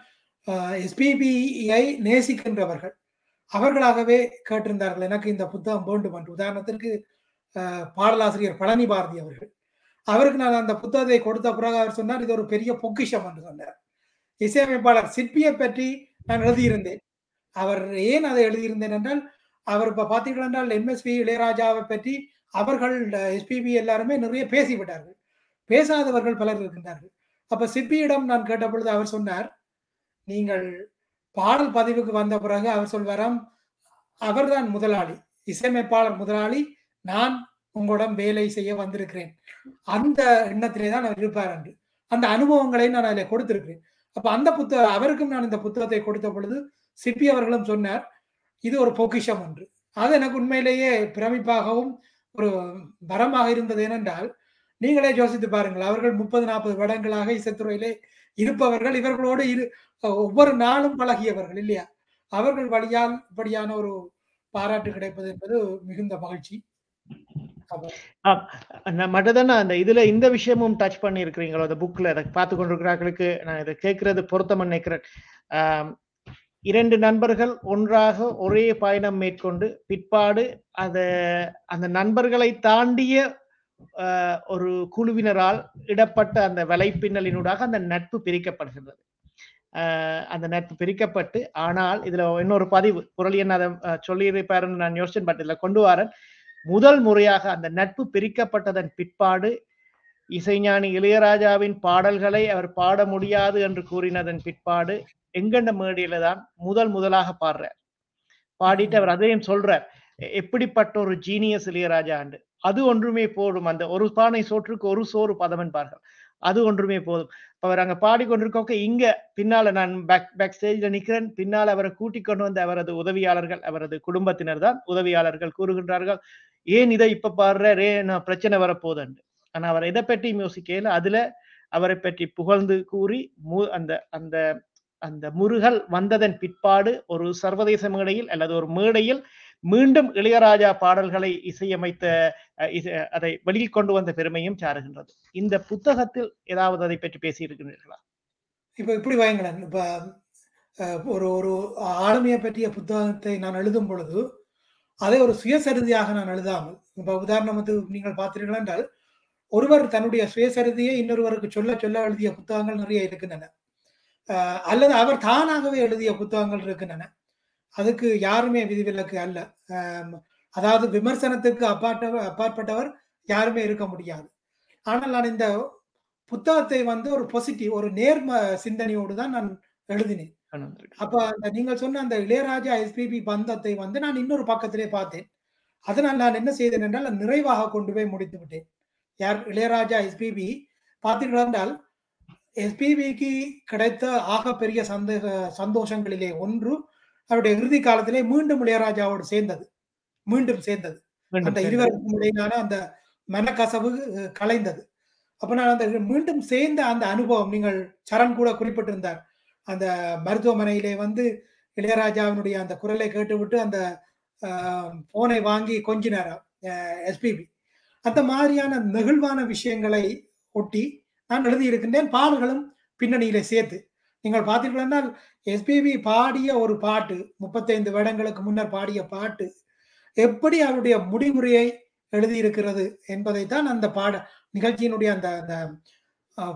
எஸ்பிபிஐ நேசிக்கின்றவர்கள் அவர்களாகவே கேட்டிருந்தார்கள். எனக்கு இந்த புத்தகம் வேண்டும் என்று. உதாரணத்திற்கு பாடலாசிரியர் பழனி பாரதி அவர்கள். அவருக்கு நான் அந்த புத்தகத்தை கொடுத்த பிறகு அவர் சொன்னார் இது ஒரு பெரிய பொக்கிஷம் என்று சொன்னார். இசையமைப்பாளர் சிற்பியை பற்றி நான் எழுதியிருந்தேன். அவர் ஏன் அதை எழுதியிருந்தேன் என்றால் அவர் இப்போ பார்த்தீர்கள் என்றால் எம்எஸ்பி இளையராஜாவை பற்றி அவர்கள் எஸ்பிபி எல்லாருமே நிறைய பேசிவிட்டார்கள். பேசாதவர்கள் பலர் இருக்கின்றார்கள். அப்ப சிப்பியிடம் நான் கேட்ட பொழுது அவர் சொன்னார் நீங்கள் பாடல் பதிவுக்கு வந்த பிறகு அவர் சொல்வாராம் அவர்தான் முதலாளி இசையமைப்பாளர் முதலாளி நான் உங்களிடம் வேலை செய்ய வந்திருக்கிறேன். அந்த எண்ணத்திலே தான் அவர் இருப்பார் என்று. அந்த அனுபவங்களை நான் அதில் கொடுத்திருக்கிறேன். அப்ப அந்த புத்த அவருக்கும் நான் இந்த புத்தகத்தை கொடுத்த பொழுது சிப்பி அவர்களும் சொன்னார் இது ஒரு பொக்கிஷம் ஒன்று. அது எனக்கு உண்மையிலேயே பிரமிப்பாகவும் ஒரு வரமாக இருந்தது ஏனென்றால் நீங்களே யோசித்து பாருங்கள் அவர்கள் முப்பது நாற்பது வருடங்களாக இசைத்துறையிலே இருப்பவர்கள் இவர்களோடு இரு ஒவ்வொரு நாளும் பழகியவர்கள் இல்லையா? அவர்கள் வழியால் இப்படியான ஒரு பாராட்டு கிடைப்பது என்பது மிகுந்த மகிழ்ச்சி. மட்டும்தான் அந்த இதுல இந்த விஷயமும் டச் பண்ணி இருக்கிறீங்களோ அந்த புக்ல அதை பார்த்து கொண்டிருக்கிறார்களுக்கு நான் இதை கேட்கறது பொருத்தம் நினைக்கிறேன். இரண்டு நண்பர்கள் ஒன்றாக ஒரே பயணம் மேற்கொண்டு பிற்பாடு அத அந்த நண்பர்களை தாண்டிய ஆஹ், ஒரு குழுவினரால் இடப்பட்ட அந்த வலைப்பின்னலினூடாக அந்த நட்பு பிரிக்கப்படுகின்றது. ஆஹ், அந்த நட்பு பிரிக்கப்பட்டு ஆனால் இதுல இன்னொரு பதிவு குரலியன் அதை சொல்லியிருப்பாருன்னு நான் யோசிச்சேன் பட் இதுல கொண்டு வரேன். முதல் முறையாக அந்த நட்பு பிரிக்கப்பட்டதன் பிற்பாடு இசைஞானி இளையராஜாவின் பாடல்களை அவர் பாட முடியாது என்று கூறினதன் பிற்பாடு எங்கண்ட மேடையில தான் முதல் முதலாக பாடுறார். பாடிட்டு அவர் அதையும் சொல்றார். எப்படிப்பட்ட ஒரு ஜீனியஸ் இளையராஜா ஆண்டு அது ஒன்றுமே போதும். அந்த ஒரு பானை சோற்றுக்கு ஒரு சோறு பதம் என்பார்கள். அது ஒன்றுமே போதும். அவர் அங்க பாடிக்கொண்டிருக்கோக்க இங்க பின்னால நான் பேக் பேக் ஸ்டேஜ்ல நிக்கிறேன். பின்னால் அவரை கூட்டிக் கொண்டு வந்த அவரது உதவியாளர்கள் அவரது குடும்பத்தினர் தான் உதவியாளர்கள் கூறுகின்றார்கள். ஏன் இதை இப்ப பாடுறார் ஏன் நான் பிரச்சனை வரப்போகுதுன்னு ஆனா அவர் இதை பற்றி யோசிக்கையில அதுல அவரை பற்றி புகழ்ந்து கூறி மு அந்த அந்த அந்த முருகல் வந்ததன் பிற்பாடு ஒரு சர்வதேச மேடையில் அல்லது ஒரு மேடையில் மீண்டும் இளையராஜா பாடல்களை இசையமைத்த இசை- அதை வெளியில் கொண்டு வந்த பெருமையும் சாருகின்றது. இந்த புத்தகத்தில் ஏதாவது அதை பற்றி பேசியிருக்கிறீர்களா? இப்போ இப்படி வைங்களேன் இப்போ ஒரு ஒரு ஆளுமையை பற்றிய புத்தகத்தை நான் எழுதும் பொழுது அதை ஒரு சுயசரிதியாக நான் எழுதாமல் இப்ப உதாரணத்துக்கு நீங்கள் பார்த்தீர்கள் என்றால் ஒருவர் தன்னுடைய சுயசரிதியை இன்னொருவருக்கு சொல்ல சொல்ல எழுதிய புத்தகங்கள் நிறைய இருக்கின்றன. அல்லது அவர் தானாகவே எழுதிய புத்தகங்கள் இருக்கின்றன. அதுக்கு யாருமே விதிவிலக்கு அல்ல. அதாவது விமர்சனத்துக்கு அப்பாற்ற அப்பாற்பட்டவர் யாருமே இருக்க முடியாது. ஆனால் நான் இந்த புத்தகத்தை வந்து ஒரு பாசிட்டிவ் ஒரு நேர்ம சிந்தனையோடு தான் நான் எழுதினேன். அப்ப அந்த நீங்கள் சொன்ன அந்த இளையராஜா எஸ்பிபி பந்தத்தை வந்து நான் இன்னொரு பக்கத்திலே பார்த்தேன். அதனால் நான் என்ன செய்தேன் என்றால் நிறைவாக கொண்டு போய் முடித்து விட்டேன். யார் இளையராஜா எஸ்பிபி பார்த்தீர்கள் என்றால் எஸ்பிபிக்கு கிடைத்த ஆகப்பெரிய சந்தேக சந்தோஷங்களிலே ஒன்று அவருடைய இறுதி காலத்திலே மீண்டும் இளையராஜாவோடு சேர்ந்தது. மீண்டும் சேர்ந்தது. அந்த இருவருக்கும் இடையிலான அந்த மனக்கசவு கலைந்தது. அப்ப நான் அந்த மீண்டும் சேர்ந்த அந்த அனுபவம் நீங்கள் சரண் கூட குறிப்பிட்டிருந்தார். அந்த மருத்துவமனையிலே வந்து இளையராஜாவினுடைய அந்த குரலை கேட்டுவிட்டு அந்த போனை வாங்கி கொஞ்சினாரா எஸ்பிபி அந்த மாதிரியான நெகிழ்வான விஷயங்களை ஒட்டி நான் எழுதியிருக்கின்றேன். பாடல்களும் பின்னணியிலே சேர்த்து நீங்கள் பார்த்தீர்கள்னா எஸ்பிபி பாடிய ஒரு பாட்டு முப்பத்தைந்து வருடங்களுக்கு முன்னர் பாடிய பாட்டு எப்படி அவருடைய முடிவுரையை எழுதியிருக்கிறது என்பதைத்தான் அந்த பாட நிகழ்ச்சியினுடைய அந்த அந்த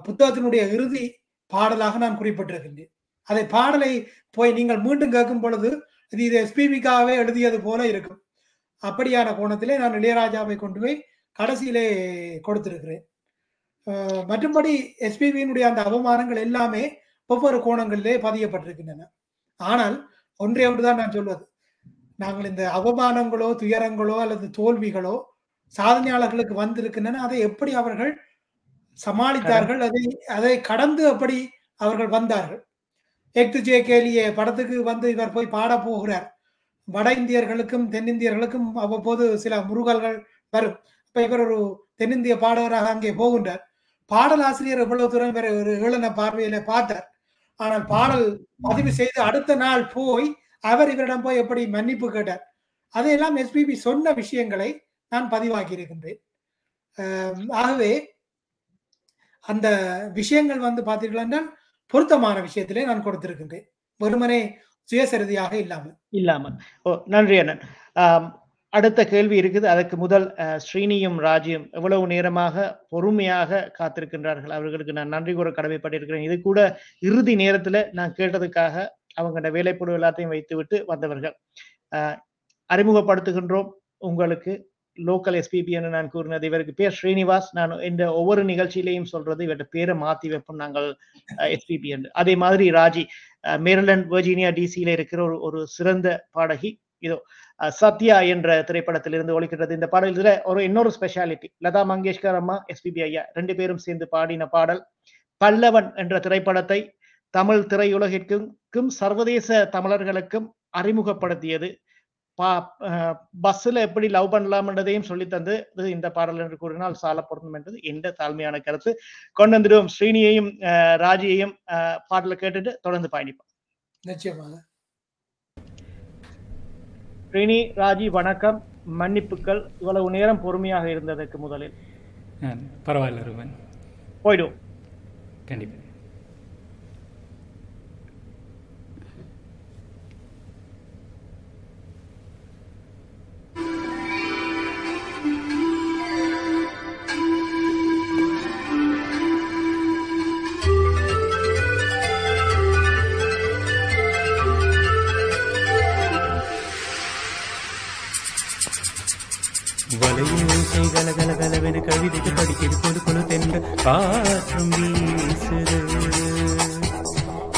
புத்தகத்தினுடைய இறுதி பாடலாக நான் குறிப்பிட்டிருக்கின்றேன். அதை பாடலை போய் நீங்கள் மீண்டும் கேட்கும் பொழுது இது இது எஸ்பிபிக்காகவே எழுதியது போல இருக்கும். அப்படியான கோணத்திலே நான் இளையராஜாவை கொண்டு போய் கடைசியிலே கொடுத்திருக்கிறேன். மற்றும்படி எஸ்பிபியினுடைய அந்த அவமானங்கள் எல்லாமே ஒவ்வொரு கோணங்களிலே பதியப்பட்டிருக்கின்றன. ஆனால் ஒன்றே ஒன்றுதான் நான் சொல்வது. நாங்கள் இந்த அவமானங்களோ துயரங்களோ அல்லது தோல்விகளோ சாதனையாளர்களுக்கு வந்திருக்கின்றன. அதை எப்படி அவர்கள் சமாளித்தார்கள்? அதை அதை கடந்து அப்படி அவர்கள் வந்தார்கள்? எக்து ஜே கேலியே படத்துக்கு வந்து இவர் போய் பாட போகிறார். வட இந்தியர்களுக்கும் தென்னிந்தியர்களுக்கும் அவ்வப்போது சில முருகல்கள் வரும். இப்ப இவர் ஒரு தென்னிந்திய பாடகராக அங்கே போகின்றார். பாடலாசிரியர் எவ்வளவு தூரம் இவர் ஒரு ஏளன பார்வையில பார்த்தார். ஆனால் பாடல் பதிவு செய்து அடுத்த நாள் போய் அவர் இவரிடம் போய் எப்படி மன்னிப்பு கேட்டார். அதையெல்லாம் எஸ்பிபி சொன்ன விஷயங்களை நான் பதிவாக்கி இருக்கின்றேன் ஆகவே அந்த விஷயங்கள் வந்து பார்த்தீர்கள் என்றால் பொருத்தமான விஷயத்திலே நான் கொடுத்திருக்கின்றேன். வெறுமனே சுயசரிதியாக இல்லாமல். இல்லாமல். ஓ நன்றி அண்ணன். அடுத்த கேள்வி இருக்குது. அதற்கு முதல் ஸ்ரீனியும் ராஜியும் எவ்வளவு நேரமாக பொறுமையாக காத்திருக்கின்றார்கள்? அவர்களுக்கு நான் நன்றி கூற கடமைப்பட்டிருக்கிறேன். இது கூட இறுதி நேரத்துல நான் கேட்டதுக்காக அவங்களோட வேலைப்பொருள் எல்லாத்தையும் வைத்துவிட்டு வந்தவர்கள். அறிமுகப்படுத்துகின்றோம் உங்களுக்கு. லோக்கல் எஸ்பிபி என்று நான் கூறினது இவருக்கு பேர் ஸ்ரீனிவாஸ். நான் இந்த ஒவ்வொரு நிகழ்ச்சியிலையும் சொல்றது இவர்கிட்ட பேரை மாத்தி வைப்போம் நாங்கள் எஸ்பிபி என்று. அதே மாதிரி ராஜி அஹ், வெர்ஜீனியா டிசியில இருக்கிற ஒரு ஒரு சிறந்த பாடகி இதோ சத்யா என்ற திரைப்படத்திலிருந்து ஒழிக்கிறது இந்த பாடல் இதுல ஒரு இன்னொரு ஸ்பெஷாலிட்டி லதா மங்கேஷ்கர் அம்மா எஸ்பிபி ஐயா ரெண்டு பேரும் சேர்ந்து பாடின பாடல் பல்லவன் என்ற திரைப்படத்தை தமிழ் திரையுலகிற்கும் சர்வதேச தமிழர்களுக்கும் அறிமுகப்படுத்தியது. பா பஸ்ஸில் எப்படி லவ் பண்ணலாம்ன்றதையும் சொல்லித்தந்து இந்த பாடல் என்று கூறினால் சால பொருந்தும் என்றது எந்த தாழ்மையான கருத்து. கொண்டு வந்துடுவோம். ஸ்ரீனியையும் அஹ், ராஜியையும் அஹ், பாடலை கேட்டுட்டு தொடர்ந்து பயணிப்போம். நிச்சயமாக. ஸ்ரீனி ராஜி வணக்கம். மன்னிப்புகள் இவ்வளவு நேரம் பொறுமையாக இருந்ததற்கு முதலில். பரவாயில்ல ரூபன். போயிடுவோம் கண்டிப்பாக கல கல கலவென கவிதைக்கு படிக்கிறது கொழு கொழு தென்ற காற்றும் வீசுது.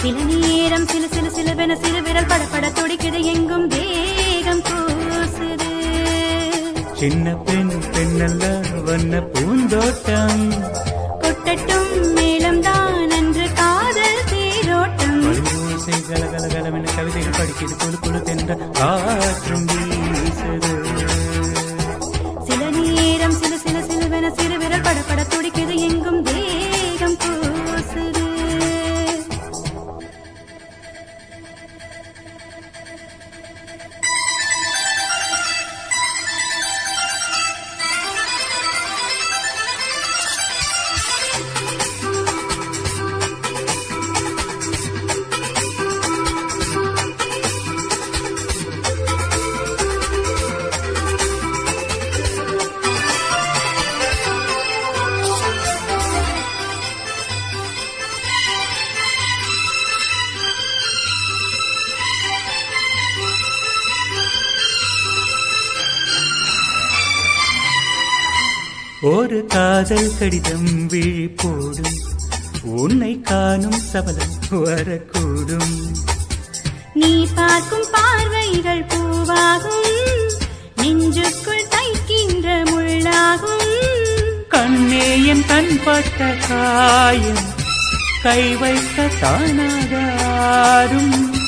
சில நேரம் சில சில சிலவென சிறு விரல் படப்பட துடிக்குது எங்கும் தேகம் கூசுது சின்ன பெண் பெண்ணல்ல வண்ண பூந்தோட்டம். கொட்டட்டும் மேளம் தான் அன்று காதல் தேரோட்டம். வலையின் ஓசை கல கல கலவென கவிதைகள் படிக்கிறது கொழு கொழு தென்ற காற்றும் வீசுது. கடிதம் விழி போடும் உன்னை காணும் சபலம் வரக்கூடும். நீ பார்க்கும் பார்வைகள் பூவாகும். நெஞ்சுக்குள் தைக்கின்ற முள்ளாகும். கண்ணே என் கண் பட்ட காயம் கை வைக்க தானாக ஆடும்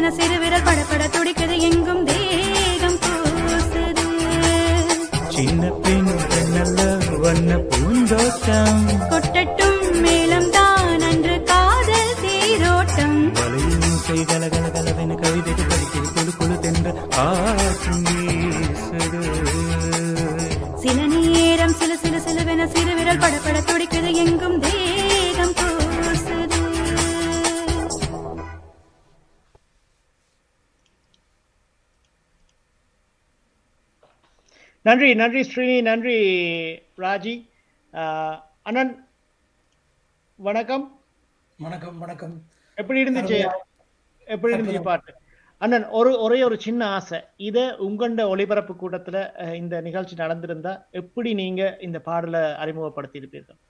சிலவென சிறு விரல் படப்பட துடிக்குது எங்கும் தேகம் கூசுது சின்ன பெண் பெண்ணல்ல வண்ண பூந்தோட்டம். நன்றி நன்றி ஸ்ரீனி நன்றி ராஜி. அண்ணன் வணக்கம். வணக்கம் வணக்கம். எப்படி இருந்துச்சு? எப்படி இருந்துச்சு பாட்டு? அண்ணன் ஒரு ஒரே ஒரு சின்ன ஆசை. இத உங்கண்ட ஒளிபரப்பு கூட்டத்துல இந்த நிகழ்ச்சி நடந்திருந்தா எப்படி நீங்க இந்த பாடலை அறிமுகப்படுத்தி இருப்பீர்கள்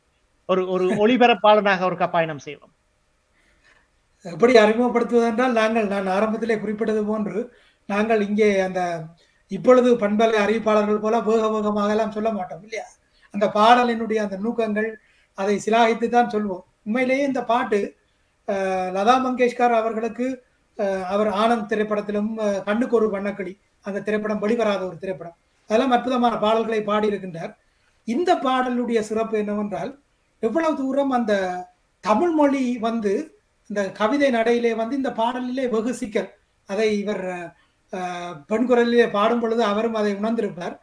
ஒரு ஒரு ஒளிபரப்பாளனாக ஒரு பயணம் செய்வோம். எப்படி அறிமுகப்படுத்துவதென்றால் நாங்கள் நான் ஆரம்பத்திலே குறிப்பிட்டது போன்று நாங்கள் இங்கே அந்த இப்பொழுது பண்பலை அறிவிப்பாளர்கள் போல வேக வேகமாக எல்லாம் சொல்ல மாட்டோம் இல்லையா? அந்த பாடலினுடைய அந்த நூக்கங்கள் அதை சிலாகித்து தான் சொல்வோம். உண்மையிலேயே இந்த பாட்டு லதா மங்கேஷ்கர் அவர்களுக்கு அவர் ஆனந்த் திரைப்படத்திலும் கண்ணுக்கு ஒரு வண்ணக்கிளி அந்த திரைப்படம் வெளிவராத ஒரு திரைப்படம். அதெல்லாம் அற்புதமான பாடல்களை பாடியிருக்கின்றார். இந்த பாடலுடைய சிறப்பு என்னவென்றால் எவ்வளவு தூரம் அந்த தமிழ் மொழி வந்து இந்த கவிதை நடையிலே வந்து இந்த பாடலிலே வெகு சிக்கல். அதை இவர் அஹ், பெண் குரலிலே பாடும் பொழுது அவரும் அதை உணர்ந்திருப்பார்.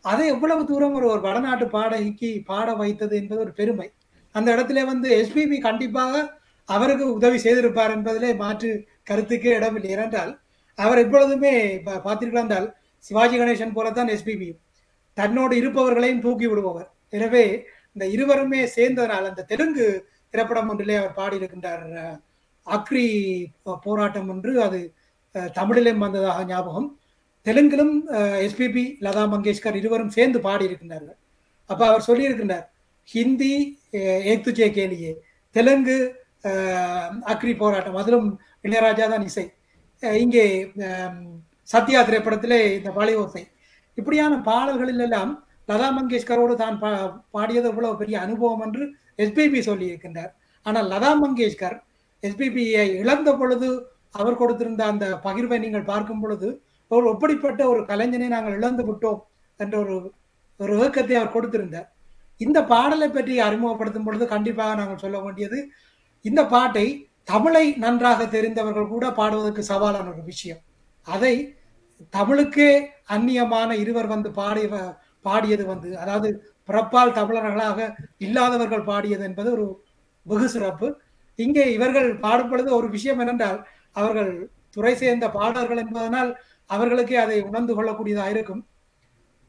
அதை எவ்வளவு தூரம் ஒரு ஒரு வடநாட்டு பாடகிக்கு பாட வைத்தது என்பது ஒரு பெருமை. அந்த இடத்துல வந்து எஸ்பிபி கண்டிப்பாக அவருக்கு உதவி செய்திருப்பார் என்பதிலே மாற்று கருத்துக்கே இடமில்லை. ஏனென்றால் அவர் எப்பொழுதுமே பா- என்றால் சிவாஜி கணேசன் போலத்தான் எஸ்பிபி தன்னோடு இருப்பவர்களையும் தூக்கி விடுபவர். எனவே இந்த இருவருமே சேர்ந்ததனால் அந்த தெலுங்கு திரைப்படம் ஒன்றிலே அவர் பாடியிருக்கின்றார். அக்ரி போராட்டம் ஒன்று அது தமிழிலும் வந்ததாக ஞாபகம். தெலுங்கிலும் எஸ்பிபி லதா மங்கேஷ்கர் இருவரும் சேர்ந்து பாடியிருக்கின்றார்கள். அப்போ அவர் சொல்லியிருக்கின்றார் ஹிந்தி அஹ், ஜே கேலியே தெலுங்கு அக்ரி போராட்டம் அதிலும் இளையராஜா தான் இசை. இங்கே சத்யா திரைப்படத்திலே இந்த வளைவோசை இப்படியான பாடல்களில் எல்லாம் லதா மங்கேஷ்கரோடு தான் பா பாடியது இவ்வளவு பெரிய அனுபவம் என்று எஸ்பிபி சொல்லியிருக்கின்றார். ஆனால் லதா மங்கேஷ்கர் எஸ்பிபியை இழந்த பொழுது அவர் கொடுத்திருந்த அந்த பகிர்வை நீங்கள் பார்க்கும் பொழுது ஒரு எப்படிப்பட்ட ஒரு கலைஞனை நாங்கள் இழந்து விட்டோம் என்ற ஒரு ஒரு ஏக்கத்தை அவர் கொடுத்திருந்தார். இந்த பாடலை பற்றி அறிமுகப்படுத்தும் பொழுது கண்டிப்பாக நாங்கள் சொல்ல வேண்டியது இந்த பாட்டை தமிழை நன்றாக தெரிந்தவர்கள் கூட பாடுவதற்கு சவாலான ஒரு விஷயம். அதை தமிழுக்கே அந்நியமான இருவர் வந்து பாடிய பாடியது வந்து அதாவது பிறப்பால் தமிழர்களாக இல்லாதவர்கள் பாடியது என்பது ஒரு வெகு சிறப்பு. இங்கே இவர்கள் பாடும் பொழுது ஒரு விஷயம் என்னென்றால் அவர்கள் துறை சேர்ந்த பாடல்கள் என்பதனால் அவர்களுக்கே அதை உணர்ந்து கொள்ளக்கூடியதாக இருக்கும்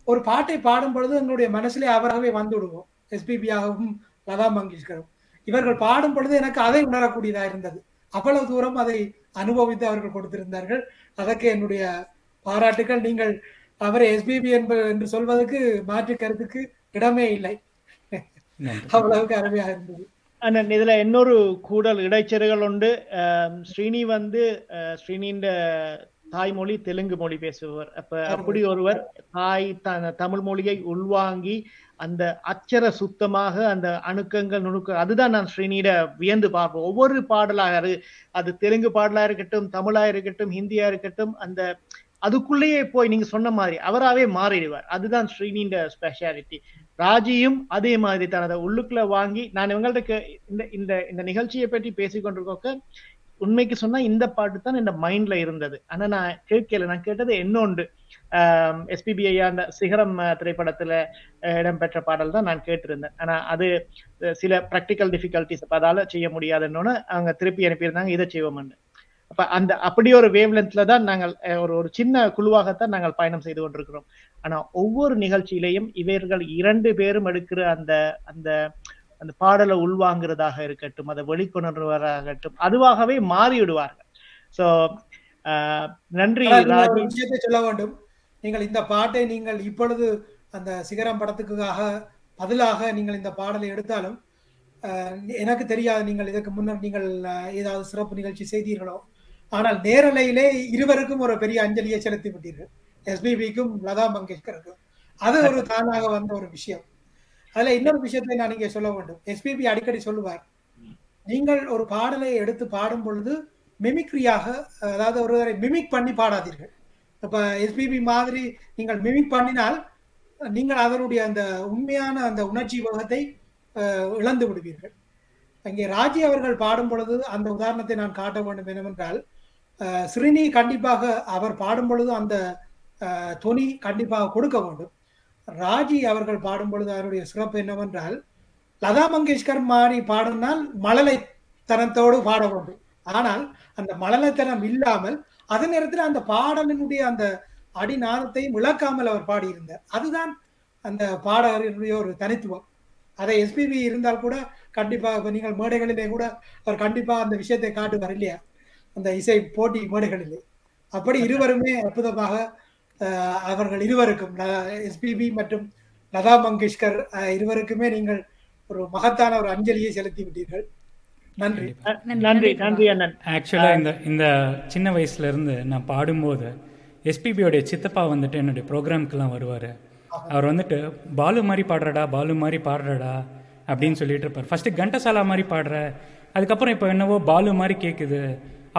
ஒரு பாட்டை பாடும் பொழுது எங்களுடைய மனசிலே அவராகவே வந்து விடுவோம் எஸ்பிபியாகவும் லதா மங்கேஷ்கரும். இவர்கள் பாடும் பொழுது எனக்கு அதை உணரக்கூடியதாக இருந்தது அவ்வளவு தூரம் அதை அனுபவித்து அவர்கள் கொடுத்திருந்தார்கள். அதற்கு என்னுடைய பாராட்டுக்கள். நீங்கள் அவரை எஸ்பிபி என்ப என்று சொல்வதற்கு மாற்று கருத்துக்கு இடமே இல்லை. அவ்வளவுக்கு அருமையாக இருந்தது அண்ணன் இதுல இன்னொரு கூடல் இடைச்செருகள் உண்டு. ஸ்ரீனி வந்து ஸ்ரீனின்ற தாய்மொழி தெலுங்கு மொழி பேசுபவர். அப்ப அப்படி ஒருவர் தாய் தமிழ் மொழியை உள்வாங்கி அந்த அச்சர சுத்தமாக அந்த அணுக்கங்கள் நுணுக்க அதுதான் நான் ஸ்ரீனியிட வியந்து பார்ப்போம் ஒவ்வொரு பாடலாக அது அது தெலுங்கு பாடலா இருக்கட்டும் தமிழா இருக்கட்டும் ஹிந்தியா இருக்கட்டும் அந்த அதுக்குள்ளேயே போய் நீங்க சொன்ன மாதிரி அவராவே மாறிடுவார். அதுதான் ஸ்ரீனின்ற ஸ்பெஷாலிட்டி ராஜியும் அதே மாதிரி தனது உள்ளுக்குள்ள வாங்கி நான் இவங்கள்ட்ட இந்த இந்த இந்த நிகழ்ச்சியை பற்றி பேசிக்கொண்டிருக்கோக்க உண்மைக்கு சொன்னா இந்த பாட்டு தான் என் மைண்ட்ல இருந்தது. ஆனா நான் கேட்கல. நான் கேட்டது என்னொண்டு எஸ்பிபிஐ அந்த சிகரம் திரைப்படத்துல இடம்பெற்ற பாடல் தான் நான் கேட்டிருந்தேன். ஆனா அது சில ப்ராக்டிக்கல் டிஃபிகல்டிஸ் அதால செய்ய முடியாதுன்னு அவங்க திருப்பி அனுப்பியிருந்தாங்க. இதை செய்வோம்னு அப்ப அந்த அப்படி ஒரு வேவ் லென்த்ல தான் நாங்கள் ஒரு ஒரு சின்ன குழுவாகத்தான் நாங்கள் பயணம் செய்து கொண்டிருக்கிறோம். ஆனா ஒவ்வொரு நிகழ்ச்சியிலையும் இவர்கள் இரண்டு பேரும் எடுக்கிற அந்த அந்த அந்த பாடலை உள்வாங்கிறதாக இருக்கட்டும் அதை வெளிக்கொணர்வதாகட்டும் அதுவாகவே மாறிவிடுவார்கள். ஸோ நன்றி விஷயத்தை சொல்ல வேண்டும். நீங்கள் இந்த பாட்டை நீங்கள் இப்பொழுது அந்த சிகரம் படத்துக்காக பதிலாக நீங்கள் இந்த பாடலை எடுத்தாலும் எனக்கு தெரியாது நீங்கள் இதற்கு முன்னர் நீங்கள் ஏதாவது சிறப்பு நிகழ்ச்சி செய்தீர்களோ. ஆனால் நேரலையிலே இருவருக்கும் ஒரு பெரிய அஞ்சலியை செலுத்தி விட்டீர்கள் எஸ்பிபிக்கும் லதா மங்கேஷ்கருக்கும். அது ஒரு தானாக வந்த ஒரு விஷயம். அதுல இன்னொரு விஷயத்தை நான் இங்கே சொல்ல வேண்டும். எஸ்பிபி அடிக்கடி சொல்லுவார் நீங்கள் ஒரு பாடலை எடுத்து பாடும் பொழுது மிமிக்ரியாக அதாவது ஒருவரை மிமிக் பண்ணி பாடாதீர்கள். இப்ப எஸ்பிபி மாதிரி நீங்கள் மிமிக் பண்ணினால் நீங்கள் அதனுடைய அந்த உண்மையான அந்த உணர்ச்சி வகத்தை இழந்து விடுவீர்கள். அங்கே ராஜி அவர்கள் பாடும் பொழுது அந்த உதாரணத்தை நான் காட்ட வேண்டும் என்னவென்றால் அஹ், ஸ்ரீனி கண்டிப்பாக அவர் பாடும் பொழுது அந்த துணி கண்டிப்பாக கொடுக்க வேண்டும். ராஜி அவர்கள் பாடும் பொழுது அவருடைய சிறப்பு என்னவென்றால் லதா மங்கேஷ்கர் மாதிரி பாடினால் மழலைத்தனத்தோடு பாட வேண்டும். ஆனால் அந்த மழலைத்தனம் இல்லாமல் அதே நேரத்தில் அந்த பாடலினுடைய அந்த அடிநாதத்தையும் இழக்காமல் அவர் பாடியிருந்தார். அதுதான் அந்த பாடகரினுடைய ஒரு தனித்துவம். அதை எஸ்பிபி இருந்தால் கூட கண்டிப்பாக நீங்கள் மேடைகளிலே கூட அவர் கண்டிப்பாக அந்த விஷயத்தை காட்டுவார் இல்லையா? அந்த இசை போட்டி மேடைகளிலே. அப்படி இருவருமே அற்புதமாக அவர்கள் இருவருக்கும் எஸ்பிபி மற்றும் லதா மங்கேஷ்கர் இருவருக்குமே நீங்கள் ஒரு மகத்தான ஒரு அஞ்சலியை செலுத்தி விட்டீர்கள். நன்றி. நன்றி நன்றி அண்ணன். ஆக்சுவலாக இந்த இந்த சின்ன வயசுல இருந்து நான் பாடும்போது எஸ்பிபியோடைய சித்தப்பா வந்துட்டு என்னுடைய ப்ரோக்ராம்க்கெல்லாம் வருவார். அவர் வந்துட்டு பாலு மாதிரி பாடுறடா பாலு மாதிரி பாடுறடா அப்படின்னு சொல்லிட்டு இருப்பார். ஃபர்ஸ்ட் கண்டசாலா மாதிரி பாடுற அதுக்கப்புறம் இப்போ என்னவோ பாலு மாதிரி கேட்குது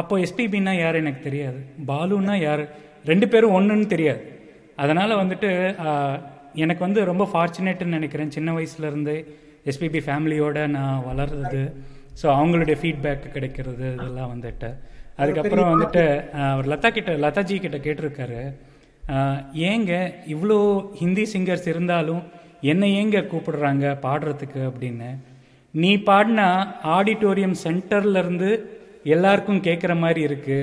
அப்போ எஸ்பிபின்னா யார் எனக்கு தெரியாது. பாலுன்னா யார்? ரெண்டு பேரும் ஒன்றுன்னு தெரியாது. அதனால் வந்துட்டு எனக்கு வந்து ரொம்ப ஃபார்ச்சுனேட்டுன்னு நினைக்கிறேன். சின்ன வயசுலேருந்தே எஸ்பிபி ஃபேமிலியோடு நான் வளர்றது ஸோ அவங்களுடைய ஃபீட்பேக் கிடைக்கிறது இதெல்லாம் வந்துட்டு. அதுக்கப்புறம் வந்துட்டு அவர் லதா கிட்ட லதாஜி கிட்ட கேட்டிருக்காரு. ஏங்க இவ்வளோ ஹிந்தி சிங்கர்ஸ் இருந்தாலும் என்னை ஏங்க கூப்பிடுறாங்க பாடுறதுக்கு அப்படின்னு. நீ பாடினா ஆடிட்டோரியம் சென்டர்லேருந்து எல்லாருக்கும் கேட்குற மாதிரி இருக்கு.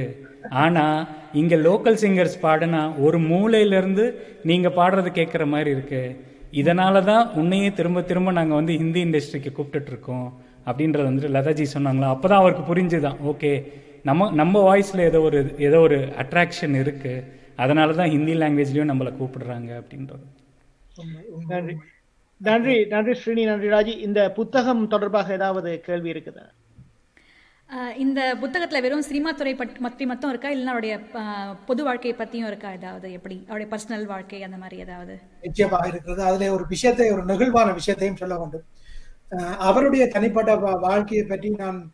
ஆனால் இங்கே லோக்கல் சிங்கர்ஸ் பாடினா ஒரு மூலையில இருந்து பாடுறது கேட்குற மாதிரி இருக்கு. இதனால தான் உன்னையே திரும்ப திரும்ப நாங்கள் வந்து ஹிந்தி இண்டஸ்ட்ரிக்கு கூப்பிட்டுட்ருக்கோம் அப்படின்றது வந்துட்டு லதாஜி சொன்னாங்களா? அப்போ தான் அவருக்கு புரிஞ்சுதான். ஓகே நம்ம நம்ம வாய்ஸில் ஏதோ ஒரு ஏதோ ஒரு அட்ராக்ஷன் இருக்கு. அதனால தான் ஹிந்தி லாங்குவேஜ்லேயும் நம்மளை கூப்பிடுறாங்க அப்படின்றது. நன்றி நன்றி நன்றி ஸ்ரீனி நன்றி ராஜி. இந்த புத்தகம் தொடர்பாக ஏதாவது கேள்வி இருக்குதா? இந்த புத்தகத்தில் வெறும் சினிமா துறை பற்றி பத்தி மட்டும் இருக்கா? இல்லைன்னா அவருடைய பொது வாழ்க்கையை பற்றியும் இருக்கா? ஏதாவது எப்படி? அவருடைய பர்சனல் வாழ்க்கை அந்த மாதிரி ஏதாவது? நிச்சயமாக இருக்கிறது. அதில் ஒரு விஷயத்தை ஒரு நெகிழ்வான விஷயத்தையும் சொல்ல வேண்டும். அவருடைய தனிப்பட்ட வா- வாழ்க்கையை பற்றி நான்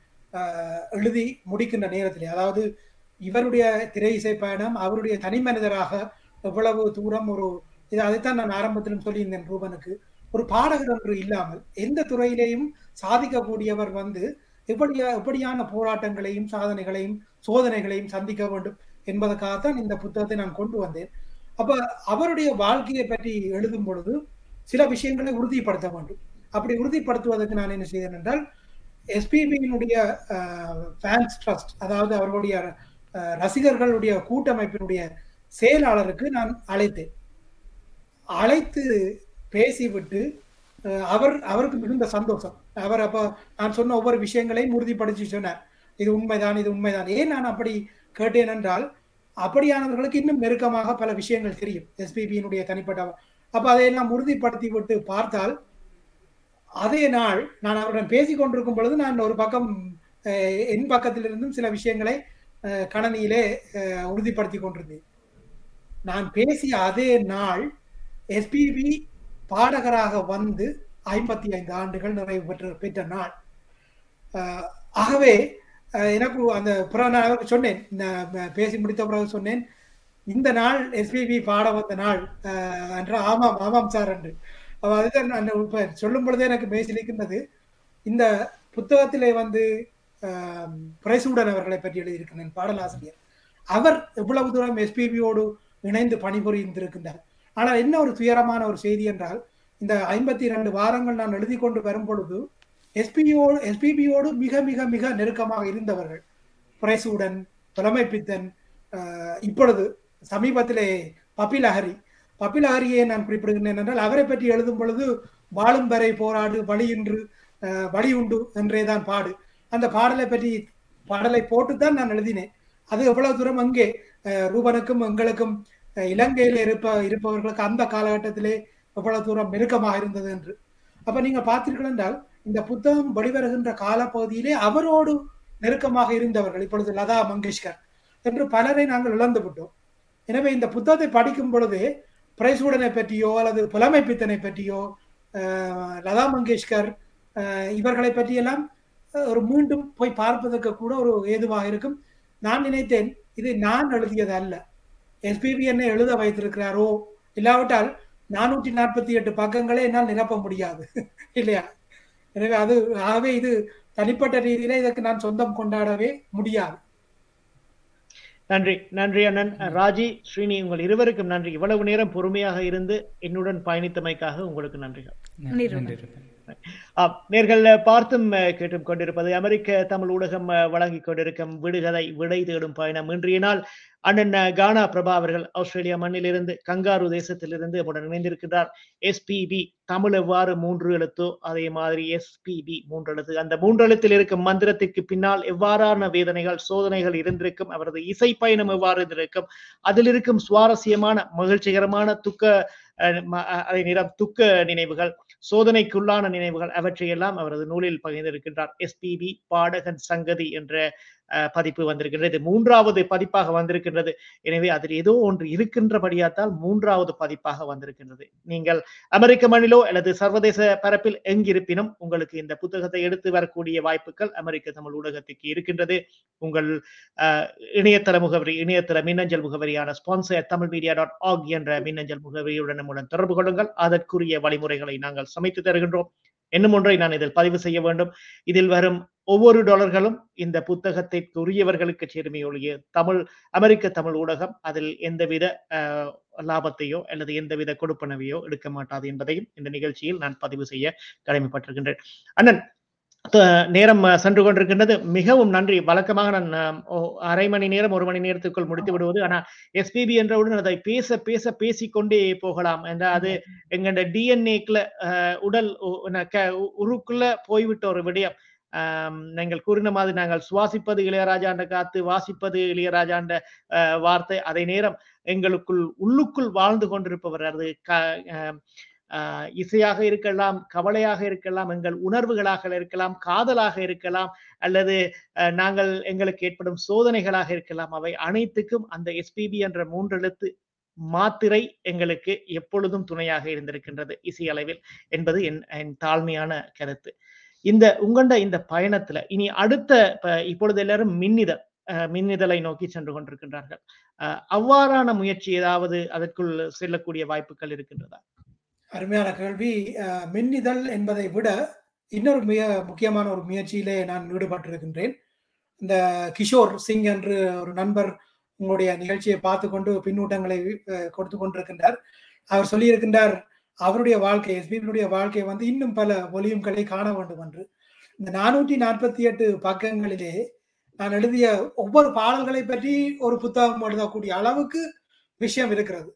எழுதி முடிக்கின்ற நேரத்திலே அதாவது இவருடைய திரை இசை பயணம் அவருடைய தனி மனிதராக எவ்வளவு தூரம் ஒரு இது அதைத்தான் நான் ஆரம்பத்திலும் சொல்லியிருந்தேன் ரூபனுக்கு. ஒரு பாடகர் என்று இல்லாமல் எந்த துறையிலேயும் சாதிக்கக்கூடியவர் வந்து எப்படியா எப்படியான போராட்டங்களையும் சாதனைகளையும் சோதனைகளையும் சந்திக்க வேண்டும் என்பதற்காகத்தான் இந்த புத்தகத்தை நான் கொண்டு வந்தேன். அப்ப அவருடைய வாழ்க்கையை பற்றி எழுதும் பொழுது சில விஷயங்களை உறுதிப்படுத்த வேண்டும். அப்படி உறுதிப்படுத்துவதற்கு நான் என்ன செய்தேன் என்றால் எஸ்பிபியினுடைய ஃபேன்ஸ் ட்ரஸ்ட் அதாவது அவர்களுடைய ரசிகர்களுடைய கூட்டமைப்பினுடைய செயலாளருக்கு நான் அழைத்தேன். அழைத்து பேசிவிட்டு அவர் அவருக்கு மிகுந்த சந்தோஷம். அவர் அப்போ நான் சொன்ன ஒவ்வொரு விஷயங்களையும் உறுதிப்படுத்தி சொன்னார். இது உண்மைதான் இது உண்மைதான். ஏன் நான் அப்படி கேட்டேன் என்றால் அப்படியானவர்களுக்கு இன்னும் நெருக்கமாக பல விஷயங்கள் தெரியும். எஸ்பிபியினுடைய தனிப்பட்ட அப்போ அதையெல்லாம் உறுதிப்படுத்தி விட்டு பார்த்தால் அதே நாள் நான் அவருடன் பேசிக் கொண்டிருக்கும் பொழுது நான் ஒரு பக்கம் அஹ், என் பக்கத்திலிருந்தும் சில விஷயங்களை அஹ், கணனியிலே உறுதிப்படுத்தி கொண்டிருந்தேன். நான் பேசிய அதே நாள் எஸ்பிபி பாடகராக வந்து ஐம்பத்தி ஐந்து ஆண்டுகள் நிறைவு பெற்ற பெற்ற நாள். ஆகவே எனக்கு அந்த புற நான் சொன்னேன். இந்த பேசி முடித்த பிறகு சொன்னேன். இந்த நாள் எஸ்பிபி பாட வந்த நாள் என்று ஆமாம் ஆமாம் சார் என்று. அதுதான் நான் இப்ப சொல்லும் பொழுதே எனக்கு பேசியிருக்கின்றது இந்த புத்தகத்திலே வந்து ஆஹ், பிரைசூடன் அவர்களை பற்றி எழுதியிருக்கிறேன் பாடலாசிரியர். அவர் எவ்வளவு தூரம் எஸ்பிபியோடு இணைந்து பணிபுரிந்திருக்கின்றார்? ஆனால் என்ன ஒரு துயரமான ஒரு செய்தி என்றால் இந்த ஐம்பத்தி இரண்டு வாரங்கள் நான் எழுதி கொண்டு வரும் பொழுது எஸ்பியோடு எஸ்பிபியோடு மிக மிக மிக நெருக்கமாக இருந்தவர்கள். பிரைசூடன் புலமைப்பித்தன் பித்தன் இப்பொழுது சமீபத்திலே பப்பிலஹரி. பப்பிலஹரியை நான் குறிப்பிடுகிறேன் என்றால் அவரை பற்றி எழுதும் பொழுது வாழும் வரை போராடு வழியின்று வழி உண்டு என்றே தான் பாடு. அந்த பாடலை பற்றி பாடலை போட்டுத்தான் நான் எழுதினேன். அது எவ்வளவு தூரம் அங்கே ரூபனுக்கும் எங்களுக்கும் இலங்கையில் இருப்ப இருப்பவர்களுக்கு அந்த காலகட்டத்திலே எவ்வளவு தூரம் நெருக்கமாக இருந்தது என்று. அப்ப நீங்க பார்த்தீர்கள் என்றால் இந்த புத்தகம் வெளிவருகின்ற காலப்பகுதியிலே அவரோடு நெருக்கமாக இருந்தவர்கள் இப்பொழுது லதா மங்கேஷ்கர் என்று பலரை நாங்கள் இழந்து விட்டோம். எனவே இந்த புத்தகத்தை படிக்கும் பொழுது பிரைசூடனை பற்றியோ அல்லது புலமைப்பித்தனை பற்றியோ லதா மங்கேஷ்கர் இவர்களை பற்றியெல்லாம் ஒரு மீண்டும் போய் பார்ப்பதற்கு கூட ஒரு ஏதுவாக இருக்கும். நான் நினைத்தேன் இது நான் எழுதியது அல்ல. எஸ்பிபி என்ன எழுத வைத்திருக்கிறாரோ? இல்லாவிட்டால் நானூற்றி நாற்பத்தி எட்டு பக்கங்களே என்னால் நிரப்ப முடியாது. *laughs* இல்லையா? எனவே அது ஆகவே இது தனிப்பட்ட ரீதியில இதற்கு நான் சொந்தம் கொண்டாடவே முடியாது. நன்றி. நன்றி அண்ணன். ராஜி ஸ்ரீனி உங்கள் இருவருக்கும் நன்றி. இவ்வளவு நேரம் பொறுமையாக இருந்து என்னுடன் பயணித்தமைக்காக உங்களுக்கு நன்றிகள். நன்றி. நேர்கள் பார்த்தும் கேட்டும் கொண்டிருப்பது அமெரிக்க தமிழ் ஊடகம் வழங்கிக் கொண்டிருக்கும் விடுகதை விடை தேடும் பயணம். இன்றைய நாள் அண்ணன் கானா பிரபா அவர்கள் ஆஸ்திரேலியா மண்ணிலிருந்து கங்காரு தேசத்திலிருந்து நம்முடன் இணைந்திருக்கிறார் எஸ்பிபி தமிழ் எவ்வாறு மூன்று எழுத்தோ அதே மாதிரி எஸ்பிபி மூன்று எழுத்து. அந்த மூன்று எழுத்தில் இருக்கும் மந்திரத்திற்கு பின்னால் எவ்வாறான வேதனைகள் சோதனைகள் இருந்திருக்கும் அவரது இசை பயணம் எவ்வாறு இருந்திருக்கும் அதில் இருக்கும் சுவாரஸ்யமான மகிழ்ச்சிகரமான துக்க அஹ், அதே நேரம் துக்க நினைவுகள் சோதனைக்குள்ளான நினைவுகள் அவற்றையெல்லாம் அவரது நூலில் பகிர்ந்திருக்கின்றார். எஸ்பிபி பாடகன் சங்கதி என்ற பதிப்பு வந்திருக்கின்றது. மூன்றாவது பதிப்பாக வந்திருக்கின்றது. எனவே அதில் ஏதோ ஒன்று இருக்கின்றபடியாத்தால் மூன்றாவது பதிப்பாக வந்திருக்கின்றது. நீங்கள் அமெரிக்க மண்ணிலோ அல்லது சர்வதேச பரப்பில் எங்கிருப்பினும் உங்களுக்கு இந்த புத்தகத்தை எடுத்து வரக்கூடிய வாய்ப்புகள் அமெரிக்க தமிழ் ஊடகத்துக்கு இருக்கின்றது. உங்கள் இணையதள முகவரி இணையதள மின்னஞ்சல் முகவரியான sponsor Tamil media dot org என்ற மின்னஞ்சல் முகவரியுடன் மூலம் தொடர்பு கொள்ளுங்கள். அதற்குரிய வழிமுறைகளை நாங்கள் சமைத்து தருகின்றோம். என்னும் ஒன்றை நான் இதில் பதிவு செய்ய வேண்டும். இதில் வரும் ஒவ்வொரு டாலர்களும் இந்த புத்தகத்திற்கு உரியவர்களுக்கு சேருமே ஒழிய தமிழ் அமெரிக்க தமிழ் ஊடகம் அதில் எந்தவித லாபத்தையோ அல்லது எந்தவித கொடுப்பனவையோ எடுக்க மாட்டாது என்பதையும் இந்த நிகழ்ச்சியில் நான் பதிவு செய்ய கடமைப்பட்டிருக்கின்றேன். அண்ணன் நேரம் சென்று கொண்டிருக்கின்றது. மிகவும் நன்றி. வழக்கமாக நான் அரை மணி நேரம் ஒரு மணி நேரத்துக்குள் முடித்து விடுவது. ஆனா எஸ்பிபி என்றவுடன் அதை பேச பேச பேசிக்கொண்டே போகலாம். என்ற அது எங்கட டிஎன்ஏக்குள்ள உடல் உருக்குள்ள போய்விட்ட ஒரு விடயம். நீங்கள் கூறின மாதிரி நாங்கள் சுவாசிப்பது இளையராஜாண்ட காத்து வாசிப்பது இளையராஜாண்ட வார்த்தை. அதே நேரம் எங்களுக்குள் உள்ளுக்குள் வாழ்ந்து கொண்டிருப்பவர் அது இசையாக இருக்கலாம் கவலையாக இருக்கலாம் எங்கள் உணர்வுகளாக இருக்கலாம் காதலாக இருக்கலாம் அல்லது நாங்கள் எங்களுக்கு ஏற்படும் சோதனைகளாக இருக்கலாம். அவை அனைத்துக்கும் அந்த எஸ்பிபி என்ற மூன்றெழுத்து மாத்திரை எங்களுக்கு எப்பொழுதும் துணையாக இருந்திருக்கின்றது இசை அளவில் என்பது என் என் தாழ்மையான கருத்து. இந்த உங்கண்ட இந்த பயணத்துல இனி அடுத்த இப்பொழுது எல்லாரும் மின்னிதழ் அஹ், மின்னிதழை நோக்கி சென்று கொண்டிருக்கின்றார்கள். அஹ், அவ்வாறான முயற்சி ஏதாவது அதற்குள் செல்லக்கூடிய வாய்ப்புகள் இருக்கின்றதா? அருமையான கேள்வி. மின்னிதழ் என்பதை விட இன்னொரு மிக முக்கியமான ஒரு முயற்சியிலே நான் ஈடுபட்டிருக்கின்றேன். இந்த கிஷோர் சிங் என்று ஒரு நண்பர் உங்களுடைய நிகழ்ச்சியை பார்த்து கொண்டு பின்னூட்டங்களை கொடுத்து கொண்டிருக்கின்றார். அவர் சொல்லியிருக்கின்றார் அவருடைய வாழ்க்கை எஸ்பிபியுடைய வாழ்க்கை வந்து இன்னும் பல ஒலியும்களை காண வேண்டும் என்று. இந்த நானூற்றி நாற்பத்தி எட்டு பக்கங்களிலே நான் எழுதிய ஒவ்வொரு பாடல்களை பற்றி ஒரு புத்தகம் எழுதக்கூடிய அளவுக்கு விஷயம் இருக்கிறது.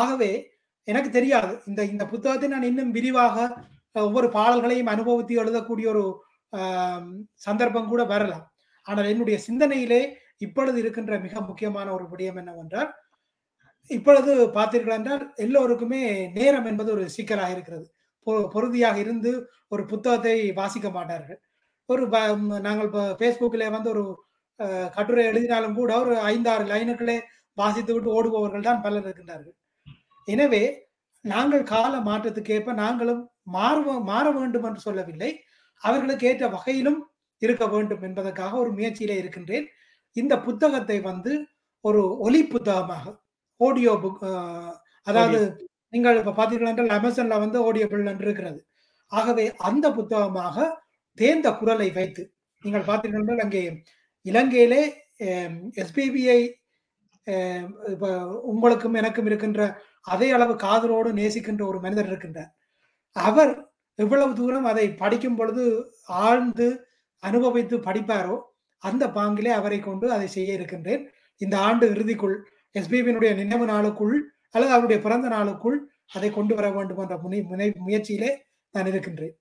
ஆகவே எனக்கு தெரியாது. இந்த இந்த புத்தகத்தை நான் இன்னும் விரிவாக ஒவ்வொரு பாடல்களையும் அனுபவித்து எழுதக்கூடிய ஒரு சந்தர்ப்பம் கூட வரலாம். ஆனால் என்னுடைய சிந்தனையிலே இப்பொழுது இருக்கின்ற மிக முக்கியமான ஒரு விடயம் என்னவென்றால் இப்பொழுது பார்த்தீர்கள் என்றால் எல்லோருக்குமே நேரம் என்பது ஒரு சிக்கலாக இருக்கிறது. பொ- பொறுதியாக இருந்து ஒரு புத்தகத்தை வாசிக்க மாட்டார்கள். ஒரு நாங்கள் இப்போ ஃபேஸ்புக்கில் வந்து ஒரு கட்டுரை எழுதினாலும் கூட ஒரு ஐந்தாறு லைனுக்களே வாசித்து விட்டு ஓடுபவர்கள் தான் பலர் இருக்கின்றார்கள். எனவே நாங்கள் கால மாற்றத்துக்கு ஏற்ப நாங்களும் மாறுவ மாற வேண்டும் என்று சொல்லவில்லை. அவர்களுக்கு ஏற்ற வகையிலும் இருக்க வேண்டும் என்பதற்காக ஒரு முயற்சியிலே இருக்கின்றேன். இந்த புத்தகத்தை வந்து ஒரு ஒலி புத்தகமாக ஆடியோ புக் அதாவது நீங்கள் இப்ப பார்த்தீர்கள் என்றால் அமேசான்ல வந்து ஆடியோ பில் என்று இருக்கிறது. ஆகவே அந்த புத்தகமாக தேர்ந்த குரலை வைத்து நீங்கள் பார்த்தீர்கள் என்றால் அங்கே இலங்கையிலே எஸ்பிபிஐ இப்ப உங்களுக்கும் எனக்கும் இருக்கின்ற அதே அளவு காதலோடு நேசிக்கின்ற ஒரு மனிதர் இருக்கின்றார். அவர் எவ்வளவு தூரம் அதை படிக்கும் பொழுது ஆழ்ந்து அனுபவித்து படிப்பாரோ அந்த பாங்கிலே அவரை கொண்டு அதை செய்ய இருக்கின்றேன். இந்த ஆண்டு இறுதிக்குள் எஸ்பிபியினுடைய நினைவு நாளுக்குள் அல்லது அவருடைய பிறந்த நாளுக்குள் அதை கொண்டு வர வேண்டும் என்ற முனை முனை முயற்சியிலே நான் இருக்கின்றேன்.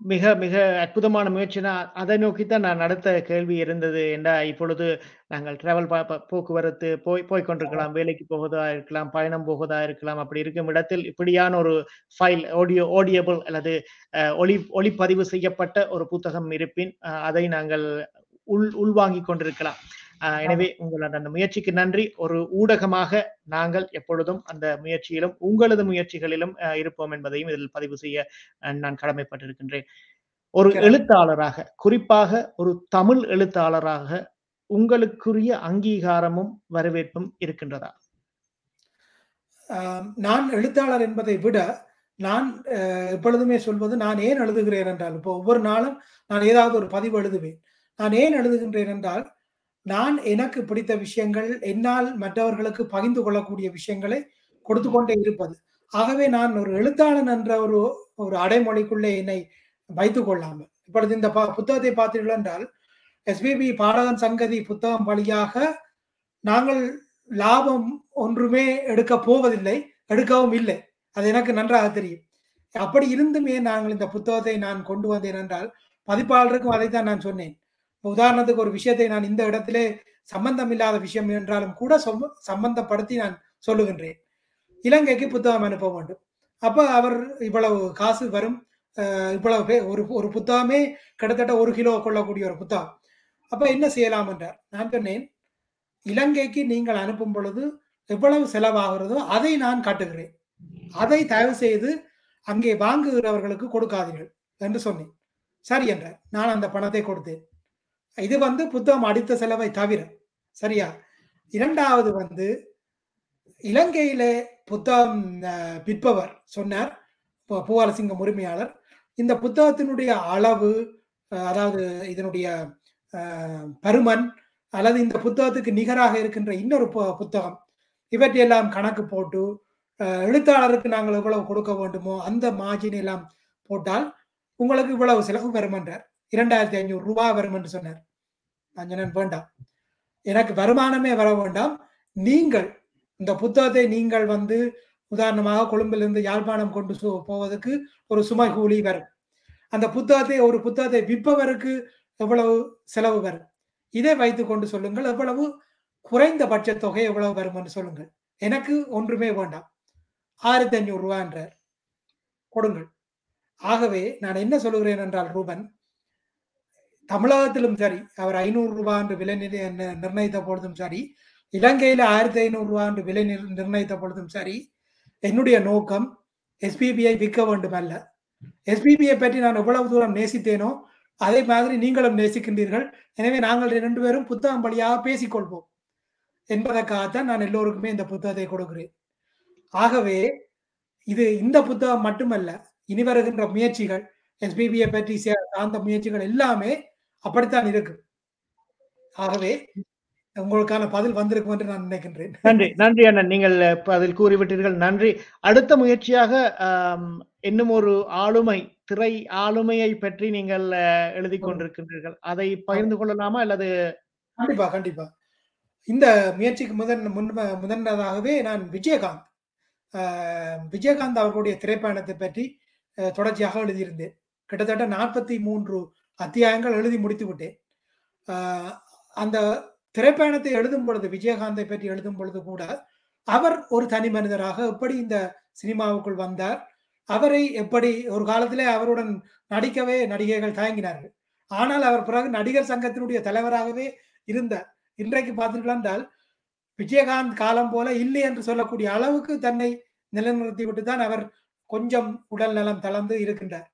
மிக மிக அற்புதமான முயற்சி தான் அதை நோக்கித்தான் நான் நடத்த கேள்வி இருந்தது என்றா இப்பொழுது நாங்கள் டிராவல் போக்குவரத்து போய் போய் கொண்டிருக்கலாம் வேலைக்கு போவதா இருக்கலாம் பயணம் போவதா இருக்கலாம் அப்படி இருக்கும் இடத்தில் இப்படியான ஒரு ஃபைல் ஆடியோ ஆடியபிள் அல்லது அஹ், ஒளி ஒளிப்பதிவு செய்யப்பட்ட ஒரு புத்தகம் இருப்பின் அதை நாங்கள் உள் உள்வாங்கிக் கொண்டிருக்கலாம். எனவே உங்களோட அந்த முயற்சிக்கு நன்றி. ஒரு ஊடகமாக நாங்கள் எப்பொழுதும் அந்த முயற்சியிலும் உங்களது முயற்சிகளிலும் இருப்போம் என்பதையும் இதில் பதிவு செய்ய நான் கடமைப்பட்டிருக்கின்றேன். ஒரு. எழுத்தாளராக குறிப்பாக ஒரு தமிழ் எழுத்தாளராக உங்களுக்குரிய அங்கீகாரமும் வரவேற்பும் இருக்கின்றதா? நான் எழுத்தாளர் என்பதை விட நான் அஹ், எப்பொழுதுமே சொல்வது நான் ஏன் எழுதுகிறேன் என்றால் இப்போ ஒவ்வொரு நாளும் நான் ஏதாவது ஒரு பதிவு எழுதுவேன். நான் ஏன் எழுதுகின்றேன் என்றால் நான் எனக்கு பிடித்த விஷயங்கள் என்னால் மற்றவர்களுக்கு பகிர்ந்து கொள்ளக்கூடிய விஷயங்களை கொடுத்து கொண்டே இருப்பது. ஆகவே நான் ஒரு எழுத்தாளன் என்ற ஒரு ஒரு அடைமொழிக்குள்ளே என்னை வைத்துக் கொள்ளாமல். இப்பொழுது இந்த புத்தகத்தை பார்த்தீர்கள் என்றால் எஸ்பிபி பாடகன் சங்கதி புத்தகம் வழியாக நாங்கள் லாபம் ஒன்றுமே எடுக்க போவதில்லை எடுக்கவும் இல்லை. அது எனக்கு நன்றாக தெரியும். அப்படி இருந்துமே நாங்கள் இந்த புத்தகத்தை நான் கொண்டு வந்தேன் என்றால் பதிப்பாளருக்கும் அதைத்தான் நான் சொன்னேன். உதாரணத்துக்கு ஒரு விஷயத்தை நான் இந்த இடத்திலே சம்பந்தம் இல்லாத விஷயம் என்றாலும் கூட சொம்ம- சம்பந்தப்படுத்தி நான் சொல்லுகின்றேன். இலங்கைக்கு புத்தகம் அனுப்ப வேண்டும். அப்போ அவர் இவ்வளவு காசு வரும் இவ்வளவு பே ஒரு ஒரு புத்தகமே கிட்டத்தட்ட ஒரு கிலோ கொள்ளக்கூடிய ஒரு புத்தகம். அப்போ என்ன செய்யலாம் என்றார். நான் சொன்னேன் இலங்கைக்கு நீங்கள் அனுப்பும் பொழுது எவ்வளவு செலவாகிறதோ அதை நான் காட்டுகிறேன். அதை தயவு செய்து அங்கே வாங்குகிறவர்களுக்கு கொடுக்காதீர்கள் என்று சொன்னேன். சரி என்றார். நான் அந்த பணத்தை கொடுத்தேன். இது வந்து புத்தகம் அடித்த செலவை தவிர சரியா? இரண்டாவது வந்து இலங்கையிலே புத்தகம் விற்பவர் சொன்னார் பூவாலசிங்கம் உரிமையாளர் இந்த புத்தகத்தினுடைய அளவு அதாவது இதனுடைய பருமன் அல்லது இந்த புத்தகத்துக்கு நிகராக இருக்கின்ற இன்னொரு பு- புத்தகம் இவற்றையெல்லாம் கணக்கு போட்டு எழுத்தாளருக்கு நாங்கள் எவ்வளவு கொடுக்க வேண்டுமோ அந்த மார்ஜின் எல்லாம் போட்டால் உங்களுக்கு இவ்வளவு செலவு வரும் என்றார். இரண்டாயிரத்தி ஐநூறு ரூபாய் வரும் என்று சொன்னார். நான் சொன்னேன் வேண்டாம். எனக்கு வருமானமே வர வேண்டாம். நீங்கள் இந்த புத்தகத்தை நீங்கள் வந்து உதாரணமாக கொழும்பிலிருந்து யாழ்ப்பாணம் கொண்டு போவதற்கு ஒரு சுமை கூலி வரும். அந்த புத்தகத்தை ஒரு புத்தகத்தை விற்பவருக்கு எவ்வளவு செலவு வரும்? இதை வைத்து கொண்டு சொல்லுங்கள் எவ்வளவு குறைந்தபட்ச தொகை எவ்வளவு வரும் என்று சொல்லுங்கள். எனக்கு ஒன்றுமே வேண்டாம். ஆயிரத்தி ஐநூறு ரூபா என்றார். கொடுங்கள். ஆகவே நான் என்ன சொல்லுகிறேன் என்றால் ரூபன் தமிழகத்திலும் சரி அவர் ஐநூறு ரூபாய் என்று விலை நிர்ணயித்த பொழுதும் சரி இலங்கையில ஆயிரத்தி ஐநூறு ரூபாய் என்று விலை நிர்ணயித்த பொழுதும் சரி என்னுடைய நோக்கம் எஸ்பிபிஐ விற்க வேண்டும் அல்ல எஸ்பிபிஐ பற்றி நான் எவ்வளவு தூரம் நேசித்தேனோ அதே மாதிரி நீங்களும் நேசிக்கின்றீர்கள். எனவே நாங்கள் ரெண்டு பேரும் புத்தகம் வழியாக பேசிக்கொள்வோம் என்பதற்காகத்தான் நான் எல்லோருக்குமே இந்த புத்தகத்தை கொடுக்கிறேன். ஆகவே இது இந்த புத்தகம் மட்டுமல்ல இனி வருகின்ற முயற்சிகள் எஸ்பிபியை பற்றி சார்ந்த முயற்சிகள் எல்லாமே அப்படித்தான் இருக்கு ஆகவே உங்களுக்கான பதில் வந்திருக்கும் என்று நான் நினைக்கின்றேன். நன்றி நன்றி அண்ணன். நீங்கள் அதில் கூறிவிட்டீர்கள். நன்றி. அடுத்த முயற்சியாக இன்னும் ஒரு ஆளுமை திரை ஆளுமையை பற்றி நீங்கள் எழுதி கொண்டிருக்கின்றீர்கள். அதை பகிர்ந்து கொள்ளலாமா அல்லது? கண்டிப்பா கண்டிப்பா. இந்த முயற்சிக்கு முதன் முன் முதன்னதாகவே நான் விஜயகாந்த். ஆஹ், விஜயகாந்த் அவர்களுடைய திரைப்பயணத்தை பற்றி தொடர்ச்சியாக எழுதியிருந்தேன். கிட்டத்தட்ட நாற்பத்தி மூன்று அத்தியாயங்கள் எழுதி முடித்து விட்டேன் அந்த திரைப்பயணத்தை எழுதும் பொழுது விஜயகாந்தை பற்றி எழுதும் பொழுது கூட அவர் ஒரு தனி மனிதராக எப்படி இந்த சினிமாவுக்குள் வந்தார்? அவரை எப்படி ஒரு காலத்திலே அவருடன் நடிக்கவே நடிகைகள் தயங்கினார்கள். ஆனால் அவர் பிறகு நடிகர் சங்கத்தினுடைய தலைவராகவே இருந்தார். இன்றைக்கு பார்த்தீர்கள் என்றால் விஜயகாந்த் காலம் போல இல்லை என்று சொல்லக்கூடிய அளவுக்கு தன்னை நிலைநிறுத்தி விட்டு தான் அவர் கொஞ்சம் உடல் நலம் தளர்ந்து இருக்கின்றார்.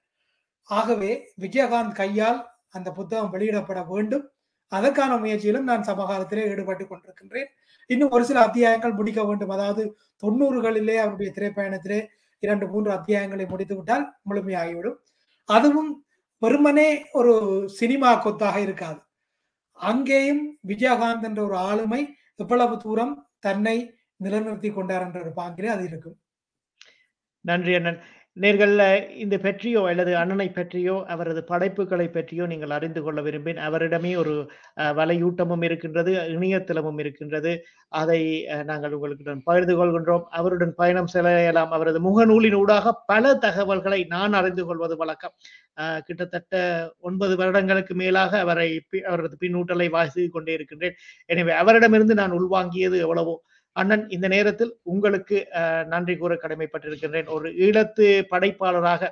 ஆகவே விஜயகாந்த் கையால் அந்த புத்தகம் வெளியிடப்பட வேண்டும். அதற்கான முயற்சியிலும் நான் சமகாலத்திலே ஈடுபட்டு கொண்டிருக்கின்றேன். இன்னும் ஒரு சில அத்தியாயங்கள் முடிக்க வேண்டும். அதாவது தொண்ணூறுகளிலே அவருடைய திரைப்பயணத்திலே இரண்டு மூன்று அத்தியாயங்களை முடித்து விட்டால் முழுமையாகிவிடும். அதுவும் வெறுமனே ஒரு சினிமா கொத்தாக இருக்காது. அங்கேயும் விஜயகாந்த் என்ற ஒரு ஆளுமை எவ்வளவு தூரம் தன்னை நிலைநிறுத்தி கொண்டார் என்ற ஒரு பாங்கிலே அது இருக்கும். நன்றி அண்ணன். நீங்கள் இந்த பற்றியோ அல்லது அண்ணனை பற்றியோ அவரது படைப்புகளை பற்றியோ நீங்கள் அறிந்து கொள்ள விரும்பின் அவரிடமே ஒரு வலையூட்டமும் இருக்கின்றது இணையதளமும் இருக்கின்றது. அதை நாங்கள் உங்களுடன் பகிர்ந்து கொள்கின்றோம். அவருடன் பயணம் செய்யலாம் அவரது முகநூலின் ஊடாக பல தகவல்களை நான் அறிந்து கொள்வது வழக்கம். கிட்டத்தட்ட ஒன்பது வருடங்களுக்கு மேலாக அவரை பி- அவரது பின்னூட்டலை வாசித்து கொண்டே இருக்கின்றேன். எனவே அவரிடமிருந்து நான் உள்வாங்கியது எவ்வளவோ. அண்ணன் இந்த நேரத்தில் உங்களுக்கு அஹ், நன்றி கூற கடமைப்பட்டிருக்கின்றேன். ஒரு ஈழத்து படைப்பாளராக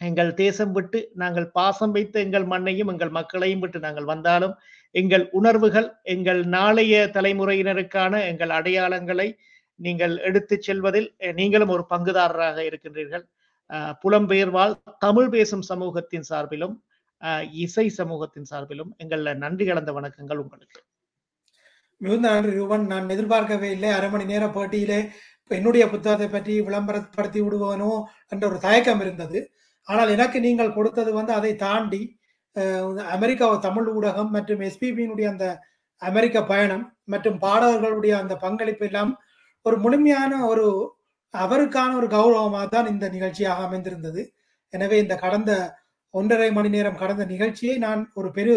எங்கள் தேசம் விட்டு நாங்கள் பாசம் வைத்த எங்கள் மண்ணையும் எங்கள் மக்களையும் விட்டு நாங்கள் வந்தாலும் எங்கள் உணர்வுகள் எங்கள் நாளைய தலைமுறையினருக்கான எங்கள் அடையாளங்களை நீங்கள் எடுத்துச் செல்வதில் நீங்களும் ஒரு பங்குதாரராக இருக்கின்றீர்கள். அஹ், புலம்பெயர்வால் தமிழ் பேசும் சமூகத்தின் சார்பிலும் இசை சமூகத்தின் சார்பிலும் எங்கள் நன்றி கலந்த வணக்கங்கள் உங்களுக்கு. மிகுந்த நன்றி ரூபன். நான் எதிர்பார்க்கவே இல்லை. அரை மணி நேர போட்டியிலே என்னுடைய புத்தகத்தை பற்றி விளம்பரப்படுத்தி விடுவனோ என்ற ஒரு தயக்கம் இருந்தது. ஆனால் எனக்கு நீங்கள் கொடுத்தது வந்து அதை தாண்டி அஹ், அமெரிக்கா தமிழ் ஊடகம் மற்றும் எஸ்பிபியினுடைய அந்த அமெரிக்க பயணம் மற்றும் பாடகர்களுடைய அந்த பங்களிப்பு எல்லாம் ஒரு முழுமையான ஒரு அவருக்கான ஒரு கௌரவமாக தான் இந்த நிகழ்ச்சியாக அமைந்திருந்தது. எனவே இந்த கடந்த ஒன்றரை மணி நேரம் கடந்த நிகழ்ச்சியை நான் ஒரு பெரு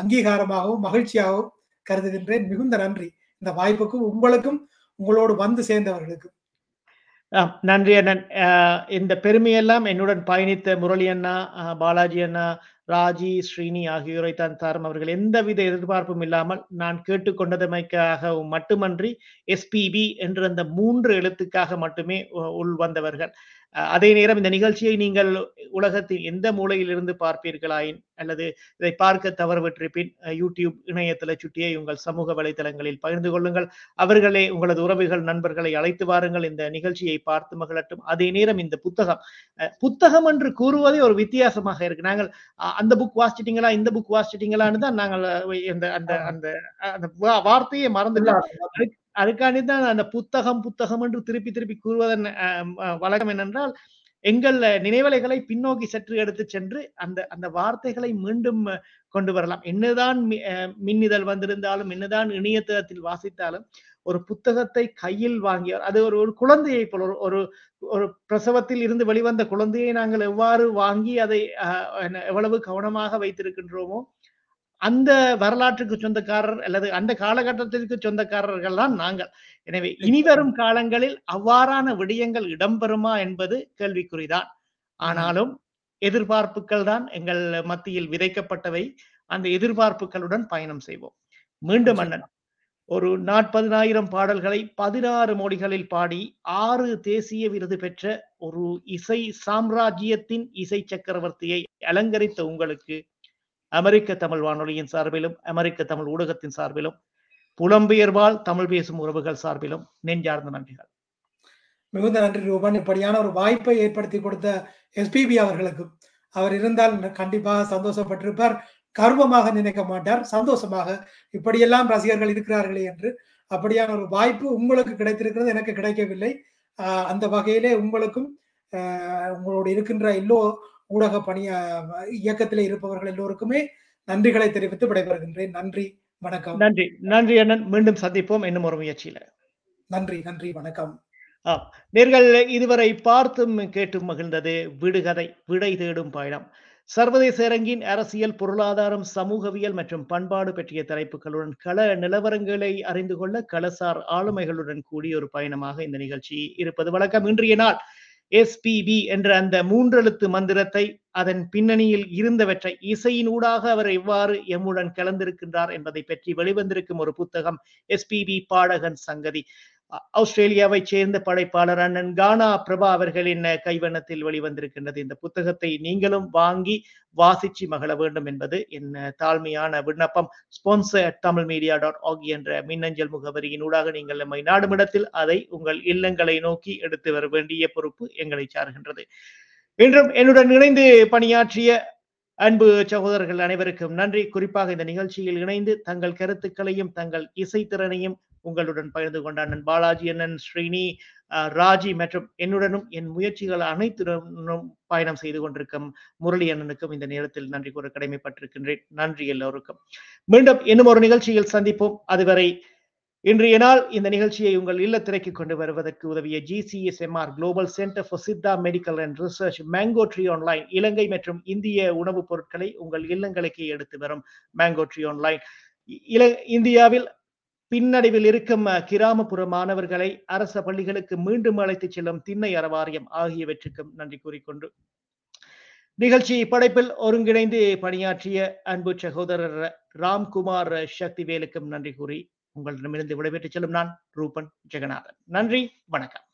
அங்கீகாரமாகவும் மகிழ்ச்சியாகவும் கருதுகின்றேன். மிகுந்த நன்றி. இந்த வாய்ப்புக்கும் உங்களுக்கும் உங்களோடு வந்து சேர்ந்தவர்களுக்கும். நன்றி அண்ணன். இந்த பெருமையெல்லாம் என்னுடன் பயணித்த முரளி அண்ணா பாலாஜி அண்ணா ராஜி ஸ்ரீனி ஆகியோரை தான் தாரும் அவர்கள். எந்தவித எதிர்பார்ப்பும் இல்லாமல் நான் கேட்டுக்கொண்டதமைக்காக மட்டுமன்றி எஸ்பிபி என்ற அந்த மூன்று எழுத்துக்காக மட்டுமே உள் வந்தவர்கள். அதே நேரம் இந்த நிகழ்ச்சியை நீங்கள் உலகத்தின் எந்த மூலையிலிருந்து பார்ப்பீர்களாயின் அல்லது இதை பார்க்க தவறவிட்டிருப்பின் அஹ், யூடியூப் இணையதள சுட்டியை உங்கள் சமூக வலைதளங்களில் பகிர்ந்து கொள்ளுங்கள். அவர்களே உங்களது உறவுகள் நண்பர்களை அழைத்து வாருங்கள். இந்த நிகழ்ச்சியை பார்த்து மகிழட்டும். அதே நேரம் இந்த புத்தகம் புத்தகம் என்று கூறுவதே ஒரு வித்தியாசமாக இருக்கு. நாங்கள் அந்த புக் வாசிச்சிட்டீங்களா இந்த புக் வாசிச்சிட்டீங்களான்னு தான் நாங்கள் இந்த அந்த அந்த அந்த வார்த்தையை மறந்துட்டோம். அதுக்கு- அதுக்காண்டி தான் அந்த புத்தகம் புத்தகம் என்று திருப்பி திருப்பி கூறுவதன் வழக்கம் என்னென்றால் எங்கள் நினைவலைகளை பின்னோக்கி சற்று எடுத்து சென்று அந்த அந்த வார்த்தைகளை மீண்டும் கொண்டு வரலாம். என்னதான் மி- அஹ், மின்னிதழ் வந்திருந்தாலும் என்னதான் இணையதளத்தில் வாசித்தாலும் ஒரு புத்தகத்தை கையில் வாங்கியவர் அது ஒரு ஒரு குழந்தையை போல ஒரு ஒரு ஒரு பிரசவத்தில் இருந்து வெளிவந்த குழந்தையை நாங்கள் எவ்வாறு வாங்கி அதை அஹ், எவ்வளவு கவனமாக வைத்திருக்கின்றோமோ அந்த வரலாற்றுக்கு சொந்தக்காரர் அல்லது அந்த காலகட்டத்திற்கு சொந்தக்காரர்கள் தான் நாங்கள். எனவே இனிவரும் காலங்களில் அவ்வாறான விடயங்கள் இடம்பெறுமா என்பது கேள்விக்குறிதான். ஆனாலும் எதிர்பார்ப்புகள் தான் எங்கள் மத்தியில் விதைக்கப்பட்டவை. அந்த எதிர்பார்ப்புகளுடன் பயணம் செய்வோம். மீண்டும் அண்ணன் ஒரு நாற்பதினாயிரம் பாடல்களை பதினாறு மொழிகளில் பாடி ஆறு தேசிய விருது பெற்ற ஒரு இசை சாம்ராஜ்யத்தின் இசை சக்கரவர்த்தியை அலங்கரித்த உங்களுக்கு அமெரிக்க தமிழ் வானொலியின் சார்பிலும் அமெரிக்க தமிழ் ஊடகத்தின் சார்பிலும் புலம்பெயர்வால் தமிழ் பேசும் உறவுகள் சார்பிலும் நெஞ்சார்ந்த நன்றிகள். மிகுந்த நன்றி ரூபன். இப்படியான ஒரு வாய்ப்பை ஏற்படுத்தி கொடுத்த எஸ்பிபி அவர்களுக்கும் அவர் இருந்தால் கண்டிப்பாக சந்தோஷப்பட்டிருப்பார். கர்வமாக நினைக்க மாட்டார். சந்தோஷமாக இப்படியெல்லாம் ரசிகர்கள் இருக்கிறார்களே என்று. அப்படியான ஒரு வாய்ப்பு உங்களுக்கு கிடைத்திருக்கிறது. எனக்கு கிடைக்கவில்லை. ஆஹ் அந்த வகையிலே உங்களுக்கும் ஆஹ் உங்களோடு இருக்கின்ற எல்லோ ஊடக பணி ஆஹ் இயக்கத்திலே இருப்பவர்கள் எல்லோருக்குமே நன்றிகளை தெரிவித்து விடைபெறுகின்றேன். நன்றி வணக்கம். நன்றி. நன்றி அண்ணன். மீண்டும் சந்திப்போம் இன்னும் ஒரு முயற்சியில. நன்றி நன்றி வணக்கம். நேர்கள் இதுவரை பார்த்தும் கேட்டும் மகிழ்ந்தது விடுகதை விடை தேடும் பயணம். சர்வதேச அரங்கின் அரசியல் பொருளாதாரம் சமூகவியல் மற்றும் பண்பாடு பற்றிய தலைப்புகளுடன் கள நிலவரங்களை அறிந்து கொள்ள களசார் ஆளுமைகளுடன் கூடிய ஒரு பயணமாக இந்த நிகழ்ச்சி இருப்பது. வழக்கம் இன்றைய நாள் எஸ்பிபி என்ற அந்த மூன்றெழுத்து மந்திரத்தை அதன் பின்னணியில் இருந்தவற்றை இசையினூடாக அவர் எவ்வாறு எம்முடன் கலந்திருக்கின்றார் என்பதை பற்றி வெளிவந்திருக்கும் ஒரு புத்தகம் எஸ்பிபி பாடகன் சங்கதி. ஆஸ்திரேலியாவை ஆஸ்திரேலியாவைச் சேர்ந்த படைப்பாளர் அண்ணன் கானா பிரபா அவர்களின் கைவண்ணத்தில் வெளிவந்திருக்கின்றது. இந்த புத்தகத்தை நீங்களும் வாங்கி வாசிச்சு மகிழ வேண்டும் என்பது என் தாழ்மையான விண்ணப்பம். ஸ்பான்சர் தமிழ் மீடியா டாட் ஆகி என்ற மின்னஞ்சல் முகவரியின் ஊடாக நீங்கள் நம்மை நாடுமிடத்தில் அதை உங்கள் இல்லங்களை நோக்கி எடுத்து வர வேண்டிய பொறுப்பு எங்களை சார்கின்றது. இன்றும் என்னுடன் இணைந்து பணியாற்றிய அன்பு சகோதரர்கள் அனைவருக்கும் நன்றி. குறிப்பாக இந்த நிகழ்ச்சியில் இணைந்து தங்கள் கருத்துக்களையும் தங்கள் இசைத்திறனையும் உங்களுடன் பகிர்ந்து கொண்ட அண்ணன் பாலாஜி அண்ணன் ஸ்ரீனி ராஜி மற்றும் என்னுடனும் என் முயற்சிகள் அனைத்துடனும் பயணம் செய்து கொண்டிருக்கும் முரளி அண்ணனுக்கும் இந்த நேரத்தில் நன்றி கூற கடமைப்பட்டிருக்கின்றேன். நன்றி எல்லோருக்கும். மீண்டும் இன்னும் ஒரு நிகழ்ச்சியில் சந்திப்போம். அதுவரை இன்றைய நாள் இந்த நிகழ்ச்சியை உங்கள் இல்லத்திரைக்கு கொண்டு வருவதற்கு உதவிய GCSMR global centre for Siddha medical and research mango tree online Ilangai மற்றும் இந்திய உணவுப் பொருட்களை உங்கள் இல்லங்களுக்கு எடுத்து வரும் மேங்கோ ட்ரீ ஆன்லைன் இல இந்தியாவில் பின்னடைவில் இருக்கும் கிராமப்புற மாணவர்களை அரச பள்ளிகளுக்கு மீண்டும் அழைத்துச் செல்லும் திண்ணை அறவாரியம் ஆகியவற்றுக்கும் நன்றி கூறிக்கொண்டு நிகழ்ச்சி படைப்பில் ஒருங்கிணைந்து பணியாற்றிய அன்பு சகோதரர் ராம்குமார் சக்திவேலுக்கும் நன்றி கூறி உங்களிடமிருந்து விடைபெற்றுச் செல்லும் நான் ரூபன் ஜெகநாதன். நன்றி வணக்கம்.